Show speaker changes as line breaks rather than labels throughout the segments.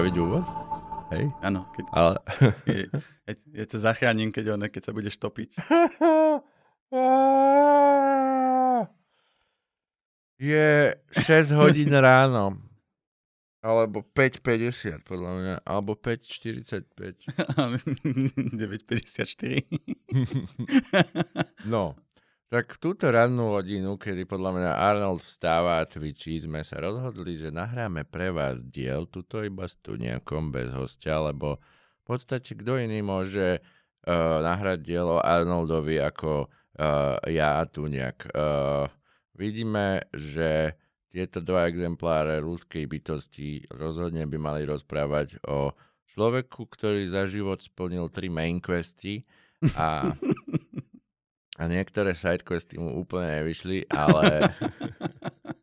spraviť úvod? Hej?
Áno, keď,
Ale...
je, je, je to zachránim, keď, one, keď sa budeš topiť.
Je 6 hodín ráno. Alebo 5.50 podľa mňa. Alebo 5.45.
9.54.
No, tak v túto rannú hodinu, kedy podľa mňa Arnold vstáva a cvičí, sme sa rozhodli, že nahráme pre vás diel, tuto iba s tu nejakom bez hostia, lebo v podstate kto iný môže uh, nahrať dielo Arnoldovi ako uh, ja tu nejak. Uh, vidíme, že tieto dva exempláre ľudskej bytosti rozhodne by mali rozprávať o človeku, ktorý za život splnil tri main questy a, a niektoré sidequesty mu úplne nevyšli, ale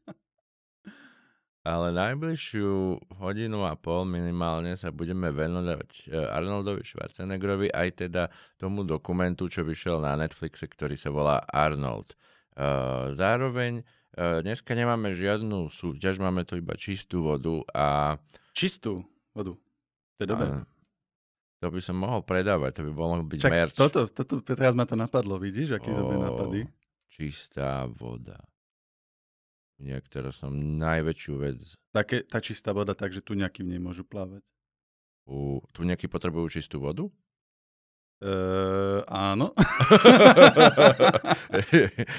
ale najbližšiu hodinu a pol minimálne sa budeme venovať eh, Arnoldovi Schwarzeneggerovi aj teda tomu dokumentu, čo vyšiel na Netflixe, ktorý sa volá Arnold. Eh, zároveň Eh, dneska nemáme žiadnu súťaž, máme tu iba čistú vodu a...
Čistú vodu. To je dobré.
To by som mohol predávať, to by mohol byť
Čak,
merch.
toto, toto, teraz ma to napadlo, vidíš, aké dobré
Ó,
nápady?
Čistá voda. Niektorá som najväčšiu vec.
Také, tá čistá voda, takže tu nejaký v nej môžu plávať.
U, tu nejakí potrebujú čistú vodu?
Uh, áno.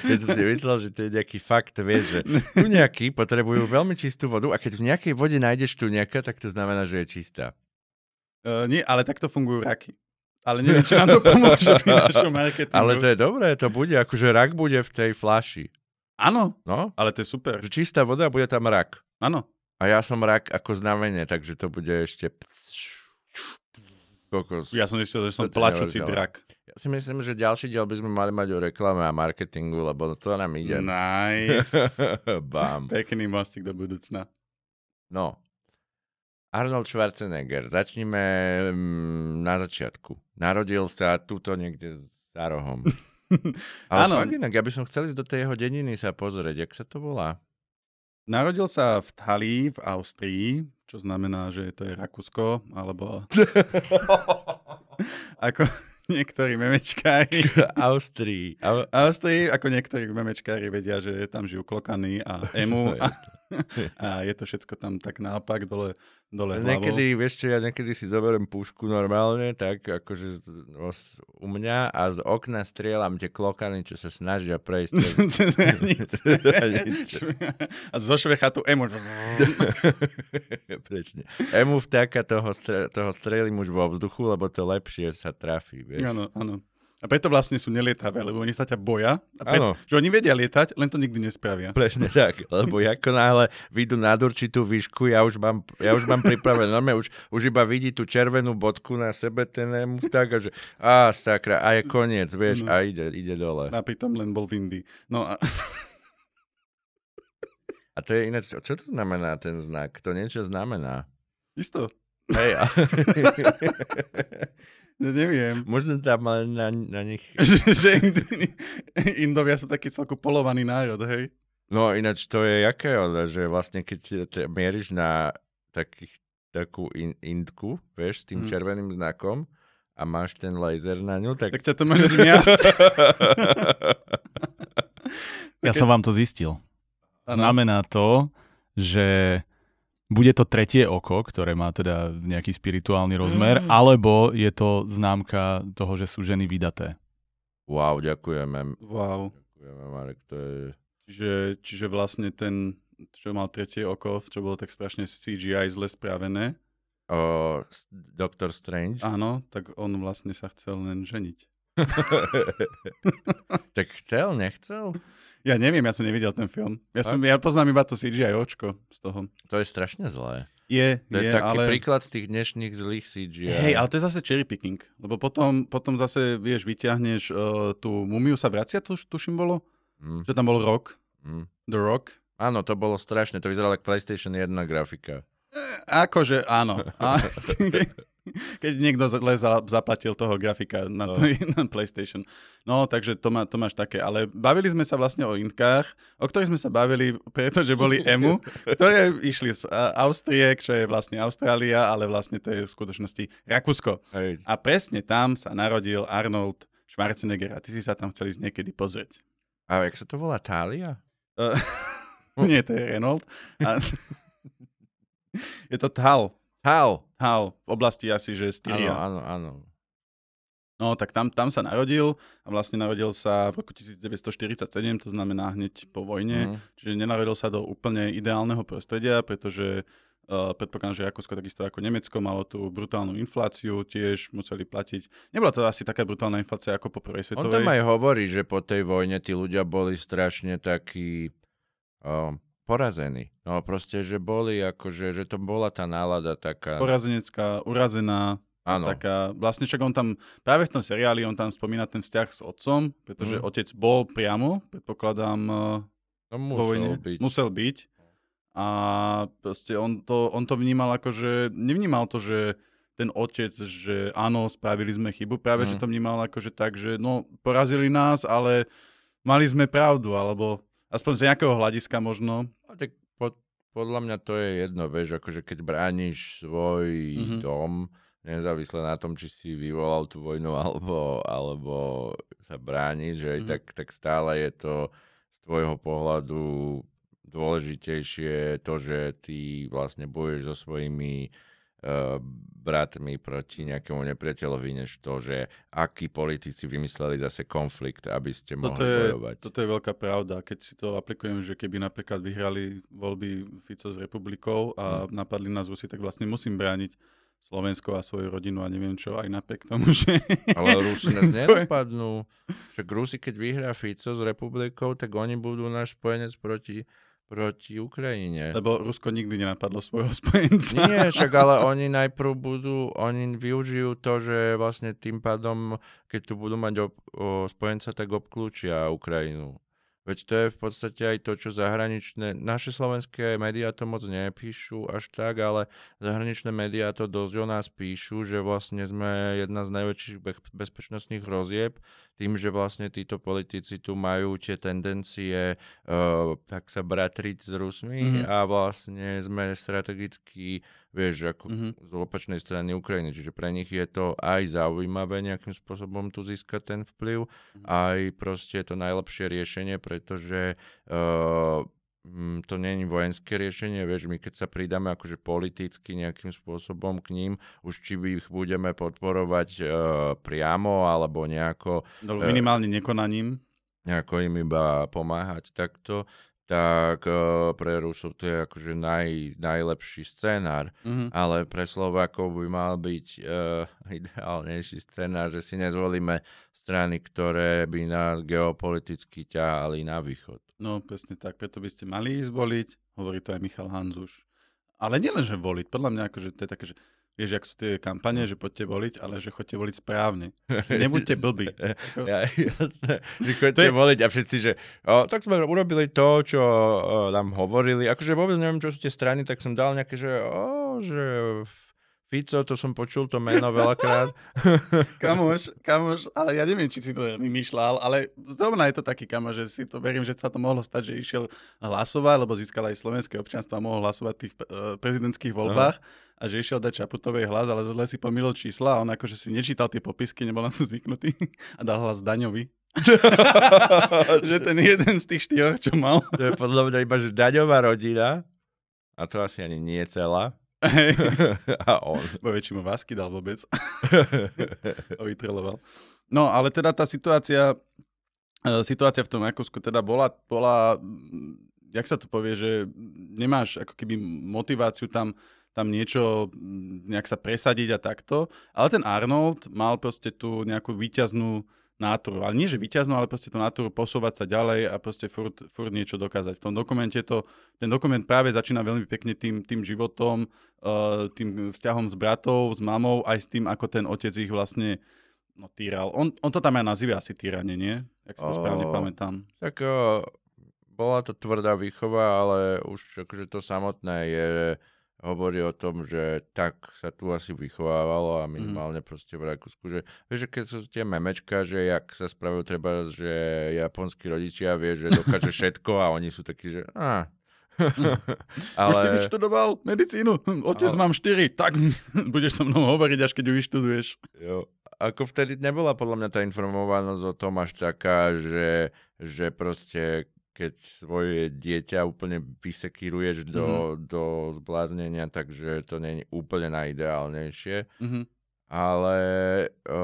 ja som si myslel, že to je nejaký fakt, vieš, že tu nejakí potrebujú veľmi čistú vodu a keď v nejakej vode nájdeš tu nejaká, tak to znamená, že je čistá.
Uh, nie, ale takto fungujú raky. Ale neviem, či nám to pomôže pri našom marketingu.
Ale to je dobré, to bude, akože rak bude v tej flaši.
Áno,
No,
ale to je super.
že čistá voda bude tam rak.
Áno.
A ja som rak ako znamenie, takže to bude ešte... Kokos.
Ja som myslel, že som plačúci drak.
Ja si myslím, že ďalší diel by sme mali mať o reklame a marketingu, lebo to nám ide.
Nice.
Bam.
Pekný mostík do budúcna.
No. Arnold Schwarzenegger. Začníme mm, na začiatku. Narodil sa tuto niekde za rohom. Ale fakt inak, ja by som chcel ísť do tej jeho deniny sa pozrieť. Jak sa to volá?
Narodil sa v Thalí v Austrii, čo znamená, že to je Rakúsko, alebo ako niektorí memečkári.
Austrii. Au-
Austrii, ako niektorí memečkári vedia, že tam žijú klokany a emu a, a je to všetko tam tak naopak dole, dole hlavou.
Niekedy, vieš čo, ja niekedy si zoberiem pušku normálne, tak akože z- u mňa a z okna strieľam tie klokany, čo sa snažia prejsť. cez-
hranice. a zo švecha tu emu.
Prečne. Emu vtáka toho, stre- toho strelím už vo vzduchu, lebo to lepšie sa trafí, vieš.
Áno, áno. A preto vlastne sú nelietavé, lebo oni sa ťa boja. A pre,
Áno.
že oni vedia lietať, len to nikdy nespravia.
Presne tak, lebo ako náhle vyjdu na určitú výšku, ja už mám, ja už mám pripravené, normálne už, už iba vidí tú červenú bodku na sebe ten vták a že á, sakra, a je koniec, vieš,
No.
a ide, ide dole.
A pritom len bol v Indii. No a
A to je ináč, čo, čo to znamená ten znak? To niečo znamená.
isto.
Hej, a...
Ja neviem.
Možno tam ale na, na nich...
že, Indovia sú taký celku polovaný národ, hej?
No ináč to je jaké, ale že vlastne keď te mieríš na takých, takú in, indku, vieš, s tým
Mm.
červeným znakom a máš ten laser na ňu, tak...
Tak ťa to môže zmiasť.
Ja som vám to zistil. Znamená to, že bude to tretie oko, ktoré má teda nejaký spirituálny rozmer,
Mm.
alebo je to známka toho, že sú ženy vydaté.
wow, ďakujeme.
Wow.
Ďakujeme, Marek, to je...
Čiže, čiže vlastne ten, čo mal tretie oko, čo bolo tak strašne CGI zle spravené,
O, S- Doctor Strange.
áno, tak on vlastne sa chcel len ženiť.
tak chcel, nechcel?
Ja neviem, ja som nevidel ten film. Ja, som, ja poznám iba to CGI očko z toho.
To je strašne zlé.
Je,
To je,
je,
taký
ale...
príklad tých dnešných zlých CGI.
Hej, ale to je zase cherry picking, lebo potom, potom zase, vieš, vyťahneš uh, tú mumiu sa vracia, to už tuším bolo,
Mm,
že tam bol Rock,
mm.
The Rock.
Áno, to bolo strašné, to vyzeralo ako PlayStation 1 grafika.
E, akože áno. A, Keď niekto zle za- zaplatil toho grafika na,
No.
to, na PlayStation. No, takže to, má, to máš také. Ale bavili sme sa vlastne o inkách, o ktorých sme sa bavili, pretože boli EMU, ktoré išli z Austrie, čo je vlastne Austrália, ale vlastne to je v skutočnosti Rakúsko.
Hej,
A presne tam sa narodil Arnold Schwarzenegger a ty si sa tam chcel ísť niekedy pozrieť.
A jak sa to volá? Tália?
Uh, nie, to je Renault. A, je to Thal.
Hal.
V oblasti asi, že
Áno,
Styria.
áno, áno.
No, tak tam, tam sa narodil a vlastne narodil sa v roku 1947, to znamená hneď po vojne.
Mhm.
Čiže nenarodil sa do úplne ideálneho prostredia, pretože uh, predpokladám, že Rakúsko takisto ako Nemecko malo tú brutálnu infláciu, tiež museli platiť. Nebola to asi taká brutálna inflácia ako po prvej
On
svetovej.
tam aj hovorí, že po tej vojne tí ľudia boli strašne takí o, porazení. No proste, že boli akože, že to bola tá nálada taká...
Porazenecká, urazená,
Áno,
taká, vlastne však on tam, práve v tom seriáli on tam spomína ten vzťah s otcom, pretože
Mhm.
otec bol priamo, predpokladám, uh,
to
vo vojne.
musel byť.
Musel byť. A proste on to, on to vnímal ako, že nevnímal to, že ten otec, že áno, spravili sme chybu, práve
Mhm.
že to vnímal ako, že tak, že no, porazili nás, ale mali sme pravdu, alebo aspoň z nejakého hľadiska možno.
No, tak pod, podľa mňa to je jedno, vieš, akože keď brániš svoj
Mhm.
dom, nezávisle na tom, či si vyvolal tú vojnu alebo, alebo sa brániš, že aj
Mhm.
tak, tak stále je to z tvojho pohľadu dôležitejšie to, že ty vlastne bojuješ so svojimi bratmi proti nejakému nepriateľovi, než to, že akí politici vymysleli zase konflikt, aby ste mohli
Toto je,
bojovať.
toto je veľká pravda. Keď si to aplikujem, že keby napríklad vyhrali voľby Fico s republikou a napadli nás Rusi, tak vlastne musím brániť Slovensko a svoju rodinu a neviem čo, aj napriek tomu, že...
Ale Rusi nás nenapadnú. Však Rusi, keď vyhrá Fico s republikou, tak oni budú náš spojenec proti, proti Ukrajine.
Lebo Rusko nikdy nenapadlo svojho spojenca.
Nie, však ale oni najprv budú, oni využijú to, že vlastne tým pádom, keď tu budú mať ob, o, spojenca, tak obklúčia Ukrajinu. Veď to je v podstate aj to, čo zahraničné, naše slovenské médiá to moc nepíšu až tak, ale zahraničné médiá to dosť o nás píšu, že vlastne sme jedna z najväčších be- bezpečnostných hrozieb, tým, že vlastne títo politici tu majú tie tendencie uh, tak sa bratriť s Rusmi
Mhm.
a vlastne sme strategicky, vieš, ako
Mhm.
z opačnej strany Ukrajiny, čiže pre nich je to aj zaujímavé nejakým spôsobom tu získať ten vplyv,
Mhm.
aj proste je to najlepšie riešenie, pretože uh, to nie je vojenské riešenie, vieš, my keď sa pridáme akože politicky nejakým spôsobom k ním, už či by ich budeme podporovať uh, priamo alebo nejako
No, minimálne nekonaním.
nejako im iba pomáhať takto, tak uh, pre Rusov to je akože naj, najlepší scenár,
Mhm.
ale pre Slovákov by mal byť uh, ideálnejší scenár, že si nezvolíme strany, ktoré by nás geopoliticky ťahali na východ.
No presne tak, preto by ste mali ísť voliť, hovorí to aj Michal Hanzuš. Ale nielen, že voliť, podľa mňa akože to je také, že vieš, ak sú tie kampane, že poďte voliť, ale že chodte voliť správne. Nebuďte blbí.
Ja, jasné, že chodíte
To je-
voliť a všetci, že o, tak sme urobili to, čo o, nám hovorili. Akože vôbec neviem, čo sú tie strany, tak som dal nejaké, že, o, že Fico, to som počul to meno veľakrát.
Kamoš, kamoš, ale ja neviem, či si to vymýšľal, ale zrovna je to taký kamoš, že si to verím, že sa to mohlo stať, že išiel hlasovať, lebo získal aj slovenské občianstvo a mohol hlasovať v tých uh, prezidentských voľbách a že išiel dať Čaputovej hlas, ale zle si pomýlil čísla a on akože si nečítal tie popisky, nebol na to zvyknutý a dal hlas Daňovi. že ten jeden z tých štyroch, čo mal.
to je podľa mňa iba, že daňová rodina, a to asi ani nie celá,
Hej.
a on.
Bo väčšinu vásky dal vôbec. Ho vytreloval. No, ale teda tá situácia, e, situácia v tom Rakúsku teda bola, bola, mm, jak sa to povie, že nemáš ako keby motiváciu tam, tam niečo, mm, nejak sa presadiť a takto. Ale ten Arnold mal proste tú nejakú výťaznú náturu. Ale nie, že výťaznú, ale proste tú náturu posúvať sa ďalej a proste furt, furt niečo dokázať. V tom dokumente to, ten dokument práve začína veľmi pekne tým, tým životom, uh, tým vzťahom s bratou, s mamou, aj s tým, ako ten otec ich vlastne no, týral. On, on to tam aj nazýva asi týranie, nie? Jak si to
Ó.
správne pamätám.
Tak o, bola to tvrdá výchova, ale už akože to samotné je hovorí o tom, že tak sa tu asi vychovávalo a minimálne proste v Rakúsku, že vieš, že keď sú tie memečka, že jak sa spravujú treba, že japonskí rodičia vie, že dokáže všetko a oni sú takí, že á,
ale... Už si vyštudoval medicínu? Otec, ale... mám štyri. Tak budeš so mnou hovoriť, až keď ju vyštuduješ.
Jo. Ako vtedy nebola podľa mňa tá informovanosť o tom až taká, že, že proste keď svoje dieťa úplne vysekíruješ do, mm-hmm. do zbláznenia, takže to nie je úplne najideálnejšie. Mm-hmm. Ale o,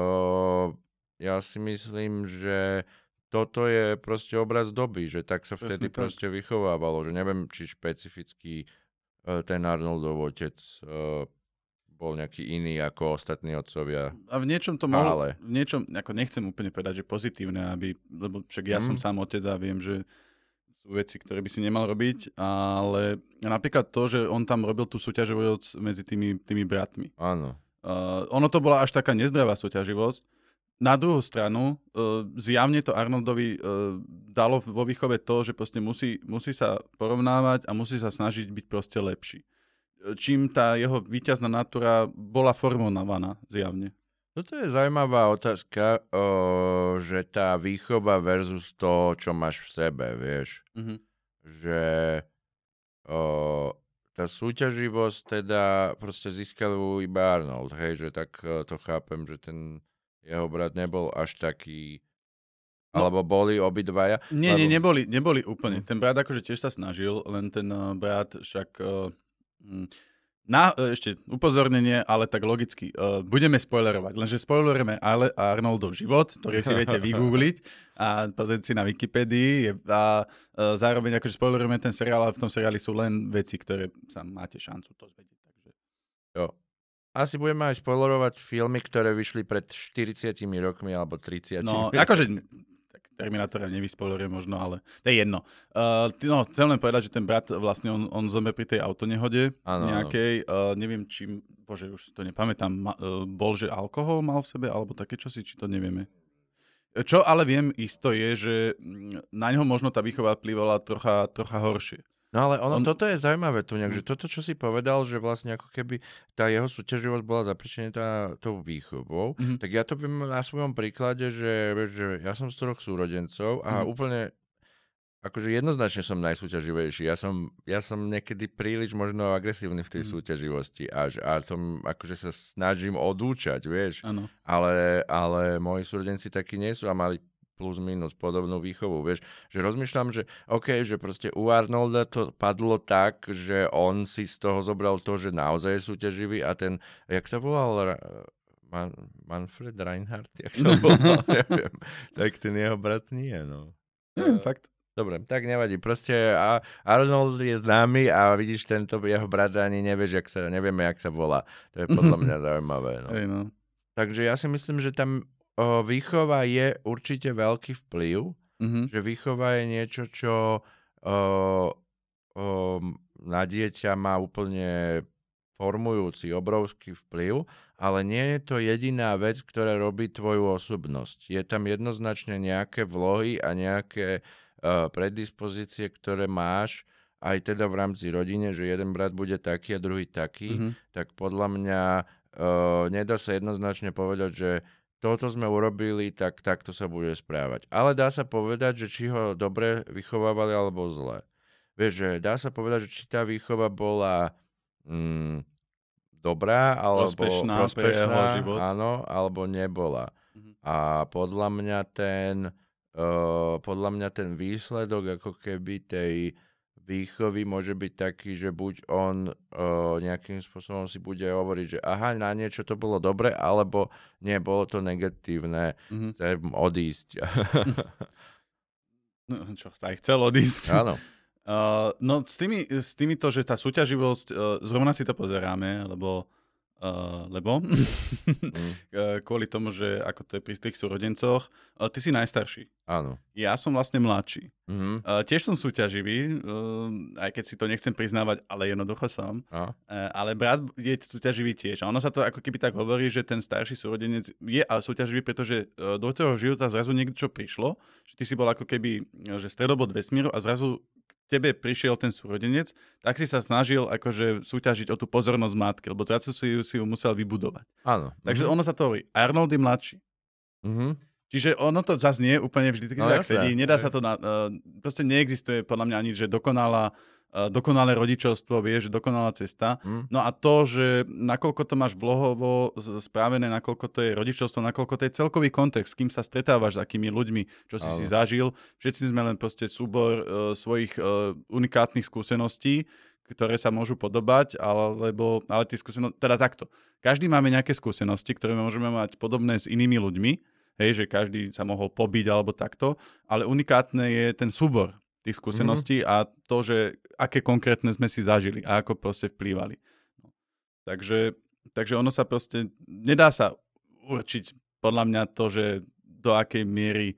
ja si myslím, že toto je proste obraz doby, že tak sa vtedy Presne proste tak. vychovávalo, že neviem, či špecificky uh, ten Arnoldov otec uh, bol nejaký iný ako ostatní otcovia.
A v niečom to mohlo, v niečom, ako nechcem úplne povedať, že pozitívne, aby, lebo však ja mm. som sám otec a viem, že sú veci, ktoré by si nemal robiť, ale napríklad to, že on tam robil tú súťaživosť medzi tými, tými bratmi.
Áno.
Uh, ono to bola až taká nezdravá súťaživosť. Na druhú stranu, uh, zjavne to Arnoldovi uh, dalo vo výchove to, že proste musí, musí sa porovnávať a musí sa snažiť byť proste lepší. Čím tá jeho víťazná natúra bola formovaná zjavne.
Toto je zaujímavá otázka, o, že tá výchova versus to, čo máš v sebe, vieš. Mm-hmm. Že o, tá súťaživosť teda proste získal iba Arnold, hej, že tak to chápem, že ten jeho brat nebol až taký No, Alebo boli obidvaja?
Nie, lebo... nie, neboli, neboli úplne. Ten brat akože tiež sa snažil, len ten uh, brat však... Uh, na, e, ešte upozornenie, ale tak logicky. Uh, budeme spoilerovať, lenže spoilerujeme ale Arnoldov život, ktorý si viete vygoogliť a pozrieť si na Wikipedii a uh, zároveň akože spoilerujeme ten seriál, ale v tom seriáli sú len veci, ktoré sa máte šancu to zvedieť. Takže...
Jo. Asi budeme aj spoilerovať filmy, ktoré vyšli pred 40 rokmi alebo 30.
No, akože Terminátora nevyspoilujem možno, ale to je jedno. Uh, no, chcem len povedať, že ten brat vlastne on, on zomre pri tej autonehode ano, nejakej. Uh, neviem, či, bože, už to nepamätám, ma, uh, bol, že alkohol mal v sebe, alebo také čosi, či to nevieme. Čo ale viem isto je, že mm, na ňo možno tá výchova vplyvala trocha, trocha horšie.
No ale ono, on... toto je zaujímavé tu nejak, že hm. toto, čo si povedal, že vlastne ako keby tá jeho súťaživosť bola zapričená tou výchovou, mm-hmm. tak ja to viem na svojom príklade, že, že ja som z troch súrodencov a mm-hmm. úplne akože jednoznačne som najsúťaživejší. Ja som, ja som niekedy príliš možno agresívny v tej mm. súťaživosti a, a tom akože sa snažím odúčať, vieš.
Ano.
Ale, ale moji súrodenci takí nie sú a mali plus minus podobnú výchovu, vieš, že rozmýšľam, že OK, že proste u Arnolda to padlo tak, že on si z toho zobral to, že naozaj je súťaživý a ten, jak sa volal, Man, Manfred Reinhardt, jak sa volal, neviem, tak ten jeho brat nie, no.
Neviem, fakt.
Dobre, tak nevadí. Proste Arnold je známy a vidíš tento jeho brat ani nevieš, jak sa, nevieme, jak sa volá. To je podľa mňa zaujímavé. No.
Ej, no.
Takže ja si myslím, že tam výchova je určite veľký vplyv, mm-hmm. že výchova je niečo, čo o, o, na dieťa má úplne formujúci obrovský vplyv, ale nie je to jediná vec, ktorá robí tvoju osobnosť. Je tam jednoznačne nejaké vlohy a nejaké uh, predispozície, ktoré máš aj teda v rámci rodine, že jeden brat bude taký a druhý taký, mm-hmm. tak podľa mňa uh, nedá sa jednoznačne povedať, že toto sme urobili, tak takto sa bude správať. Ale dá sa povedať, že či ho dobre vychovávali alebo zle. Vieš, že dá sa povedať, že či tá výchova bola mm, dobrá alebo
prospešná,
prospešná
život.
áno, alebo nebola. Mm-hmm. A podľa mňa ten uh, podľa mňa ten výsledok ako keby tej výchovy môže byť taký, že buď on uh, nejakým spôsobom si bude hovoriť, že aha, na niečo to bolo dobre, alebo nie, bolo to negatívne, mm-hmm. chcem odísť.
no, čo, sa aj chcel odísť.
Áno.
Uh, no s, tými, s týmito, že tá súťaživosť, uh, zrovna si to pozeráme, lebo Uh, lebo mm. kvôli tomu, že ako to je pri tých súrodencoch, uh, ty si najstarší.
Áno.
Ja som vlastne mladší. Mm-hmm. Uh, tiež som súťaživý, uh, aj keď si to nechcem priznávať, ale jednoducho som. Uh, ale brat je súťaživý tiež. A ono sa to ako keby tak hovorí, že ten starší súrodenec je ale súťaživý, pretože uh, do toho života zrazu niečo prišlo, že ty si bol ako keby že stredobod vesmíru a zrazu tebe prišiel ten súrodenec, tak si sa snažil akože súťažiť o tú pozornosť matky, lebo zrazu si ju, si ju musel vybudovať.
Áno.
Takže
mhm.
ono sa to hovorí. Arnold je mladší.
Mhm.
Čiže ono to zase nie úplne vždy
No
tak sedí. Nedá
hej.
sa to na... Uh, proste neexistuje podľa mňa ani, že dokonalá, dokonalé rodičovstvo, vieš, že dokonalá cesta.
Mm.
No a to, že nakoľko to máš vlohovo správené, nakoľko to je rodičovstvo, nakoľko to je celkový kontext, s kým sa stretávaš, s akými ľuďmi, čo si
Áno.
si zažil. Všetci sme len proste súbor uh, svojich uh, unikátnych skúseností, ktoré sa môžu podobať, alebo, ale tie skúsenosti, teda takto. Každý máme nejaké skúsenosti, ktoré môžeme mať podobné s inými ľuďmi, hej, že každý sa mohol pobiť alebo takto, ale unikátne je ten súbor tých skúseností mm-hmm. a to, že aké konkrétne sme si zažili a ako proste vplývali. No. Takže, takže ono sa proste, nedá sa určiť podľa mňa to, že do akej miery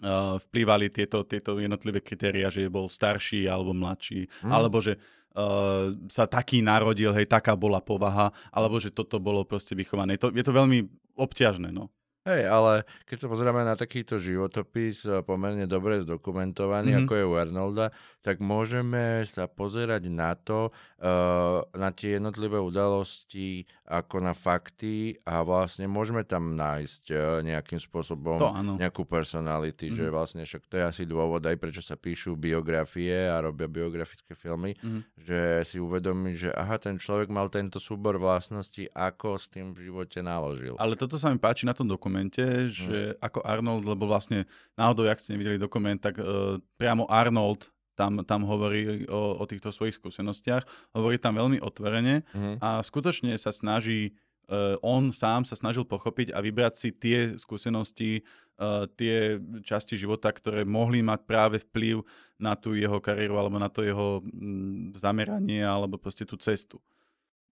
uh, vplývali tieto, tieto jednotlivé kritéria, že bol starší alebo mladší,
Mm.
alebo že uh, sa taký narodil, hej, taká bola povaha, alebo že toto bolo proste vychované. Je to, je to veľmi obťažné, no.
Hej, ale keď sa pozrieme na takýto životopis, eh, pomerne dobre zdokumentovaný,
Mhm.
mm-hmm. ako je u Arnolda, tak môžeme sa pozerať na to, uh, na tie jednotlivé udalosti ako na fakty a vlastne môžeme tam nájsť uh, nejakým spôsobom
To
nejakú personality, mm-hmm. že
Mhm.
vlastne však to je asi dôvod aj prečo sa píšu biografie a robia biografické filmy,
Mhm.
že si uvedomí, že aha, ten človek mal tento súbor vlastností, ako s tým v živote naložil.
Ale toto sa mi páči na tom dokumente, že
Mm.
ako Arnold, lebo vlastne náhodou, ak ste nevideli dokument, tak uh, priamo Arnold tam, tam hovorí o, o týchto svojich skúsenostiach. Hovorí tam veľmi otvorene
Mhm.
a skutočne sa snaží, uh, on sám sa snažil pochopiť a vybrať si tie skúsenosti, uh, tie časti života, ktoré mohli mať práve vplyv na tú jeho kariéru alebo na to jeho mm, zameranie alebo proste tú cestu.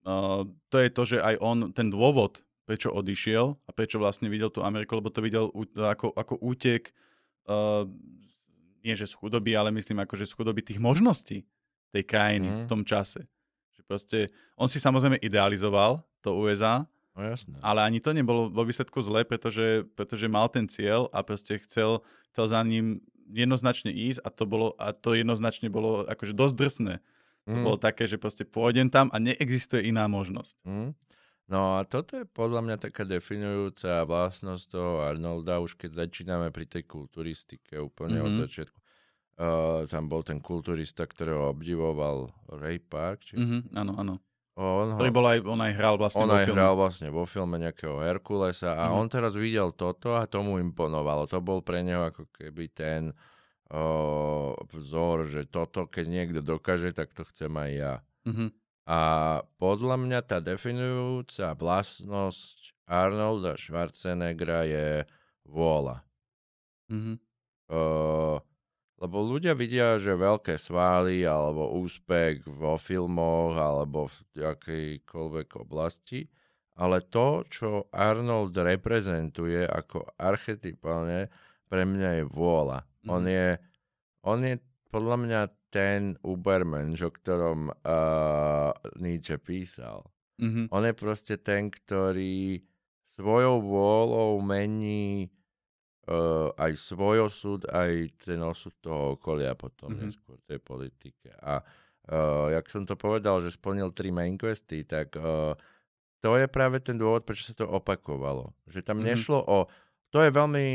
Uh, to je to, že aj on, ten dôvod, prečo odišiel a prečo vlastne videl tú Ameriku, lebo to videl ako, ako útek, uh, nie že z chudoby, ale myslím ako, že z chudoby tých možností tej krajiny
Mhm.
v tom čase. Že proste, on si samozrejme idealizoval to USA,
No jasné.
ale ani to nebolo vo výsledku zle, pretože, pretože mal ten cieľ a proste chcel, chcel za ním jednoznačne ísť a to, bolo, a to jednoznačne bolo akože dosť drsné. To
Mm.
bolo také, že proste pôjdem tam a neexistuje iná možnosť.
Mm. No a toto je podľa mňa taká definujúca vlastnosť toho Arnolda, už keď začíname pri tej kulturistike úplne mm-hmm. od
Mhm.
začiatku. Uh, tam bol ten kulturista, ktorého obdivoval Ray Park. Či...
Mhm, áno, áno.
On, ho,
Ktorý bol aj, on aj hral vlastne
on
vo
aj
filme.
hral vlastne vo filme nejakého Herkulesa a
Mhm.
on teraz videl toto a tomu imponovalo. To bol pre neho ako keby ten uh, vzor, že toto keď niekto dokáže, tak to chcem aj ja.
Mhm.
A podľa mňa tá definujúca vlastnosť Arnolda Schwarzeneggera je vôľa.
Mhm.
Uh, lebo ľudia vidia, že veľké svaly alebo úspech vo filmoch alebo v akejkoľvek oblasti, ale to, čo Arnold reprezentuje ako archetypálne, pre mňa je vôľa.
Mhm.
On je, on je podľa mňa ten Ubermensch, o ktorom uh, Nietzsche písal.
Mhm.
On je proste ten, ktorý svojou vôľou mení uh, aj svoj osud, aj ten osud toho okolia potom
Mhm.
mm-hmm. neskôr tej politike. A uh, jak som to povedal, že splnil tri main questy, tak uh, to je práve ten dôvod, prečo sa to opakovalo. Že tam
Mhm.
mm-hmm. nešlo o... To je veľmi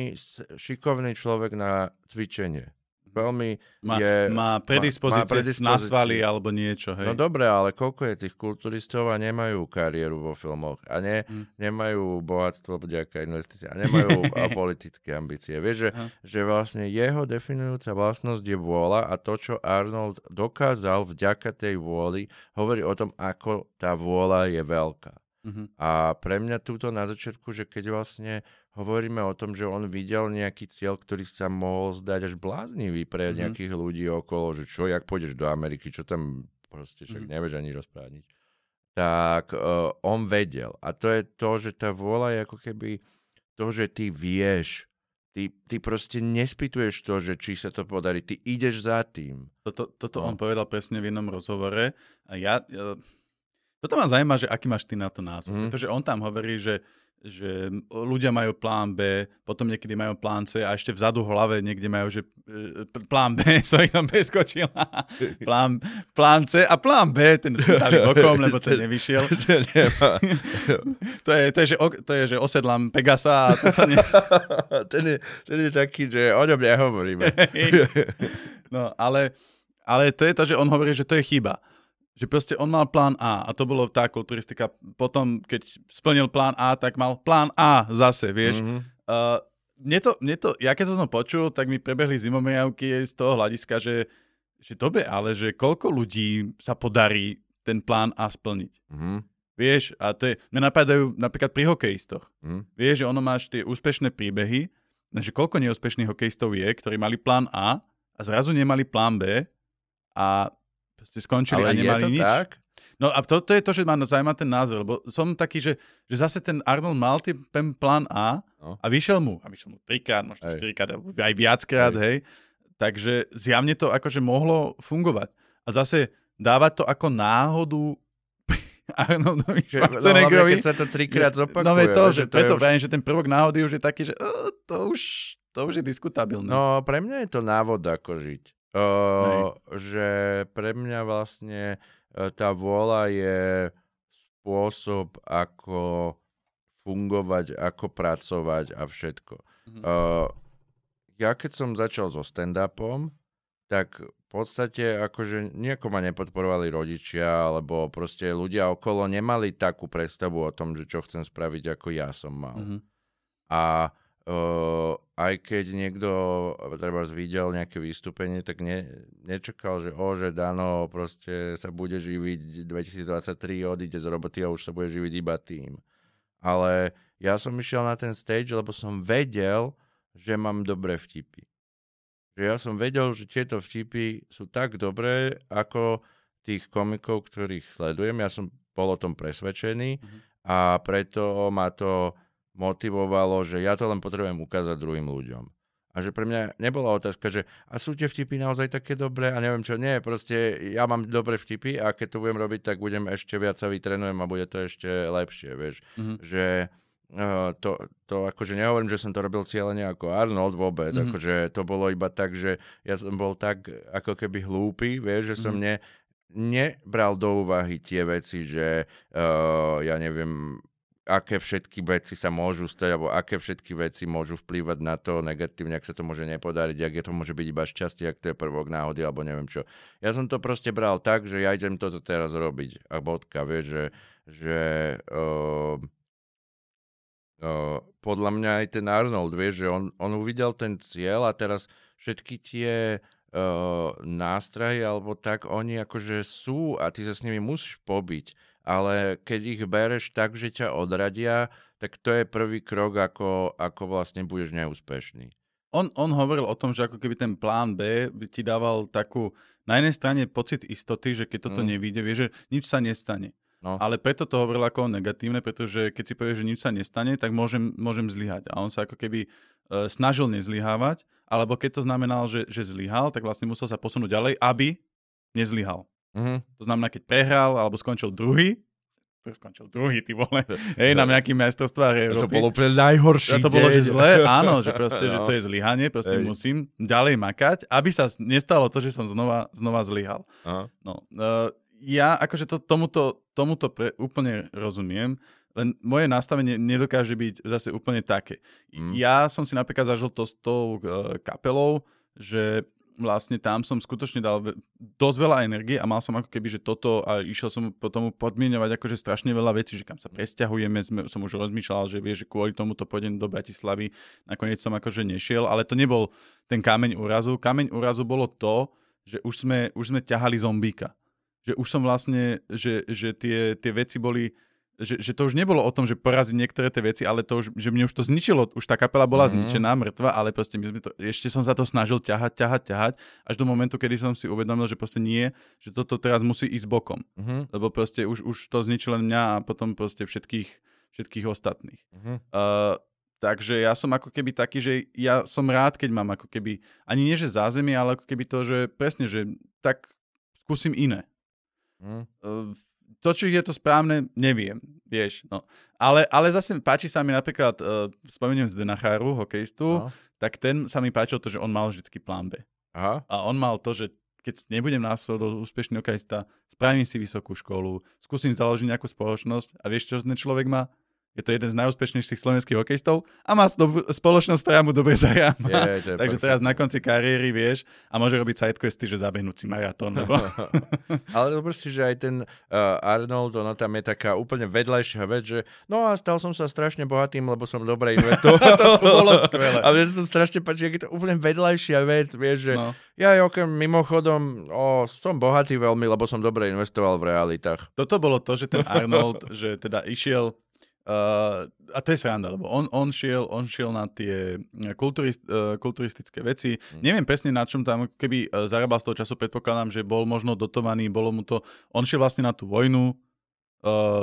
šikovný človek na cvičenie. Veľmi
Má,
je...
má predispozície
má predispozície.
na svaly alebo niečo, hej.
No dobre, ale koľko je tých kulturistov a nemajú kariéru vo filmoch a ne,
Mm.
nemajú bohatstvo vďaka investícií a nemajú a politické ambície. Vieš, že,
Aha.
že vlastne jeho definujúca vlastnosť je vôľa a to, čo Arnold dokázal vďaka tej vôli, hovorí o tom, ako tá vôľa je veľká.
Mhm.
A pre mňa túto na začiatku, že keď vlastne hovoríme o tom, že on videl nejaký cieľ, ktorý sa mohol zdať až bláznivý pre
Mhm.
nejakých ľudí okolo, že čo, jak pôjdeš do Ameriky, čo tam proste však
Mhm.
nevieš ani rozprávať nič. Tak uh, on vedel. A to je to, že tá vôľa je ako keby to, že ty vieš, ty, ty proste nespýtuješ to, že či sa to podarí, ty ideš za tým.
Toto, toto
No.
on povedal presne v jednom rozhovore a ja... ja toto ma zaujíma, že aký máš ty na to názor.
Mhm.
Pretože on tam hovorí, že že ľudia majú plán B, potom niekedy majú plán C a ešte vzadu v hlave niekde majú, že e, plán B, som preskočil. plán, plán C a plán B, ten dali bokom, lebo ten nevyšiel. to, je, to, je, že, to je, že osedlám Pegasa a to sa ne...
ten, je, ten je taký, že o ňom nehovoríme.
no, ale, ale to je to, že on hovorí, že to je chyba že proste on mal plán A a to bolo tá kulturistika. Potom, keď splnil plán A, tak mal plán A zase, vieš. Mm-hmm. Uh, mne to, mne to, ja keď som to počul, tak mi prebehli zimomejavky z toho hľadiska, že, že dobe, ale že koľko ľudí sa podarí ten plán A splniť. Mm-hmm. Vieš, a to je, mňa napadajú napríklad pri hokejistoch. Mm. Vieš, že ono máš tie úspešné príbehy, že koľko neúspešných hokejistov je, ktorí mali plán A a zrazu nemali plán B a Proste skončili
Ale
a nemali
je to
nič.
tak?
No a to, to je to, že ma zaujíma ten názor, lebo som taký, že, že zase ten Arnold mal ten plán A no. a vyšiel mu, a vyšiel mu trikrát, možno štyrikrát, aj viackrát, hej. hej. Takže zjavne to akože mohlo fungovať. A zase dávať to ako náhodu Arnoldovi
Schwarzeneggerovi. No, keď sa to trikrát zopakuje.
No je to, že, to preto už... že ten prvok náhody už je taký, že uh, to, už, to už je diskutabilné.
No pre mňa je to návod, ako žiť. Uh, že pre mňa vlastne uh, tá vôľa je spôsob, ako fungovať, ako pracovať a všetko. Mm-hmm. Uh, ja keď som začal so stand-upom, tak v podstate akože nejako ma nepodporovali rodičia, alebo proste ľudia okolo nemali takú predstavu o tom, že čo chcem spraviť, ako ja som mal. Mm-hmm. A Uh, aj keď niekto treba videl nejaké vystúpenie, tak ne, nečakal, že o, že Dano proste sa bude živiť 2023, odíde z roboty a už sa bude živiť iba tým. Ale ja som išiel na ten stage, lebo som vedel, že mám dobré vtipy. Že ja som vedel, že tieto vtipy sú tak dobré, ako tých komikov, ktorých sledujem. Ja som bol o tom presvedčený mm-hmm. a preto ma to motivovalo, že ja to len potrebujem ukázať druhým ľuďom. A že pre mňa nebola otázka, že a sú tie vtipy naozaj také dobré a neviem čo, nie, proste ja mám dobré vtipy a keď to budem robiť, tak budem ešte viac sa vytrenujem a bude to ešte lepšie, vieš. Mm-hmm. Že uh, to, to akože nehovorím, že som to robil cieľene ako Arnold vôbec, mm-hmm. akože to bolo iba tak, že ja som bol tak ako keby hlúpy, vieš, že som mm-hmm. ne, nebral do úvahy tie veci, že uh, ja neviem, aké všetky veci sa môžu stať, alebo aké všetky veci môžu vplývať na to negatívne, ak sa to môže nepodariť, ak je to môže byť iba šťastie, ak to je prvok náhody, alebo neviem čo. Ja som to proste bral tak, že ja idem toto teraz robiť. A bodka, vieš, že, že uh, uh, podľa mňa aj ten Arnold, vieš, že on, on uvidel ten cieľ a teraz všetky tie uh, nástrahy alebo tak, oni akože sú a ty sa s nimi musíš pobiť ale keď ich bereš tak, že ťa odradia, tak to je prvý krok, ako, ako vlastne budeš neúspešný.
On, on hovoril o tom, že ako keby ten plán B by ti dával takú, na jednej strane pocit istoty, že keď toto mm. nevíde, vie, že nič sa nestane. No. Ale preto to hovoril ako negatívne, pretože keď si povieš, že nič sa nestane, tak môžem, môžem zlyhať. A on sa ako keby e, snažil nezlyhávať, alebo keď to znamenalo, že, že zlyhal, tak vlastne musel sa posunúť ďalej, aby nezlyhal. Mm-hmm. To znamená, keď prehral alebo skončil druhý, skončil druhý, ty vole, hej, na nejakým majstrovstvách
To bolo pre najhoršie.
To bolo, že zle, áno, že proste, no. že to je zlyhanie, proste hej. musím ďalej makať, aby sa nestalo to, že som znova, znova zlyhal. Aha. No, uh, ja akože to, tomuto, tomuto pre, úplne rozumiem, len moje nastavenie nedokáže byť zase úplne také. Mm. Ja som si napríklad zažil to s tou uh, kapelou, že vlastne tam som skutočne dal dosť veľa energie a mal som ako keby, že toto a išiel som potom podmienovať akože strašne veľa vecí, že kam sa presťahujeme, sme, som už rozmýšľal, že vie, že kvôli tomu to pôjdem do Bratislavy, nakoniec som akože nešiel, ale to nebol ten kameň úrazu. Kameň úrazu bolo to, že už sme, už sme ťahali zombíka. Že už som vlastne, že, že tie, tie veci boli že, že to už nebolo o tom, že poraziť niektoré tie veci, ale to už, že mne už to zničilo, už tá kapela bola mm-hmm. zničená, mŕtva, ale proste my sme to, ešte som sa to snažil ťahať, ťahať, ťahať, až do momentu, kedy som si uvedomil, že proste nie, že toto teraz musí ísť bokom. Mm-hmm. Lebo proste už, už to zničilo mňa a potom proste všetkých, všetkých ostatných. Mm-hmm. Uh, takže ja som ako keby taký, že ja som rád, keď mám ako keby, ani nie že zázemie, ale ako keby to, že presne, že tak skúsim iné. Mm. Uh, to, či je to správne, neviem, vieš. No. Ale, ale zase páči sa mi napríklad, uh, spomeniem z Denacháru, hokejistu,
No.
tak ten sa mi páčil to, že on mal vždycky plán B.
Aha.
A on mal to, že keď nebudem následovať úspešný hokejista, spravím si vysokú školu, skúsim založiť nejakú spoločnosť a vieš, čo ten človek má? Je to jeden z najúspešnejších slovenských hokejistov a má do, spoločnosť, ktorá mu dobre zarába.
Je, to je
Takže teraz na konci kariéry, vieš, a môže robiť sidequesty, že zabehnúť si maratón. Lebo...
Ale dobre si, že aj ten uh, Arnold, ono tam je taká úplne vedľajšia vec, že no a stal som sa strašne bohatým, lebo som dobre investoval.
to bolo skvelé.
A mne sa to strašne páči, je to úplne vedľajšia vec, vieš, že
No.
ja okrem mimochodom, o, som bohatý veľmi, lebo som dobre investoval v realitách.
Toto bolo to, že ten Arnold, že teda išiel Uh, a to je sranda, lebo on, on, šiel, on šiel na tie kulturist, uh, kulturistické veci. Mm. Neviem presne na čom tam, keby uh, zarábal z toho času, predpokladám, že bol možno dotovaný, bolo mu to... On šiel vlastne na tú vojnu,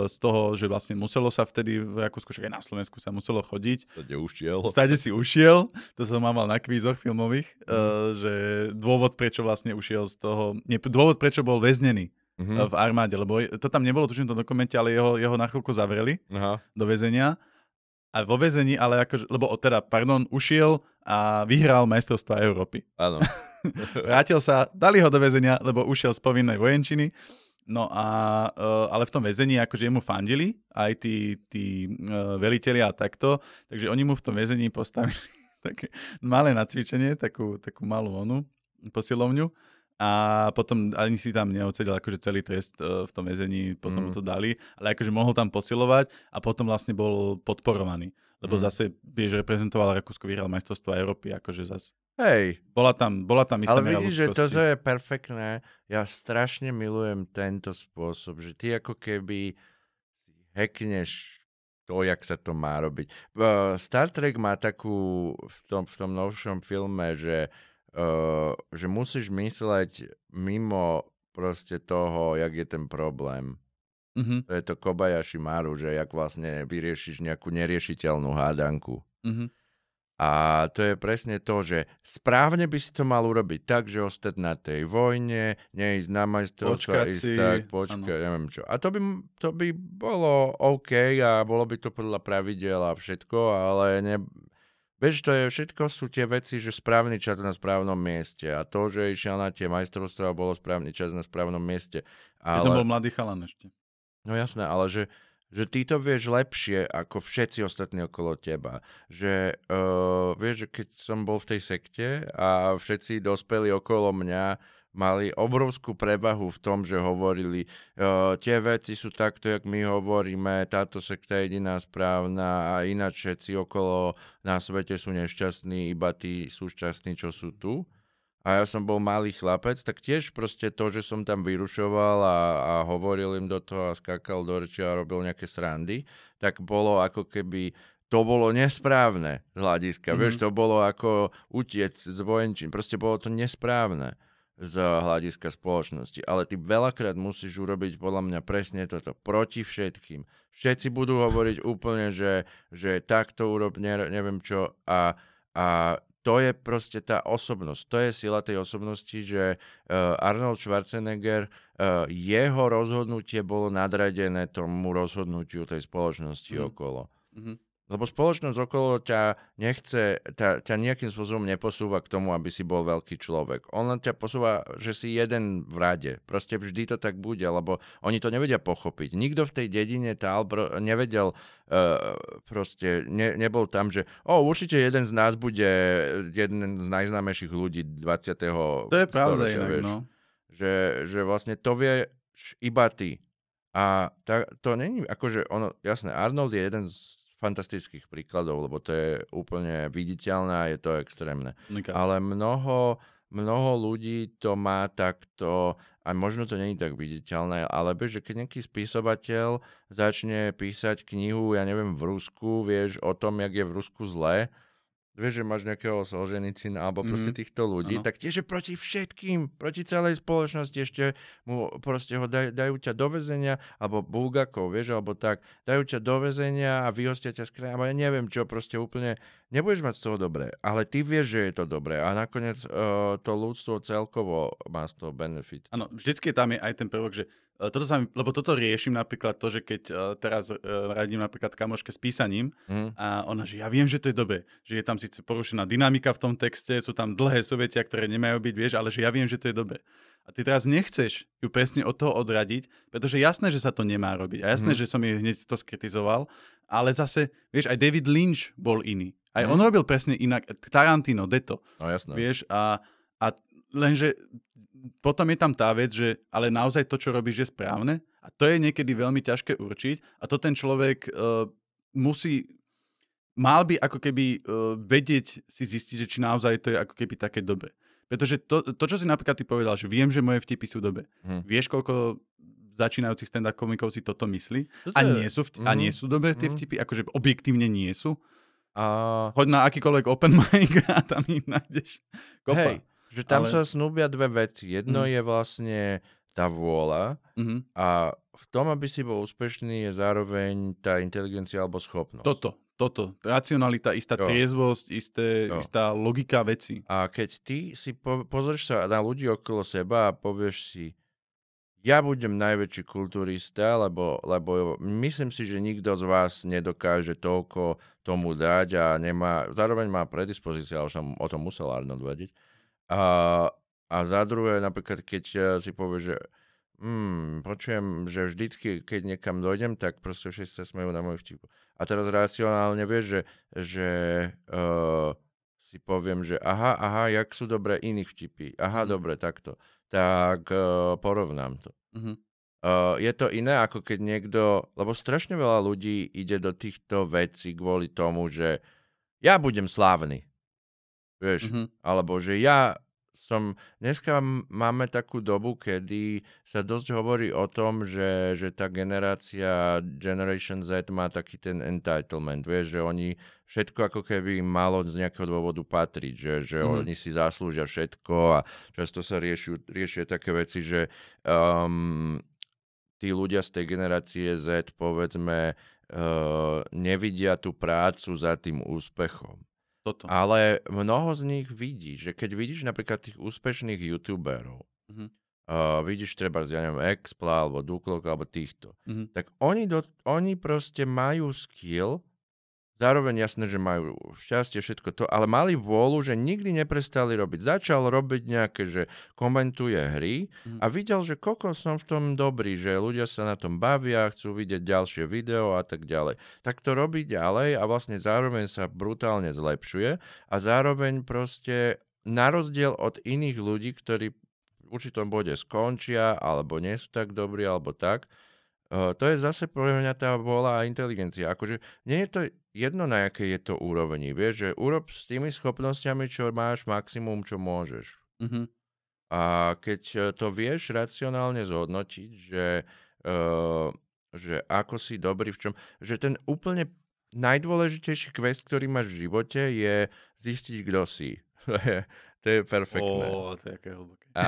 z toho, že vlastne muselo sa vtedy v Rakúsku, však aj na Slovensku sa muselo chodiť.
Je ušiel.
Stade si ušiel, to som mal na kvízoch filmových, mm. že dôvod, prečo vlastne ušiel z toho... Nie, dôvod, prečo bol väznený
Mhm.
v armáde, lebo to tam nebolo tuším v tom dokumente, ale jeho, jeho na chvíľku zavreli
Aha.
do väzenia. A vo väzení, ale akože, lebo teda, pardon, ušiel a vyhral majstrovstva Európy.
Áno.
Vrátil sa, dali ho do väzenia, lebo ušiel z povinnej vojenčiny. No a, uh, ale v tom väzení akože mu fandili, aj tí, tí uh, veliteľi a takto, takže oni mu v tom väzení postavili také malé nacvičenie, takú, takú malú onu, posilovňu a potom ani si tam neodsedel akože celý trest uh, v tom väzení, potom
Mm.
mu to dali, ale akože mohol tam posilovať a potom vlastne bol podporovaný. Lebo
Mm.
zase, vieš, reprezentoval Rakúsko, vyhral majstrovstvo Európy, akože zase
Hej,
bola tam, bola tam istá
ale vidíš, že toto je perfektné. Ja strašne milujem tento spôsob, že ty ako keby si hackneš to, jak sa to má robiť. Star Trek má takú v tom, v tom novšom filme, že, uh, že musíš mysleť mimo proste toho, jak je ten problém.
Mhm,
To je to Kobayashi Maru, že jak vlastne vyriešiš nejakú neriešiteľnú hádanku.
mhm.
A to je presne to, že správne by si to mal urobiť tak, že ostať na tej vojne, neísť na majstrovstva, ísť
si,
tak, počkať, neviem čo. A to by, to by bolo OK a bolo by to podľa pravidel a všetko, ale ne... Vieš, to je, všetko sú tie veci, že správny čas na správnom mieste a to, že išiel na tie majstrovstvá, bolo správny čas na správnom mieste.
Ale...
Ale...
To bol mladý chalan ešte.
No jasné, ale že, že ty to vieš lepšie ako všetci ostatní okolo teba. Že uh, vieš, že keď som bol v tej sekte a všetci dospeli okolo mňa, mali obrovskú prevahu v tom, že hovorili, uh, tie veci sú takto, jak my hovoríme, táto sekta je jediná správna a ináč všetci okolo na svete sú nešťastní, iba tí sú šťastní, čo sú tu a ja som bol malý chlapec, tak tiež proste to, že som tam vyrušoval a, a hovoril im do toho a skákal do reči a robil nejaké srandy, tak bolo ako keby to bolo nesprávne z hľadiska. Mm-hmm. Vieš, to bolo ako utiec z vojenčín. Proste bolo to nesprávne z hľadiska spoločnosti. Ale ty veľakrát musíš urobiť podľa mňa presne toto. Proti všetkým. Všetci budú hovoriť úplne, že, že takto urob, ne, neviem čo. A, a to je proste tá osobnosť. To je sila tej osobnosti, že uh, Arnold Schwarzenegger, uh, jeho rozhodnutie bolo nadradené tomu rozhodnutiu tej spoločnosti mm. okolo.
Mhm.
Lebo spoločnosť okolo ťa nechce, ťa, ťa nejakým spôsobom neposúva k tomu, aby si bol veľký človek. On len ťa posúva, že si jeden v rade. Proste vždy to tak bude, lebo oni to nevedia pochopiť. Nikto v tej dedine Talbro nevedel, uh, proste ne, nebol tam, že o, určite jeden z nás bude jeden z najznámejších ľudí 20.
To je pravda inak,
vieš.
no.
Že, že vlastne to vie iba ty. A ta, to není, akože ono, jasné, Arnold je jeden z fantastických príkladov, lebo to je úplne viditeľné a je to extrémne.
Unikátne.
Ale mnoho, mnoho ľudí to má takto, a možno to není tak viditeľné, ale vieš, že keď nejaký spisovateľ začne písať knihu, ja neviem, v Rusku, vieš, o tom, jak je v Rusku zlé, vieš, že máš nejakého Solženicina alebo proste
Mhm.
týchto ľudí,
Áno.
tak tiež proti všetkým, proti celej spoločnosti, ešte mu proste ho daj, dajú ťa do väzenia, alebo Bulgakov, vieš, alebo tak, dajú ťa do väzenia a vyhostia ťa z krajiny, ja neviem čo, proste úplne nebudeš mať z toho dobré, ale ty vieš, že je to dobré a nakoniec uh, to ľudstvo celkovo má z toho benefit.
Áno, vždycky tam je aj ten prvok, že uh, toto sa mi, lebo toto riešim napríklad to, že keď uh, teraz uh, radím napríklad kamoške s písaním
Mm.
a ona, že ja viem, že to je dobré, že je tam síce porušená dynamika v tom texte, sú tam dlhé sovetia, ktoré nemajú byť, vieš, ale že ja viem, že to je dobré. A ty teraz nechceš ju presne od toho odradiť, pretože jasné, že sa to nemá robiť. A jasné,
Mhm.
že som jej hneď to skritizoval, ale zase, vieš, aj David Lynch bol iný. Aj
Mhm.
on robil presne inak. Tarantino, Deto.
No jasné.
Vieš, a, a lenže potom je tam tá vec, že ale naozaj to, čo robíš, je správne. A to je niekedy veľmi ťažké určiť. A to ten človek uh, musí, mal by ako keby uh, vedieť si zistiť, že či naozaj to je ako keby také dobre. Pretože to, to, čo si napríklad ty povedal, že viem, že moje vtipy sú dobre.
Hm.
Vieš, koľko začínajúcich stand-up komikov si toto myslí?
Toto
A nie sú, vti- a nie
Mhm.
sú dobré tie
Mhm.
vtipy? Akože objektívne nie sú?
A
Choď na akýkoľvek open mic a tam ich nájdeš kopa.
hej, že tam
Ale-
sa snúbia dve veci. Jedno
Mhm.
je vlastne tá vôľa
Mhm.
a v tom, aby si bol úspešný, je zároveň tá inteligencia alebo schopnosť.
Toto, toto. Racionalita, istá
Jo.
triezvosť, isté,
Jo.
istá logika veci.
A keď ty si po, pozrieš sa na ľudí okolo seba a povieš si, ja budem najväčší kulturista, lebo, lebo myslím si, že nikto z vás nedokáže toľko tomu dať a nemá, zároveň má predispozícia, ale som o tom musel Arnold vedieť. A, a za druhé, napríklad, keď eh, si povieš, že hmm, počujem, že vždycky, keď niekam dojdem, tak proste všetci sa smejú na môj vtip. A teraz racionálne vieš, že, že uh, si poviem, že aha, aha, jak sú dobré iných vtipy. Aha,
Mhm.
dobre, takto. Tak uh, porovnám to.
Mhm.
Uh, je to iné, ako keď niekto, lebo strašne veľa ľudí ide do týchto vecí kvôli tomu, že ja budem slávny. Vieš,
Mhm.
alebo že ja som, dneska máme takú dobu, kedy sa dosť hovorí o tom, že, že tá generácia Generation Z má taký ten entitlement, vieš, že oni všetko ako keby im malo z nejakého dôvodu patriť, že, že
Mhm.
oni si zaslúžia všetko a často sa riešia, riešia také veci, že um, tí ľudia z tej generácie Z, povedzme, uh, nevidia tú prácu za tým úspechom.
Toto.
Ale mnoho z nich vidí, že keď vidíš napríklad tých úspešných youtuberov,
Mhm.
uh, vidíš treba, ja neviem, Expla alebo Duklok alebo týchto,
Mhm.
tak oni, do, oni proste majú skill, zároveň jasné, že majú šťastie, všetko to, ale mali vôľu, že nikdy neprestali robiť. Začal robiť nejaké, že komentuje hry
Mhm.
a videl, že koľko som v tom dobrý, že ľudia sa na tom bavia, chcú vidieť ďalšie video a tak ďalej. Tak to robí ďalej a vlastne zároveň sa brutálne zlepšuje a zároveň proste na rozdiel od iných ľudí, ktorí v určitom bode skončia alebo nie sú tak dobrí alebo tak, to je zase pre mňa tá vôľa a inteligencia. Akože nie je to jedno, na aké je to úrovni. Vieš, že urob s tými schopnosťami, čo máš, maximum, čo môžeš.
Mhm.
A keď eh, to vieš racionálne zhodnotiť, že, uh, že ako si dobrý v čom, že ten úplne najdôležitejší quest, ktorý máš v živote, je zistiť, kto si. To je, perfektné.
Ó, to je aké hlboké.
A,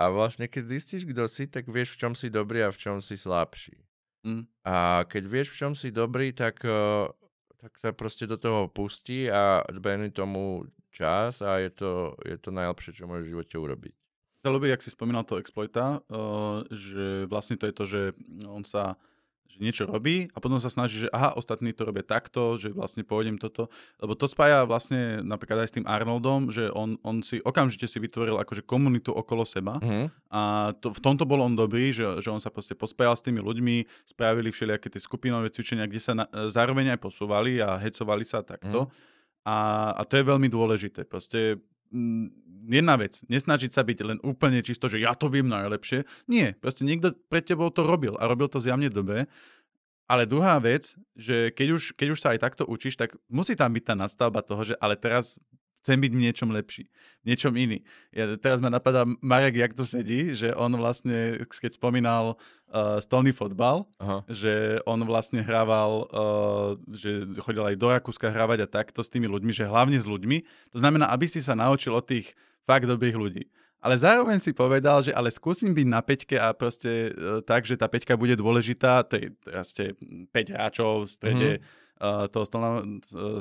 a vlastne, keď zistíš, kto si, tak vieš, v čom si dobrý a v čom si slabší.
Mm.
A keď vieš, v čom si dobrý, tak, eh, tak sa proste do toho pustí a venuj tomu čas a je to, je to najlepšie, čo môžeš v živote urobiť.
sa ľúbi, jak si spomínal to exploita, uh, že vlastne to je to, že on sa že niečo robí a potom sa snaží, že aha, ostatní to robia takto, že vlastne pôjdem toto. Lebo to spája vlastne napríklad aj s tým Arnoldom, že on, on si okamžite si vytvoril akože komunitu okolo seba
Mhm.
a to, v tomto bol on dobrý, že, že on sa proste pospájal s tými ľuďmi, spravili všelijaké tie skupinové cvičenia, kde sa na, zároveň aj posúvali a hecovali sa takto.
Mhm.
A, a to je veľmi dôležité. Proste mm, jedna vec, nesnažiť sa byť len úplne čisto, že ja to viem najlepšie. Nie, proste niekto pred tebou to robil a robil to zjavne dobre. Ale druhá vec, že keď už, keď už sa aj takto učíš, tak musí tam byť tá nadstavba toho, že ale teraz chcem byť v niečom lepší, v niečom iný. Ja, teraz ma napadá Marek, jak tu sedí, že on vlastne, keď spomínal uh, stolný fotbal,
Aha.
že on vlastne hrával, uh, že chodil aj do Rakúska hrávať a takto s tými ľuďmi, že hlavne s ľuďmi. To znamená, aby si sa naučil od tých fakt dobrých ľudí. ale zároveň si povedal, že ale skúsim byť na peťke a proste e, tak, že tá peťka bude dôležitá, to je ste 5 hráčov v strede mm-hmm. Uh, toho, stolna, uh,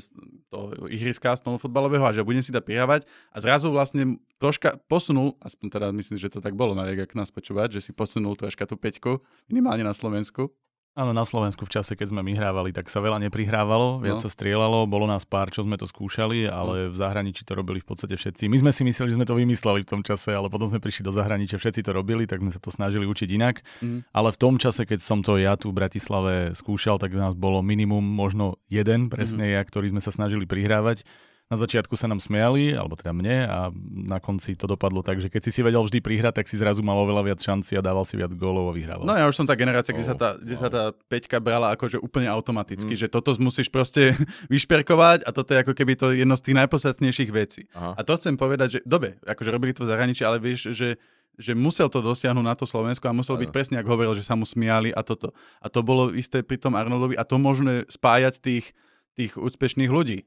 toho ihriska stolnofutbalového a že budem si dať prihrávať a zrazu vlastne troška posunul, aspoň teda myslím, že to tak bolo, Marek, ak nás počúvať, že si posunul troška tú peťku, minimálne na Slovensku.
Áno, na Slovensku v čase, keď sme my hrávali, tak sa veľa neprihrávalo, viac no. sa strieľalo, bolo nás pár, čo sme to skúšali, ale no. v zahraničí to robili v podstate všetci. My sme si mysleli, že sme to vymysleli v tom čase, ale potom sme prišli do zahraničia, všetci to robili, tak sme sa to snažili učiť inak. Mm. Ale v tom čase, keď som to ja tu v Bratislave skúšal, tak nás bolo minimum možno jeden, presne mm. ja, ktorý sme sa snažili prihrávať na začiatku sa nám smiali, alebo teda mne a na konci to dopadlo tak, že keď si si vedel vždy prihrať, tak si zrazu mal oveľa viac šanci a dával si viac gólov a vyhrával.
No ja už som tá generácia, kde, oh, sa, tá, kde oh. sa tá peťka brala akože úplne automaticky, mm. že toto musíš proste vyšperkovať a toto je ako keby to jedno z tých najpodstatnejších vecí. Aha. A to chcem povedať, že dobe, akože robili to v zahraničí, ale vieš, že že musel to dosiahnuť na to Slovensko a musel byť presne, ako hovoril, že sa mu smiali a toto. A to bolo isté pri tom Arnoldovi a to možné spájať tých, tých úspešných ľudí.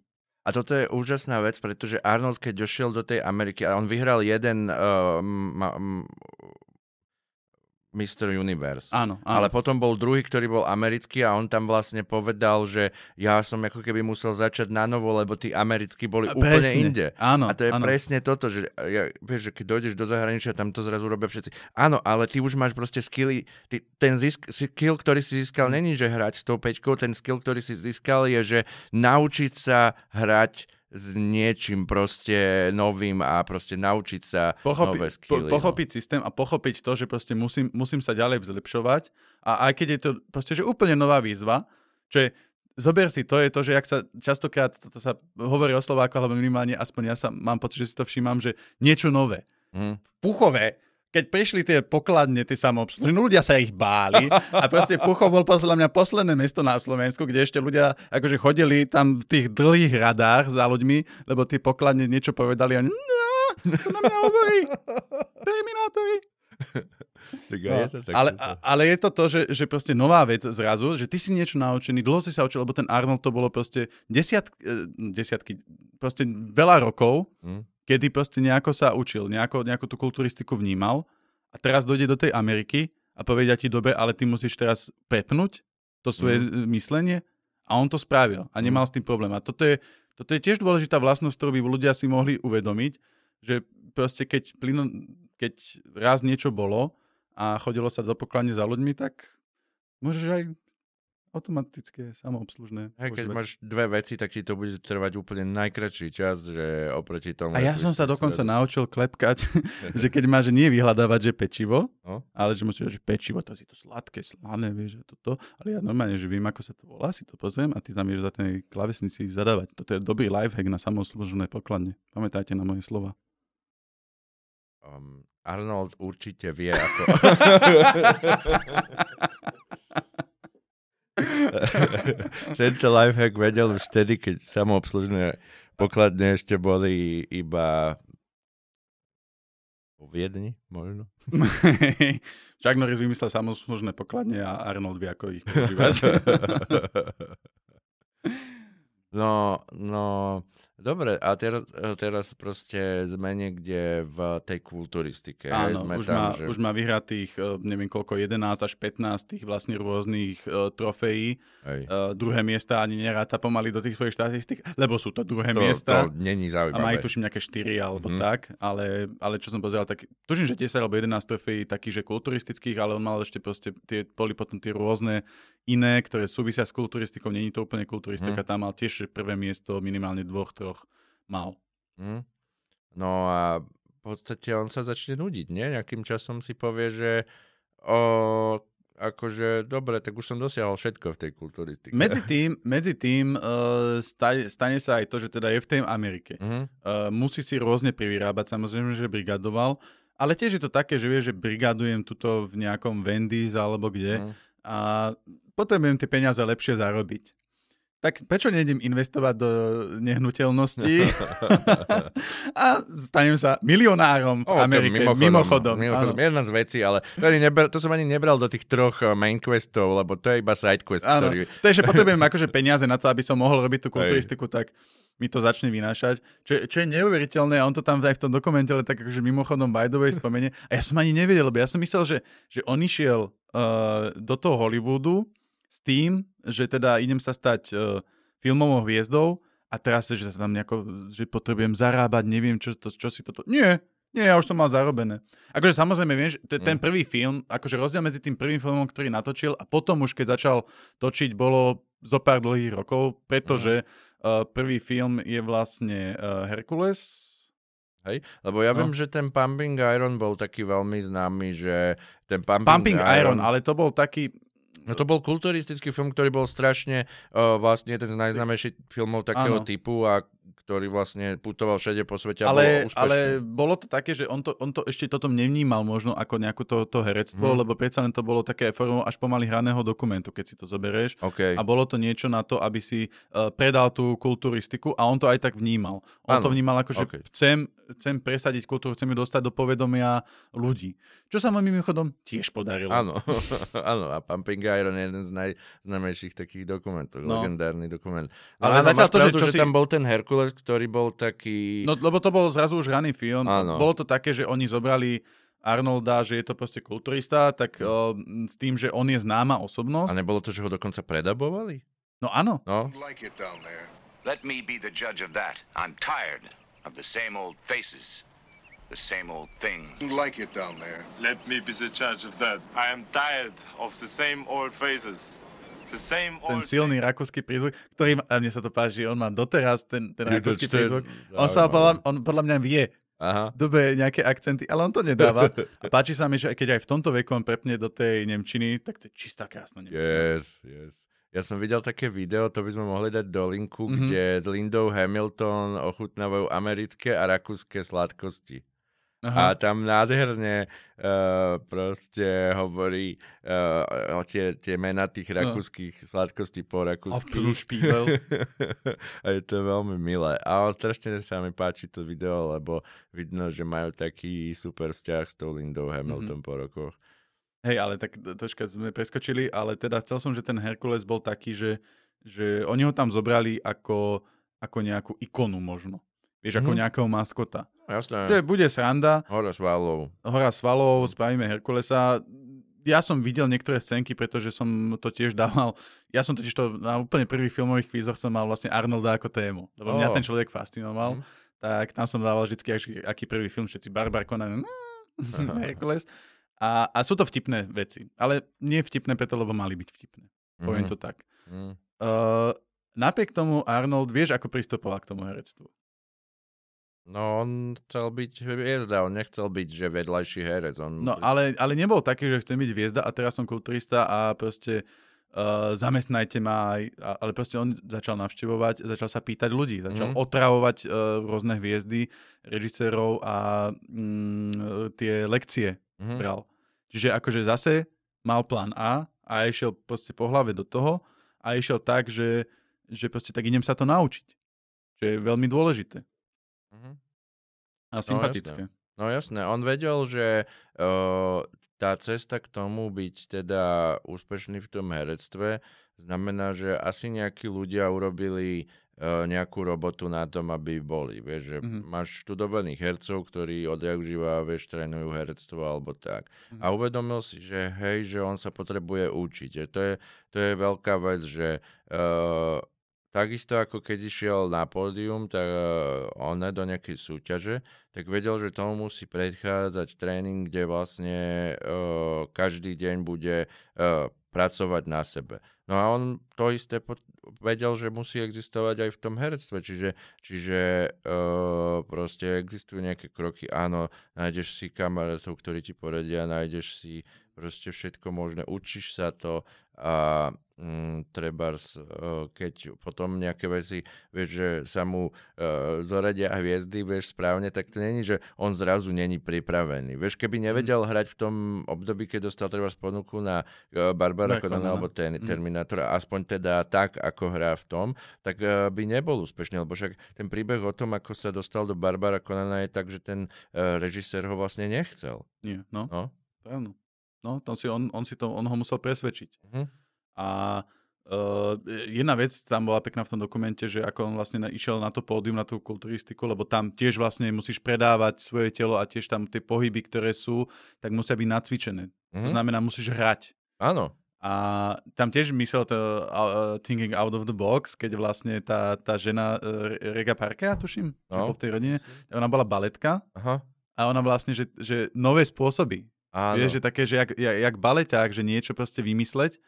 A toto je úžasná vec, pretože Arnold, keď došiel do tej Ameriky, a on vyhral jeden uh, ma, Mr. Universe.
Áno, áno.
Ale potom bol druhý, ktorý bol americký a on tam vlastne povedal, že ja som ako keby musel začať na novo, lebo tí americkí boli a úplne presne. inde.
Áno,
a to je
áno.
presne toto, že ja, vieš, že keď dojdeš do zahraničia, tam to zrazu robia všetci. Áno, ale ty už máš proste skilly, ty, ten zisk, skill, ktorý si získal, není, že hrať s tou peťkou, ten skill, ktorý si získal je, že naučiť sa hrať s niečím proste novým a proste naučiť sa Pochopi, nové skilly.
Po, pochopiť no. systém a pochopiť to, že proste musím, musím sa ďalej zlepšovať a aj keď je to proste, že úplne nová výzva, čo je, zober si, to je to, že ak sa častokrát, to sa hovorí o Slováku, alebo minimálne aspoň ja sa mám pocit, že si to všímam, že niečo nové. Mm. Puchové, keď prišli tie pokladne, tie samoobsluhy, no ľudia sa ich báli a proste Pucho bol podľa mňa posledné mesto na Slovensku, kde ešte ľudia akože chodili tam v tých dlhých radách za ľuďmi, lebo tie pokladne niečo povedali a oni, no, to na mňa hovorí, Terminátori.
tak no, je to tak
ale, ale je to to, že, že proste nová vec zrazu, že ty si niečo naučený, dlho si sa učil, lebo ten Arnold to bolo proste desiatky, eh, desiatky proste veľa rokov, mm kedy proste nejako sa učil, nejako, nejako tú kulturistiku vnímal a teraz dojde do tej Ameriky a povedia ti, dobre, ale ty musíš teraz prepnúť to svoje mm. myslenie a on to spravil a nemal mm. s tým problém. A toto je, toto je tiež dôležitá vlastnosť, ktorú by ľudia si mohli uvedomiť, že proste keď, plynu, keď raz niečo bolo a chodilo sa do pokladne za ľuďmi, tak môžeš aj automatické, samoobslužné.
Hej, keď máš dve veci, tak ti to bude trvať úplne najkračší čas, že oproti tomu...
A ja som sa dokonca ktoré... naučil klepkať, že keď máš nie vyhľadávať, že pečivo, no? ale že musíš, že pečivo, to si to sladké, slané, vieš, že toto. Ale ja normálne, že viem, ako sa to volá, si to pozriem a ty tam vieš za tej klavesnici zadávať. Toto je dobrý lifehack na samoobslužné pokladne. Pamätajte na moje slova.
Um, Arnold určite vie, ako... Tento lifehack vedel už vtedy, keď samoobslužné pokladne ešte boli iba vo Viedni, možno.
Chuck Norris vymyslel samoobslužné pokladne a Arnold vie, ako ich používať.
no, no, Dobre, a teraz, e, teraz proste sme niekde v tej kulturistike.
Áno,
sme
už, tam, má, že... už má vyhratých, e, neviem koľko, 11 až 15 tých vlastne rôznych uh, trofejí. Uh, druhé miesta ani neráta pomaly do tých svojich štatistik, lebo sú to druhé
to,
miesta.
To není zaujímavé.
A majú tuším nejaké 4 alebo mm-hmm. tak, ale, ale čo som pozeral, tak tuším, že 10 alebo 11 trofejí takých, že kulturistických, ale on mal ešte proste, tie, boli potom tie rôzne iné, ktoré súvisia s kulturistikou, není to úplne kulturistika, mm. tam mal tiež prvé miesto minimálne dvoch, troch mal. Mm.
No a v podstate on sa začne nudiť, nie? Nejakým časom si povie, že o, akože dobre, tak už som dosiahol všetko v tej kulturistike.
Medzi tým, medzi tým uh, stane, stane sa aj to, že teda je v tej Amerike. Uh-huh. Uh, musí si rôzne privyrábať, samozrejme, že brigadoval, ale tiež je to také, že vie, že brigadujem tuto v nejakom Wendy's alebo kde uh-huh. a potrebujem tie peniaze lepšie zarobiť. Tak prečo nejdem investovať do nehnuteľnosti a stanem sa milionárom v oh, Amerike, mimochodom. mimochodom. mimochodom
jedna z vecí, ale to, neber, to som ani nebral do tých troch eh, main questov, lebo to je iba side quest.
Áno, ktorý... to je, že potrebujem akože peniaze na to, aby som mohol robiť tú kulturistiku, tak mi to začne vynášať, čo, čo je neuveriteľné a on to tam aj v tom dokumente ale tak akože mimochodom by the way spomenie. A ja som ani nevedel, lebo ja som myslel, že, že on išiel uh, do toho Hollywoodu s tým, že teda idem sa stať uh, filmovou hviezdou a teraz, že tam nejako, že potrebujem zarábať, neviem, čo, to, čo si toto... Nie, nie, ja už som mal zarobené. Akože samozrejme, vieš, t- ten mm. prvý film, akože rozdiel medzi tým prvým filmom, ktorý natočil a potom už keď začal točiť, bolo zo pár dlhých rokov, pretože mm. uh, prvý film je vlastne uh, Herkules,
Hej? Lebo ja no. viem, že ten Pumping Iron bol taký veľmi známy, že ten Pumping,
Pumping Iron, Iron, ale to bol taký,
No to bol kulturistický film, ktorý bol strašne uh, vlastne jeden z najznámejších filmov takého ano. typu a ktorý vlastne putoval všade po svete a
ale,
bolo
Ale bolo to také, že on to, on to ešte toto nevnímal možno ako nejakú to, to herectvo, hmm. lebo predsa len to bolo také formou až pomaly hraného dokumentu, keď si to zoberieš.
Okay.
A bolo to niečo na to, aby si uh, predal tú kulturistiku a on to aj tak vnímal. On ano. to vnímal ako, že okay. chcem, chcem presadiť kultúru, chcem ju dostať do povedomia ľudí. Čo sa mu mimochodom tiež podarilo.
Áno, áno. A Pumping Iron je jeden z najznámejších takých dokumentov, no. legendárny dokument. No, ale zatiaľ to, pravdu, že, že si... tam bol ten Herkules, ktorý bol taký...
No lebo to bol zrazu už hraný film. Áno. Bolo to také, že oni zobrali Arnolda, že je to proste kulturista, tak uh, s tým, že on je známa osobnosť.
A nebolo to, že ho dokonca predabovali?
No áno.
No.
Let me be the judge of that. I'm tired of the same old faces, the same old things.
Like it down there. Let me be the judge of that. I am tired of the same old faces,
ten silný rakúsky prízvuk, ktorý, a mne sa to páči, on má doteraz ten, ten rakúsky prízvuk. On sa podľa, on podľa mňa vie, Aha. dobe nejaké akcenty, ale on to nedáva. A páči sa mi, že keď aj v tomto veku on prepne do tej Nemčiny, tak to je čistá krásna Nemčina.
Yes, yes. Ja som videl také video, to by sme mohli dať do linku, mm-hmm. kde s Lindou Hamilton ochutnávajú americké a rakúske sladkosti. Aha. A tam nádherne uh, proste hovorí uh, o tie, tie mená tých no. rakúskych no. sladkostí po rakúsky. a je to veľmi milé. A strašne sa mi páči to video, lebo vidno, že majú taký super vzťah s tou Lindou Hamilton mm-hmm. po rokoch.
Hej, ale tak troška sme preskočili, ale teda chcel som, že ten Herkules bol taký, že, že oni ho tam zobrali ako, ako nejakú ikonu možno. Vieš, ako mm-hmm. nejakého maskota.
Jasné.
Že bude sranda.
Hora svalov.
Hora svalov, spravíme Herkulesa. Ja som videl niektoré scénky, pretože som to tiež dával. Ja som totiž to na úplne prvých filmových kvízoch som mal vlastne Arnolda ako tému. Lebo oh. mňa ten človek fascinoval. Mm. Tak tam som dával vždy, aký, aký prvý film, všetci Barbar Conan, Herkules. A, a sú to vtipné veci. Ale nie vtipné preto, lebo mali byť vtipné. Poviem mm. to tak. Mm. Uh, napriek tomu Arnold, vieš, ako pristupoval k tomu herectvu?
No on chcel byť hviezda, on nechcel byť, že vedľajší herec. On...
No ale, ale nebol taký, že chcem byť hviezda a teraz som kulturista a proste uh, zamestnajte ma aj, ale proste on začal navštevovať, začal sa pýtať ľudí, začal mm. otravovať uh, rôzne hviezdy, režisérov a mm, tie lekcie mm. bral. Čiže akože zase mal plán A a išiel proste po hlave do toho a išiel tak, že, že proste tak idem sa to naučiť. Čo je veľmi dôležité. Mm-hmm. A sympatické.
No jasné. no jasné, on vedel, že uh, tá cesta k tomu byť teda úspešný v tom herectve znamená, že asi nejakí ľudia urobili uh, nejakú robotu na tom, aby boli. Vieš, že mm-hmm. máš študovaných hercov, ktorí odjak živa, vieš, trénujú herectvo alebo tak. Mm-hmm. A uvedomil si, že hej, že on sa potrebuje učiť. Že to, je, to je veľká vec, že uh, Takisto ako keď išiel na pódium, tak uh, on do nejakej súťaže, tak vedel, že tomu musí predchádzať tréning, kde vlastne uh, každý deň bude uh, pracovať na sebe. No a on to isté pod, vedel, že musí existovať aj v tom herectve, čiže, čiže uh, proste existujú nejaké kroky. Áno, nájdeš si kamarátov, ktorí ti poradia, nájdeš si proste všetko možné, učíš sa to a mm, treba, keď potom nejaké veci, vieš, že sa mu uh, zoradia hviezdy, vieš, správne, tak to není, že on zrazu není pripravený. Vieš, keby mhm. nevedel hrať v tom období, keď dostal treba ponuku na uh, Barbara Conana alebo ten, mm. Terminátora, aspoň teda tak, ako hrá v tom, tak uh, by nebol úspešný, lebo však ten príbeh o tom, ako sa dostal do Barbara Conana je tak, že ten uh, režisér ho vlastne nechcel.
Nie, no. no? Áno. No, to si on, on, si to, on ho musel presvedčiť. Uh-huh. A Uh, jedna vec tam bola pekná v tom dokumente, že ako on vlastne išiel na to pódium, na tú kulturistiku, lebo tam tiež vlastne musíš predávať svoje telo a tiež tam tie pohyby, ktoré sú, tak musia byť nacvičené. Mm-hmm. To
Mhm.
znamená, musíš hrať.
Áno.
A tam tiež myslel to uh, thinking out of the box, keď vlastne tá, tá žena, uh, Rega Parkea, tuším, no. V tej rodine, ona bola baletka
Aha.
a ona vlastne, že, že nové spôsoby.
Áno.
Vieš, že také, že jak, jak, jak baleťák, že niečo proste vymysleť.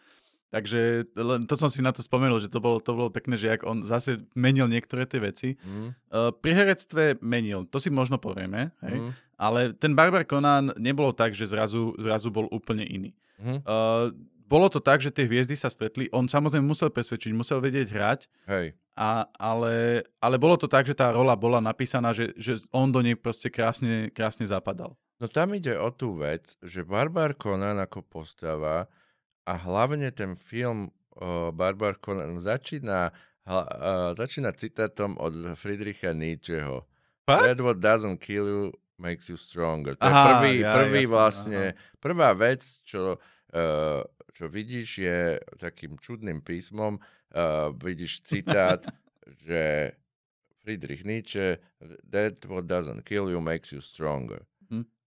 Takže len to som si na to spomenul, že to bolo, to bolo pekné, že jak on zase menil niektoré tie veci.
Mm,
Uh, pri herectve menil, to si možno povieme, hej?
mm,
ale ten Barbar Conan nebolo tak, že zrazu, zrazu bol úplne iný.
mm.
Uh, bolo to tak, že tie hviezdy sa stretli, on samozrejme musel presvedčiť, musel vedieť hrať,
Hej.
a, ale, ale bolo to tak, že tá rola bola napísaná, že, že on do nej proste krásne, krásne zapadal.
No tam ide o tú vec, že Barbar Conan ako postava a hlavne ten film uh, Barbar Conan začína, hla, uh, začína citátom od Friedricha Nietzscheho.
Fakt?
That what doesn't kill you makes you stronger. To je
Aha,
prvý,
ja,
prvý
jasné,
vlastne, prvá vec, čo, uh, čo vidíš je takým čudným písmom, uh, vidíš citát, že Friedrich Nietzsche, that what doesn't kill you makes you stronger.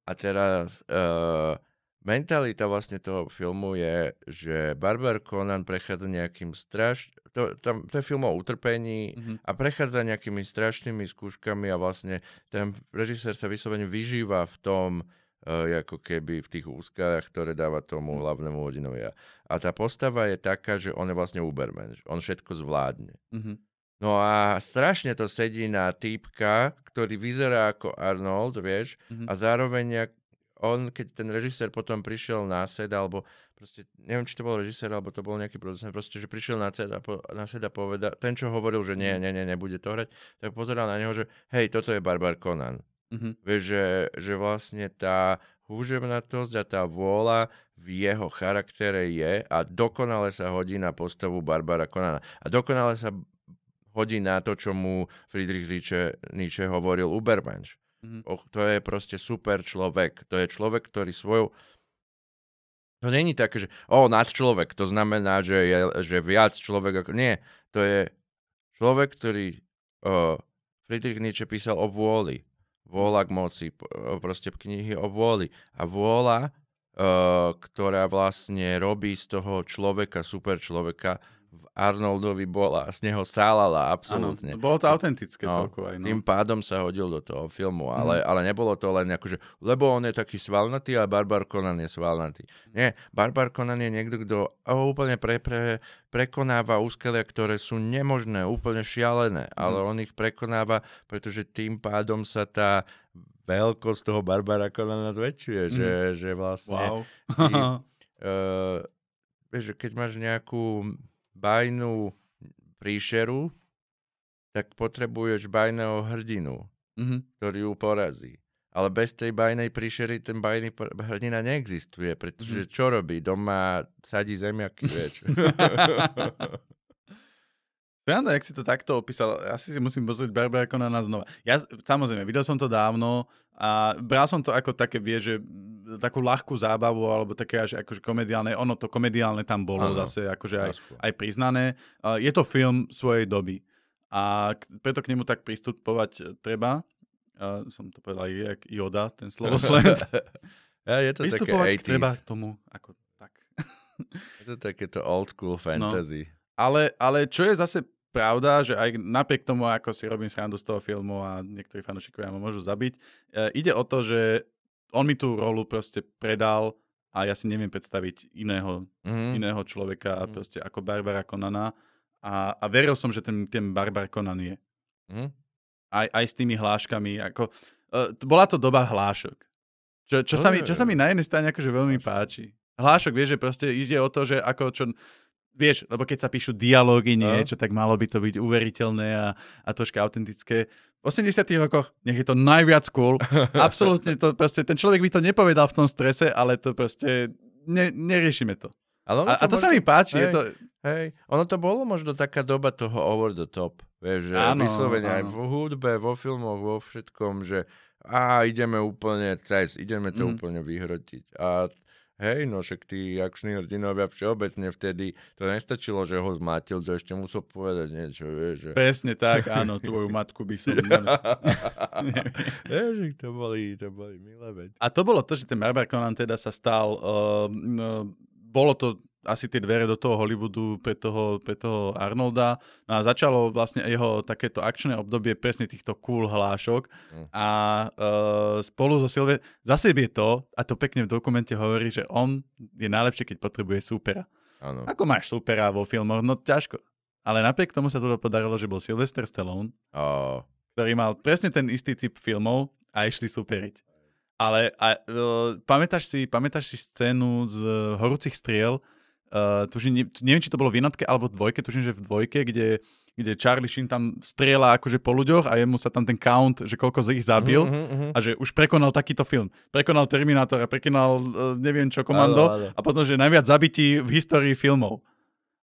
Mhm.
A teraz uh, mentalita vlastne toho filmu je, že Barbar Conan prechádza nejakým straš... To, tam, to je film o utrpení
Mhm.
a prechádza nejakými strašnými skúškami a vlastne ten režisér sa vyslovene vyžíva v tom, uh, ako keby v tých úzkách, ktoré dáva tomu hlavnému hodinovi. A- tá postava je taká, že on je vlastne Uberman, že on všetko zvládne.
Mhm.
No a strašne to sedí na týpka, ktorý vyzerá ako Arnold, vieš,
Mhm.
a zároveň on, keď ten režisér potom prišiel na sed, alebo proste, neviem, či to bol režisér, alebo to bol nejaký producent, proste, že prišiel na sed a, po, na sed a poveda, ten, čo hovoril, že nie, nie, nie, nebude to hrať, tak pozeral na neho, že hej, toto je Barbar Conan.
Mhm.
Vieš, že, že vlastne tá húževnatosť a tá vôľa v jeho charaktere je a dokonale sa hodí na postavu Barbara Conana. A dokonale sa hodí na to, čo mu Friedrich Nietzsche, Nietzsche hovoril Ubermensch.
Mhm.
Och, to je proste super človek. To je človek, ktorý svojou... To není také, že o, nad človek, to znamená, že je že viac človek ako... Nie, to je človek, ktorý... O, Friedrich Nietzsche písal o vôli. Vôľa k moci, proste knihy o vôli. A vôľa, ktorá vlastne robí z toho človeka, super človeka, v Arnoldovi bola, z neho sálala absolútne.
bolo to autentické
No,
celkovo aj. No.
Tým pádom sa hodil do toho filmu, ale, ale nebolo to len ako, že lebo on je taký svalnatý a Barbar Conan je svalnatý. Nie, Barbar Conan je niekto, kto úplne pre, pre, prekonáva úskalia, ktoré sú nemožné, úplne šialené,
Mhm.
ale on ich prekonáva, pretože tým pádom sa tá veľkosť toho Barbara Conana zväčšuje, že, že vlastne
Wow.
ty, uh, vieš, keď máš nejakú bajnú príšeru, tak potrebuješ bajného hrdinu,
Mhm.
ktorý ju porazí. Ale bez tej bajnej príšery ten bajný hrdina neexistuje, pretože čo robí? Doma sadí zemiaky, vieš.
Sranda, jak si to takto opísal, ja si musím pozrieť Barbara Conana znova. Ja, samozrejme, videl som to dávno a bral som to ako také, vie, že mm, takú ľahkú zábavu, alebo také až akože komediálne, ono to komediálne tam bolo
Áno.
zase akože aj, aj priznané. Je to film svojej doby a preto k nemu tak pristupovať treba. Som to povedal jak Yoda, ten slovosled.
Ja, je to také
pristupovať
80s.
treba k tomu ako tak.
Je to takéto old school fantasy.
Ale, ale čo je zase pravda, že aj napriek tomu, ako si robím srandu z toho filmu a niektorí fanúšikovia ma môžu zabiť, e, ide o to, že on mi tú rolu proste predal a ja si neviem predstaviť iného,
Mhm.
iného človeka
Mm.
proste ako Barbara Conana a, a veril som, že ten, ten Barbar Conan je.
Mhm.
Aj, aj s tými hláškami. Ako, uh, bola to doba hlášok. Čo, čo, sa mi, čo sa mi na jednej strane akože veľmi páči. Hlášok, vieš, že proste ide o to, že ako čo... Vieš, lebo keď sa píšu dialógy
No.
niečo, tak malo by to byť uveriteľné a, a troška autentické. V 80 rokoch nech je to najviac cool. Absolútne to proste, ten človek by to nepovedal v tom strese, ale to proste, ne, neriešime to.
Ale ono
A, a to sa
možno-
mi páči. Je
hej.
to,
Hej, ono to bolo možno taká doba toho over the top. Vieš, že
Áno,
vyslovene aj
áno.
v hudbe, vo filmoch, vo všetkom, že a ideme úplne cez, ideme to
Mm.
úplne vyhrotiť. A, hej, no však tí akční hrdinovia všeobecne vtedy, to nestačilo, že ho zmátil, to ešte musel povedať niečo, vieš. Že...
Presne tak, áno, tvoju matku by som...
vieš, to boli, to boli milé veci.
A to bolo to, že ten Barbar Conan teda sa stal, uh, uh, bolo to asi tie dvere do toho Hollywoodu pre toho, pre toho Arnolda. No a začalo vlastne jeho takéto akčné obdobie presne týchto cool hlášok mm. a uh, spolu so Silve, zase je to, a to pekne v dokumente hovorí, že on je najlepšie, keď potrebuje supera.
Áno.
Ako máš supera vo filmoch? No ťažko. Ale napriek tomu sa to podarilo, že bol Sylvester Stallone,
Oh.
ktorý mal presne ten istý typ filmov a išli superiť. Ale a, uh, pamätáš, si, pamätáš si scénu z horúcich striel, Uh, tužím, ne, neviem, či to bolo v jednotke alebo v dvojke, tužím, že v dvojke, kde, kde Charlie Sheen tam strieľa akože po ľuďoch a jemu sa tam ten count, že koľko z ich zabil
Mhm, mhm, mhm.
a že už prekonal takýto film. Prekonal Terminátora, prekonal uh, neviem čo, Komando
Áno, áno.
a potom, že najviac zabití v histórii filmov.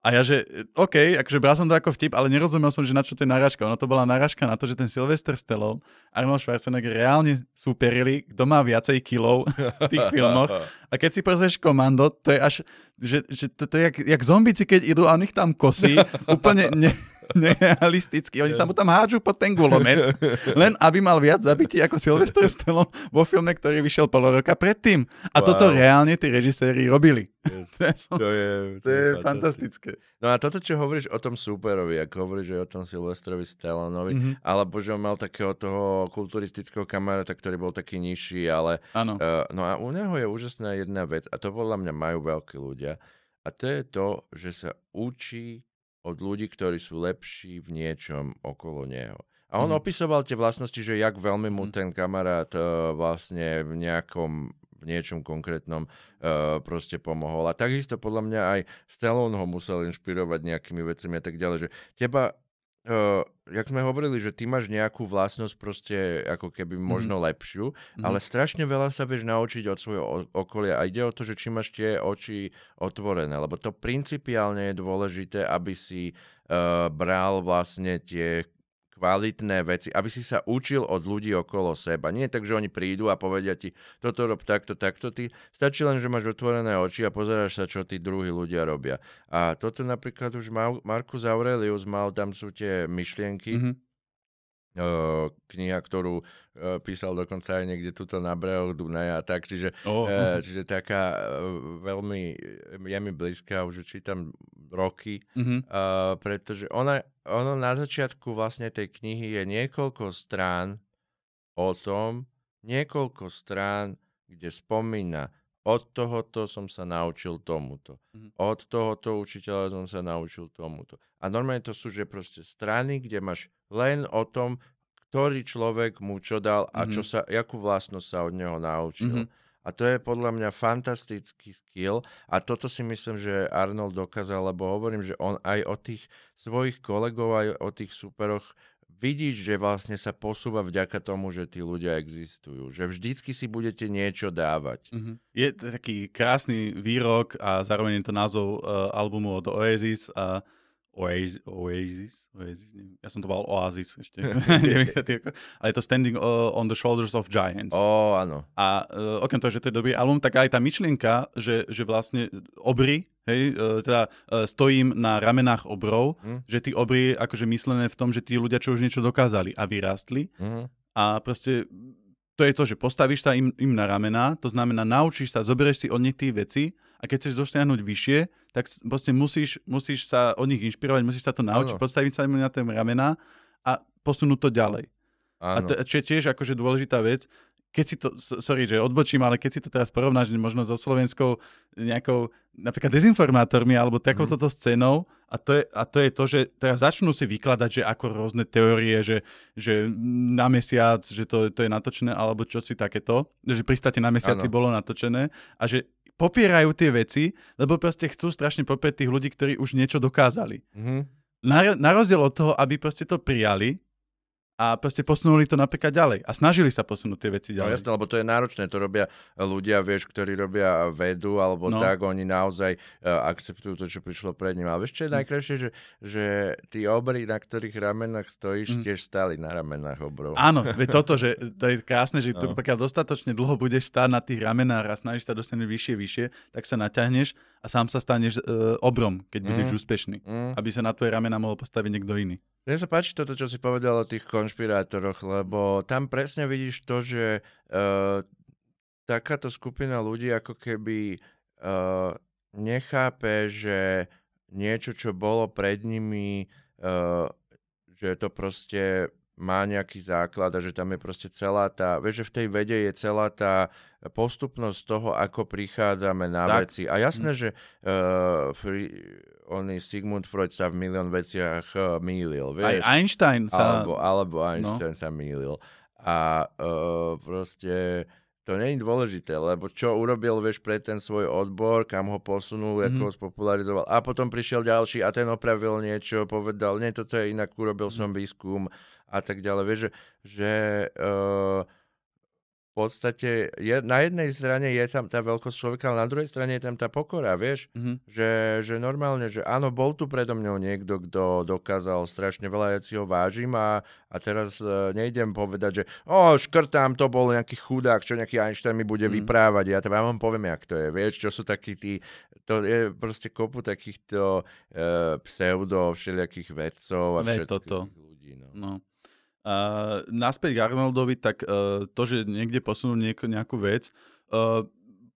A ja, že OK, akože bral som to ako vtip, ale nerozumel som, že na čo to je narážka. Ono to bola narážka na to, že ten Sylvester Stallone Arnold Schwarzenegger reálne súperili, kto má viacej kilov v tých filmoch. A keď si pozrieš komando, to je až, že, že to, to je jak, jak zombici, keď idú a on tam kosí, úplne ne, nerealisticky. Oni sa mu tam hádžu pod ten gulomet, len aby mal viac zabití ako Sylvester Stallone vo filme, ktorý vyšiel pol roka predtým. A
Wow.
toto reálne tí režiséri robili. To je,
To je,
to je fantastické.
No a toto, čo hovoríš o tom superovi, ako hovoríš o tom Silvestrovi Stallonovi,
Mhm.
alebo že on mal takého toho kulturistického kamaráta, ktorý bol taký nižší, ale. Uh, no a u neho je úžasná jedna vec a to podľa mňa majú veľkí ľudia a to je to, že sa učí od ľudí, ktorí sú lepší v niečom okolo neho. A on
Mhm.
opisoval tie vlastnosti, že jak veľmi mu
Mhm.
ten kamarát uh, vlastne v nejakom v niečom konkrétnom uh, proste pomohol. A takisto podľa mňa aj Stallone ho musel inšpirovať nejakými vecami a tak ďalej, že teba Uh, jak sme hovorili, že ty máš nejakú vlastnosť proste ako keby možno lepšiu,
Mhm.
ale strašne veľa sa vieš naučiť od svojho okolia a ide o to, že či máš tie oči otvorené, lebo to principiálne je dôležité, aby si uh, bral vlastne tie kvalitné veci, aby si sa učil od ľudí okolo seba. Nie tak, že oni prídu a povedia ti, toto rob takto, takto. Ty stačí len, že máš otvorené oči a pozeráš sa, čo tí druhí ľudia robia. A toto napríklad už Mar- Marcus Aurelius mal, tam sú tie myšlienky,
Mhm.
Kniha, ktorú písal dokonca aj niekde tuto na brehoch Dunaja a tak, čiže,
Oh.
čiže taká uh, veľmi, je mi blízka, už ju čítam roky,
Mhm.
uh, pretože ona, ono na začiatku vlastne tej knihy je niekoľko strán o tom, niekoľko strán, kde spomína od tohoto som sa naučil tomuto.
Mhm.
Od tohoto učiteľa som sa naučil tomuto. A normálne to sú, že proste strany, kde máš len o tom, ktorý človek mu čo dal a čo
Mhm.
sa, jakú vlastnosť sa od neho naučil.
Mhm.
A to je podľa mňa fantastický skill a toto si myslím, že Arnold dokázal, lebo hovorím, že on aj od tých svojich kolegov, aj o tých superoch vidíš, že vlastne sa posúva vďaka tomu, že tí ľudia existujú. Že vždycky si budete niečo dávať.
Mhm. Je taký krásny výrok a zároveň je to názov uh, albumu od Oasis a Oasis, Oasis, Oasis neviem, ja som to volal Oasis ešte, 90. rokov, ale je to Standing uh, on the Shoulders of Giants.
Ó, áno.
A uh, okrem toho, že to je dobrý album, tak aj tá myšlienka, že, že vlastne obry, hej, uh, teda uh, stojím na ramenách obrov,
Hm.
že tí obry akože myslené v tom, že tí ľudia, čo už niečo dokázali a vyrástli,
Mhm.
a proste to je to, že postavíš sa im, im na ramená, to znamená naučíš sa, zoberieš si od nich tie veci a keď chceš dosiahnuť vyššie, tak proste musíš, musíš sa od nich inšpirovať, musíš sa to naučiť,
Áno.
postaviť sa im na tie ramená a posunúť to ďalej. A
Áno.
to, čo je tiež akože dôležitá vec, keď si to, sorry, že odbočím, ale keď si to teraz porovnáš možno so slovenskou nejakou napríklad dezinformátormi alebo takouto
Mhm.
mm. scénou a to, je, a to je to, že teraz začnú si vykladať, že ako rôzne teórie, že, že na mesiac, že to, to je natočené alebo čo si takéto, že pristáte na mesiaci
Áno.
bolo natočené a že popierajú tie veci, lebo proste chcú strašne popieť tých ľudí, ktorí už niečo dokázali.
Mhm.
Na, na rozdiel od toho, aby proste to prijali a proste posunuli to napríklad ďalej a snažili sa posunúť tie veci
No
ďalej.
jasné, lebo to je náročné, to robia ľudia, vieš, ktorí robia vedu, alebo
No.
no. tak, oni naozaj uh, akceptujú to, čo prišlo pred ním. Ale vieš, čo je najkrajšie, že, že tí obry, na ktorých ramenách stojíš,
Mm.
tiež stáli na ramenách obrov.
Áno, veď toto, že to je krásne, že
No.
pokiaľ dostatočne dlho budeš stáť na tých ramenách a snažíš sa dostať vyššie, vyššie, tak sa naťahneš a sám sa staneš uh, obrom, keď budeš
Mm.
úspešný.
Mm.
Aby sa na tvoje ramena mohol postaviť niekto iný.
Mne sa páči toto, čo si povedal o tých konšpirátoroch, lebo tam presne vidíš to, že uh, takáto skupina ľudí ako keby uh, nechápe, že niečo, čo bolo pred nimi, uh, že to proste má nejaký základ a že tam je proste celá tá, vieš, že v tej vede je celá tá postupnosť toho, ako prichádzame na
Tak.
veci. A jasné, že uh, free, oný Sigmund Freud sa v milión veciach uh, mýlil, vieš.
Aj Einstein sa...
Alebo, alebo
No.
Einstein sa mýlil. A uh, proste to nie je dôležité, lebo čo urobil, vieš, pre ten svoj odbor, kam ho posunul, mm-hmm. ako
Mhm.
ho spopularizoval. A potom prišiel ďalší a ten opravil niečo, povedal, nie, toto je inak, urobil
Mhm.
som výskum a tak ďalej. Vieš, že, že uh, v podstate je, na jednej strane je tam tá veľkosť človeka, ale na druhej strane je tam tá pokora, vieš?
Mhm.
Že, že normálne, že áno, bol tu predo mňou niekto, kto dokázal strašne veľa, ja si ho vážim a, a teraz uh, nejdem povedať, že o, škrtám, to bol nejaký chudák, čo nejaký Einstein mi bude
Mm.
vyprávať, ja to vám poviem, jak to je, vieš, čo sú takí tí, to je proste kopu takýchto uh, pseudo všelijakých vedcov a
Veď
všetkých
toto.
ľudí, no.
No. A naspäť k Arnoldovi, tak uh, to, že niekde posunul nieko, nejakú vec, uh,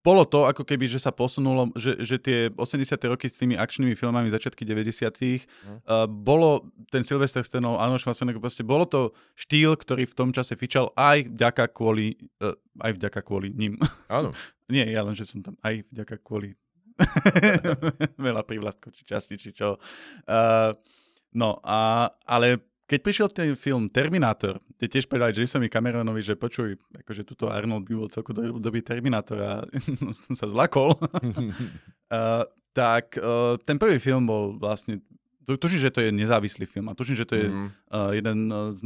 bolo to ako keby, že sa posunulo, že, že tie 80. roky s tými akčnými filmami začiatky 90. Uh, bolo ten Sylvester Stallone, Arnold Schwarzenegger, proste bolo to štýl, ktorý v tom čase fičal aj vďaka kvôli, uh, aj vďaka kvôli ním.
Áno.
Nie, ja len, že som tam aj vďaka kvôli veľa prívlastkov, či časti, či čo. Uh, no, a, ale keď prišiel ten film Terminátor, kde tiež povedali Jasonovi Cameronovi, že počuj, akože tuto Arnold by bol celku do, dobrý Terminátor a som sa zlakol. uh, tak uh, ten prvý film bol vlastne, tu, tuším, že to je nezávislý film a tuším, že to je
Mhm.
uh, jeden uh, z,